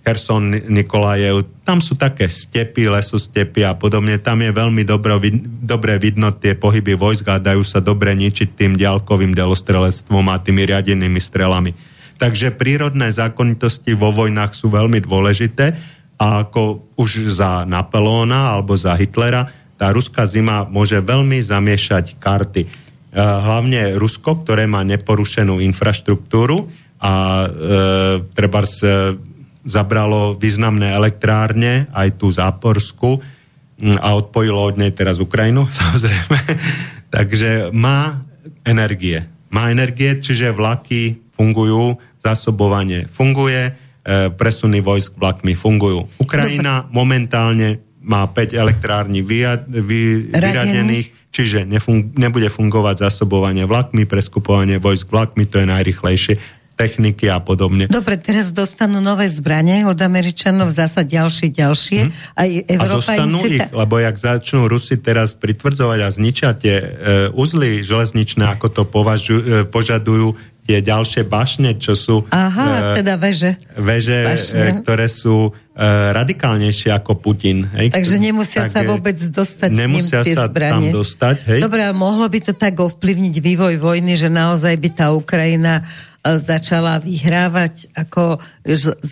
Kherson, Nikolajev, tam sú také stepy, lesostepy a podobne. Tam je veľmi dobro, dobre vidno tie pohyby vojsk a dajú sa dobre ničiť tým ďalkovým delostrelectvom a tými riadenými strelami. Takže prírodné zákonitosti vo vojnách sú veľmi dôležité a ako už za Napoleona alebo za Hitlera tá ruská zima môže veľmi zamiešať karty. Hlavne Rusko, ktoré má neporušenú infraštruktúru a e, treba zabralo významné elektrárne, aj tú Záporsku a odpojilo od nej teraz Ukrajinu, samozrejme. Takže má energie. Má energie, čiže vlaky fungujú, zásobovanie funguje, e, presuny vojsk vlakmi fungujú. Ukrajina momentálne má 5 elektrární vyradených, čiže nefung- nebude fungovať zásobovanie vlakmi, preskupovanie vojsk vlakmi, to je najrychlejšie techniky a podobne. Dobre, teraz dostanú nové zbranie od Američanov, zasa ďalšie, ďalšie. Hmm. Aj Európa a dostanú ich, ich, lebo jak začnú Rusi teraz pritvrdzovať a zničia tie e, uzly železničné, ako to považujú, e, požadujú tie ďalšie bašne, čo sú... Aha, e, teda veže. Veže, e, ktoré sú e, radikálnejšie ako Putin. Hej? Takže nemusia tak, sa vôbec dostať nemusia tie sa zbranie. tam dostať. Hej? Dobre, ale mohlo by to tak ovplyvniť vývoj vojny, že naozaj by tá Ukrajina začala vyhrávať ako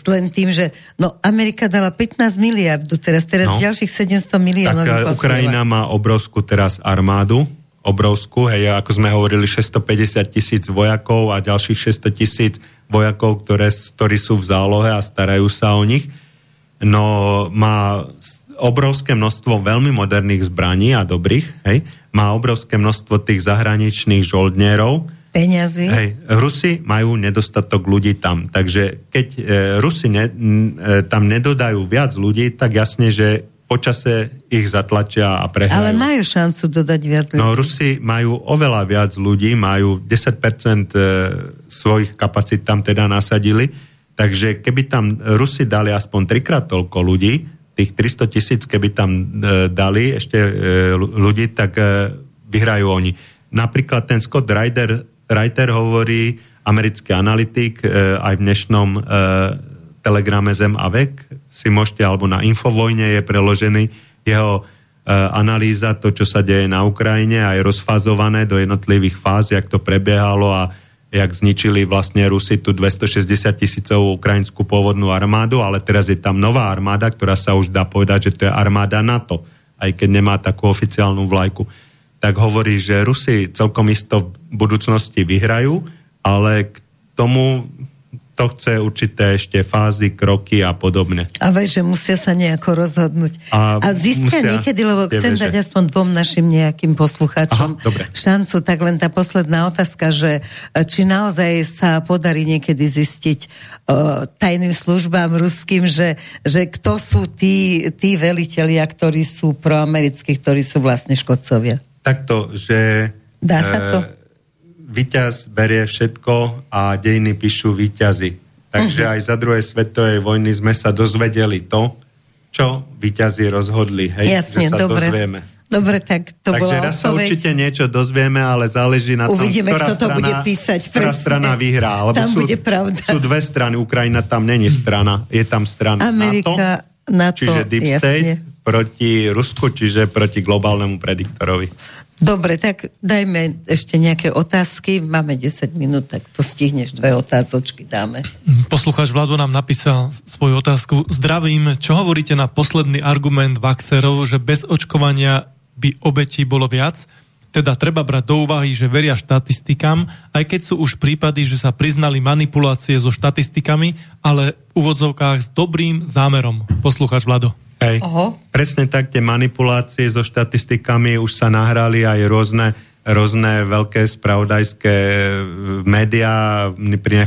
len tým, že no Amerika dala 15 miliardu teraz, teraz no, ďalších 700 miliónov. Tak Ukrajina má obrovskú teraz armádu, obrovskú, hej, ako sme hovorili, 650 tisíc vojakov a ďalších 600 tisíc vojakov, ktoré, ktorí sú v zálohe a starajú sa o nich. No má obrovské množstvo veľmi moderných zbraní a dobrých, hej, má obrovské množstvo tých zahraničných žoldnierov, peňazí. Hej, Rusi majú nedostatok ľudí tam, takže keď e, Rusi ne, e, tam nedodajú viac ľudí, tak jasne, že počase ich zatlačia a prehrajú. Ale majú šancu dodať viac ľudí. No Rusi majú oveľa viac ľudí, majú 10% e, svojich kapacít tam teda nasadili, takže keby tam Rusi dali aspoň trikrát toľko ľudí, tých 300 tisíc, keby tam e, dali ešte e, ľudí, tak vyhrajú oni. Napríklad ten Scott Ryder Reiter hovorí, americký analytik, aj v dnešnom telegrame Zem a vek, si môžete, alebo na Infovojne je preložený jeho e, analýza, to, čo sa deje na Ukrajine, aj rozfazované do jednotlivých fáz, jak to prebiehalo a jak zničili vlastne Rusi tú 260 tisícovú ukrajinskú pôvodnú armádu, ale teraz je tam nová armáda, ktorá sa už dá povedať, že to je armáda NATO, aj keď nemá takú oficiálnu vlajku. Tak hovorí, že Rusi celkom isto v budúcnosti vyhrajú, ale k tomu to chce určité ešte fázy, kroky a podobne. A vieš, že musia sa nejako rozhodnúť. A, a zistia niekedy, lebo chcem dať aspoň dvom našim nejakým poslucháčom Aha, šancu, tak len tá posledná otázka, že e, či naozaj sa podarí niekedy zistiť uh, tajným službám ruským, že, že kto sú tí, tí velitelia, ktorí sú proamerickí, ktorí sú vlastne škodcovia takto, že Dá sa to? E, víťaz berie všetko a dejiny píšu víťazy. Takže uh-huh. aj za druhej svetovej vojny sme sa dozvedeli to, čo víťazi rozhodli. Hej, Jasne, že sa dobre. dozvieme. Dobre, tak to Takže bola raz sa určite niečo dozvieme, ale záleží na Uvidíme, tom, ktorá kto to strana, bude písať. Ktorá presne. strana vyhrá. Lebo tam sú, bude pravda. Sú dve strany. Ukrajina tam není strana. Je tam strana Amerika, NATO, NATO čiže Deep jasne. State proti Rusku, čiže proti globálnemu prediktorovi. Dobre, tak dajme ešte nejaké otázky. Máme 10 minút, tak to stihneš, dve otázočky dáme. Poslucháč Vlado nám napísal svoju otázku. Zdravím, čo hovoríte na posledný argument Vaxerov, že bez očkovania by obetí bolo viac. Teda treba brať do úvahy, že veria štatistikám, aj keď sú už prípady, že sa priznali manipulácie so štatistikami, ale v úvodzovkách s dobrým zámerom. Poslúchač Vlado. Hej. Oho. Presne tak, tie manipulácie so štatistikami už sa nahrali aj rôzne rôzne veľké spravodajské médiá pri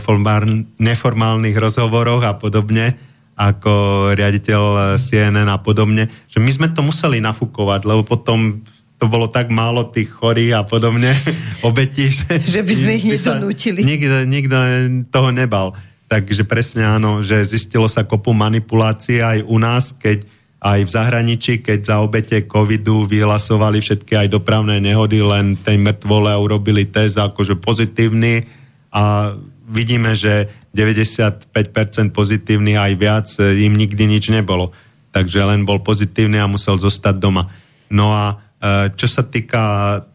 neformálnych rozhovoroch a podobne, ako riaditeľ CNN a podobne, že my sme to museli nafúkovať, lebo potom to bolo tak málo tých chorých a podobne obetí, že, že by sme ich nedonútili. Nikto, nikto toho nebal. Takže presne áno, že zistilo sa kopu manipulácií aj u nás, keď aj v zahraničí, keď za obete covidu vyhlasovali všetky aj dopravné nehody, len tej mŕtvole urobili test akože pozitívny a vidíme, že 95% pozitívnych aj viac e, im nikdy nič nebolo. Takže len bol pozitívny a musel zostať doma. No a čo sa týka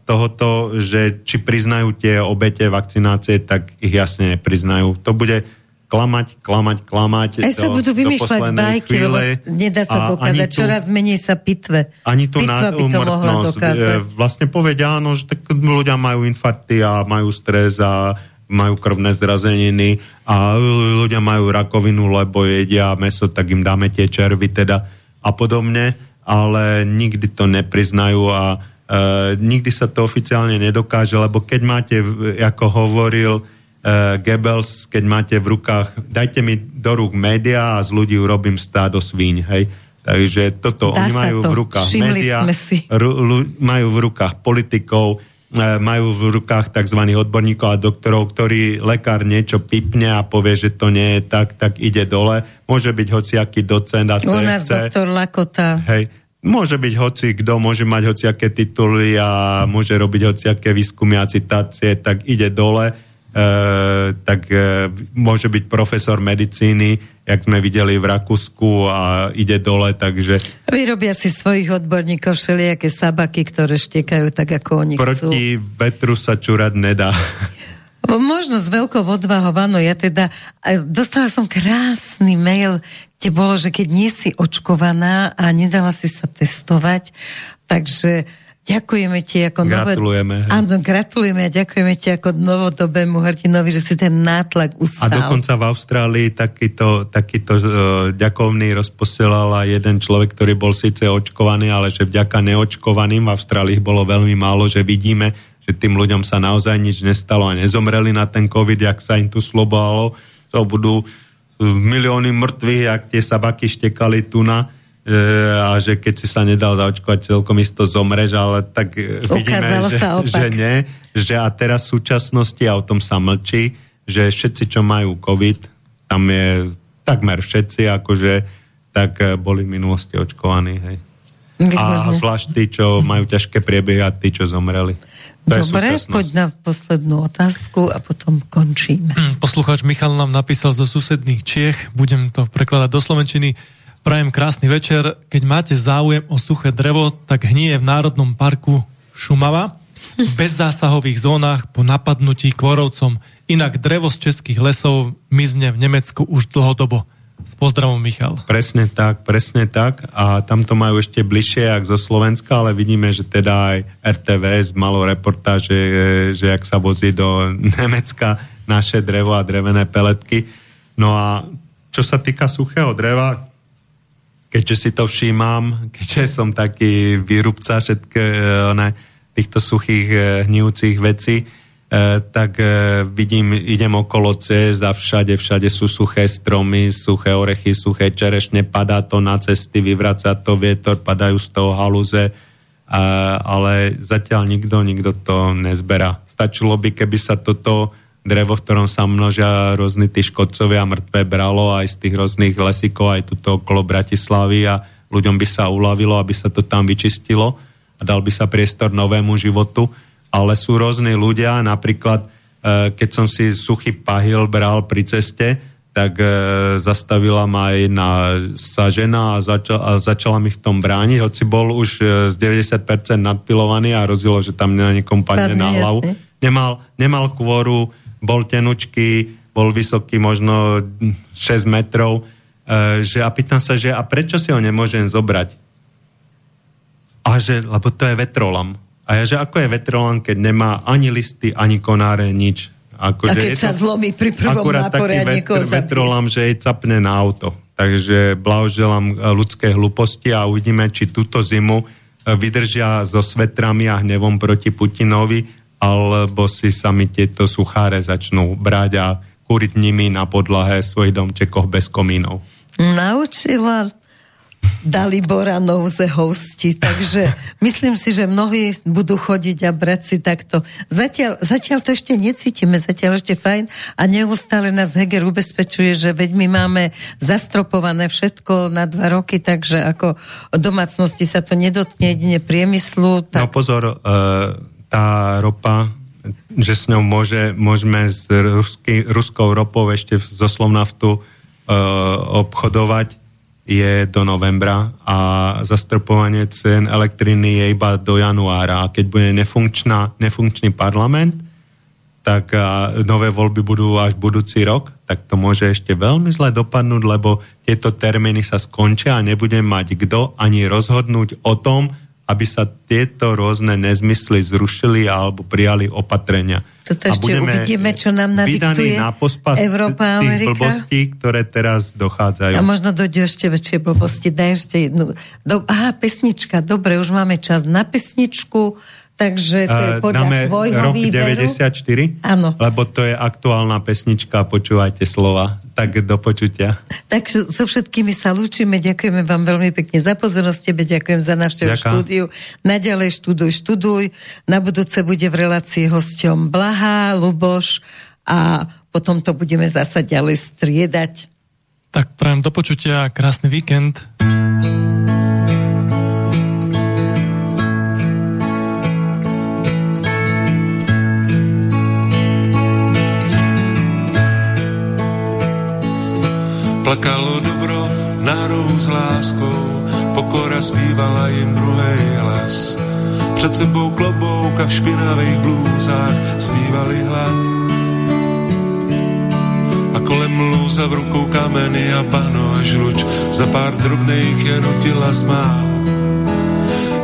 tohoto, že či priznajú tie obete vakcinácie, tak ich jasne nepriznajú. To bude klamať, klamať, klamať. Aj sa budú vymýšľať bajky, chvíle. lebo nedá sa dokázať. Tu, Čoraz menej sa pitve. Ani tu Pitva na by to mohla e, dokázať. Vlastne povedia, áno, že tak ľudia majú infarkty a majú stres a majú krvné zrazeniny a ľudia majú rakovinu, lebo jedia meso, tak im dáme tie červy teda a podobne, ale nikdy to nepriznajú a e, nikdy sa to oficiálne nedokáže, lebo keď máte, ako hovoril uh, Goebbels, keď máte v rukách, dajte mi do rúk média a z ľudí urobím stádo svíň, hej. Takže toto, Dá oni majú to. v rukách média, majú v rukách politikov, uh, majú v rukách tzv. odborníkov a doktorov, ktorý lekár niečo pipne a povie, že to nie je tak, tak ide dole. Môže byť hociaký docent a CFC. U nás doktor Lakota. Hej, Môže byť hoci kto, môže mať hociaké tituly a môže robiť hociaké výskumy a citácie, tak ide dole E, tak e, môže byť profesor medicíny, jak sme videli v Rakúsku a ide dole, takže... Vyrobia si svojich odborníkov všelijaké sabaky, ktoré štekajú tak, ako oni Proti chcú. Vetru sa čurať nedá. Možno s veľkou odvahou, áno, ja teda dostala som krásny mail, kde bolo, že keď nie si očkovaná a nedala si sa testovať, takže Ďakujeme ti ako gratulujeme, nové... Áno, gratulujeme a ďakujeme ti ako novodobému hrdinovi, že si ten nátlak ustal. A dokonca v Austrálii takýto, takýto uh, ďakovný rozposielal jeden človek, ktorý bol síce očkovaný, ale že vďaka neočkovaným v Austrálii bolo veľmi málo, že vidíme, že tým ľuďom sa naozaj nič nestalo a nezomreli na ten COVID, jak sa im tu slobovalo. To budú milióny mŕtvych, jak tie sabaky štekali tu na E, a že keď si sa nedal zaočkovať, celkom isto zomreš, ale tak e, vidíme, že, že nie. Že a teraz v súčasnosti, a o tom sa mlčí, že všetci, čo majú COVID, tam je takmer všetci, akože tak e, boli v minulosti očkovaní. Hej. A zvlášť tí, čo majú ťažké priebehy a tí, čo zomreli. To Dobre, poď na poslednú otázku a potom končíme. Hm, poslucháč Michal nám napísal zo susedných Čiech, budem to prekladať do Slovenčiny. Prajem krásny večer. Keď máte záujem o suché drevo, tak hnie v Národnom parku Šumava v bezzásahových zónach po napadnutí kvorovcom. Inak drevo z českých lesov mizne v Nemecku už dlhodobo. S pozdravom, Michal. Presne tak, presne tak. A tam to majú ešte bližšie, jak zo Slovenska, ale vidíme, že teda aj RTVS malo reportáž, že, jak sa vozí do Nemecka naše drevo a drevené peletky. No a čo sa týka suchého dreva, keďže si to všímam, keďže som taký výrubca všetké eh, týchto suchých eh, hnijúcich vecí, tak e, vidím, idem okolo cest a všade, všade sú suché stromy, suché orechy, suché čerešne, padá to na cesty, vyvraca to vietor, padajú z toho haluze, ale zatiaľ nikto, nikto to nezberá. Stačilo by, keby sa toto drevo, v ktorom sa množia rôzni tí škodcovia mŕtve bralo aj z tých rôznych lesikov, aj tuto okolo Bratislavy a ľuďom by sa uľavilo, aby sa to tam vyčistilo a dal by sa priestor novému životu. Ale sú rôzni ľudia, napríklad e, keď som si suchý pahil bral pri ceste, tak e, zastavila ma jedna sa žena a, začal, a začala mi v tom brániť, hoci bol už e, z 90% nadpilovaný a rozilo, že tam na niekom padne na hlavu. Nemal, nemal kvoru, bol tenučký, bol vysoký možno 6 metrov, že a pýtam sa, že a prečo si ho nemôžem zobrať? A A že, lebo to je vetrolam. A ja, že ako je vetrolam, keď nemá ani listy, ani konáre, nič. Ako, a keď sa to, zlomí pri prvom nápore a niekoho vetr, vetrolam, že jej capne na auto. Takže blahoželám e, ľudské hlúposti a uvidíme, či túto zimu e, vydržia so svetrami a hnevom proti Putinovi, alebo si sami tieto sucháre začnú brať a kúriť nimi na podlahe svojich domčekoch bez komínov. Naučila Dalibora nouze hosti, takže myslím si, že mnohí budú chodiť a brať si takto. Zatiaľ, zatiaľ to ešte necítime, zatiaľ ešte fajn a neustále nás Heger ubezpečuje, že veď my máme zastropované všetko na dva roky, takže ako domácnosti sa to nedotkne jedine priemyslu. Tak... No pozor, e, tá ropa že s ňou môže, môžeme s rusky, ruskou ropou ešte zo Slovnaftu uh, obchodovať je do novembra a zastrpovanie cien elektriny je iba do januára. A keď bude nefunkčná, nefunkčný parlament, tak nové voľby budú až budúci rok, tak to môže ešte veľmi zle dopadnúť, lebo tieto termíny sa skončia a nebude mať kto ani rozhodnúť o tom, aby sa tieto rôzne nezmysly zrušili alebo prijali opatrenia. Toto ešte uvidíme, čo nám nadiktuje na pospas Európa, tých Amerika. blbostí, ktoré teraz dochádzajú. A možno dojde ešte väčšie blbosti. Daj ešte jednu. Do, aha, pesnička. Dobre, už máme čas na pesničku. Takže to je podľa Dáme rok 94? Áno. Lebo to je aktuálna pesnička, počúvajte slova. Tak do počutia. Tak so všetkými sa lúčime, ďakujeme vám veľmi pekne za pozornosť, tebe ďakujem za návštevu štúdiu. Naďalej študuj, študuj. Na budúce bude v relácii hosťom Blaha, Luboš a potom to budeme zasa ďalej striedať. Tak prajem do počutia, krásny víkend. Plakalo dobro nárou s láskou, pokora zpívala jim druhý hlas. Před sebou klobouk a v špinavých blúzách zpívali hlad. A kolem lúza v rukou kameny a pano a žluč, za pár drobných je nutila smál.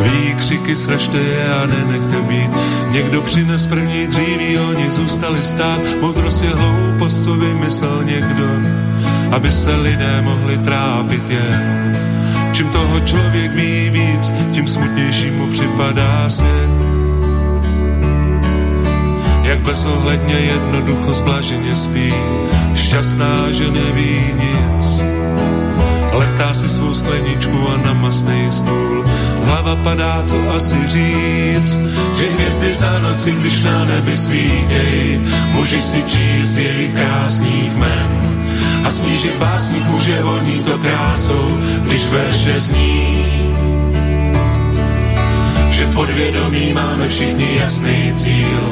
Výkřiky sražte je a nenechte být. Někdo přines první dříví, oni zůstali stát. Moudrost je hloupost, co vymyslel někdo aby se lidé mohli trápit jen. Čím toho člověk ví víc, tím smutnější mu připadá svět. Jak bezohledně jednoducho zblaženě spí, šťastná, že neví nic. Letá si svou skleničku a na masný stůl, hlava padá, co asi říct, že hvězdy za noci, když na nebi svítěj, můžeš si číst jejich krásných men a snížit básníků, že voní to krásou, když verše zní. Že v podvědomí máme všichni jasný cíl,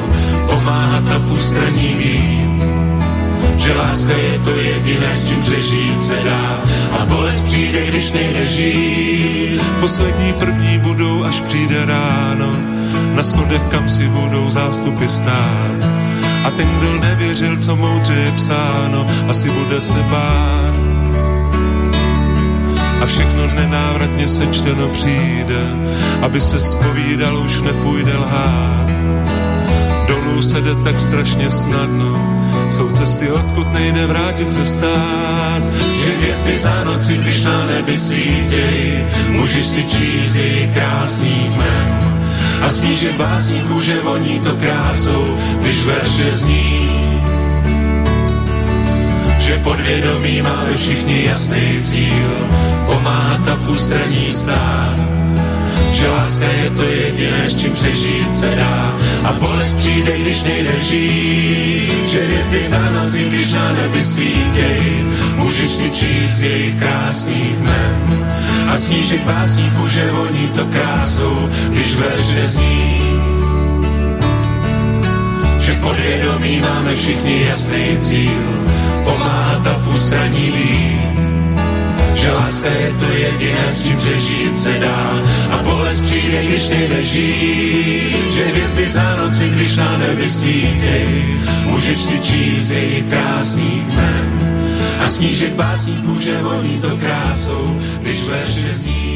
pomáhat a v ústraní vím. Že láska je to jediné, s čím přežít se dá a bolest přijde, když nejde žít. Poslední první budou, až přijde ráno, na schodech kam si budou zástupy stát a ten, kdo nevěřil, co moudře je psáno, asi bude se bát. A všechno nenávratně sečteno přijde, aby se spovídal, už nepůjde lhát. Dolů se jde tak strašně snadno, jsou cesty, odkud nejde vrátit se vstát. Že hvězdy za noci, když na nebi svítěj, můžeš si číst jejich krásných men a snížit básníků, že voní to krásou, když verše zní. Že podvědomí máme všichni jasný cíl, pomáhat a v ústraní stát. Že láska je to jediné, s čím přežít se dá a bolest přijde, když nejde žít. Že hvězdy za noci, když na nebi svítěj, můžeš si číst jejich krásných men a snížit básníku, že voní to krásou, když verše zní. Že podvědomí máme všichni jasný cíl, pomáhat a v ústraní být. Že láska je to jediné, s čím přežít se dá a bolest přijde, když nejde žít. Že hvězdy za noci, když na nebi svítěj, můžeš si číst jejich krásných men a snížit básníků, že voní to krásou, když verše zní.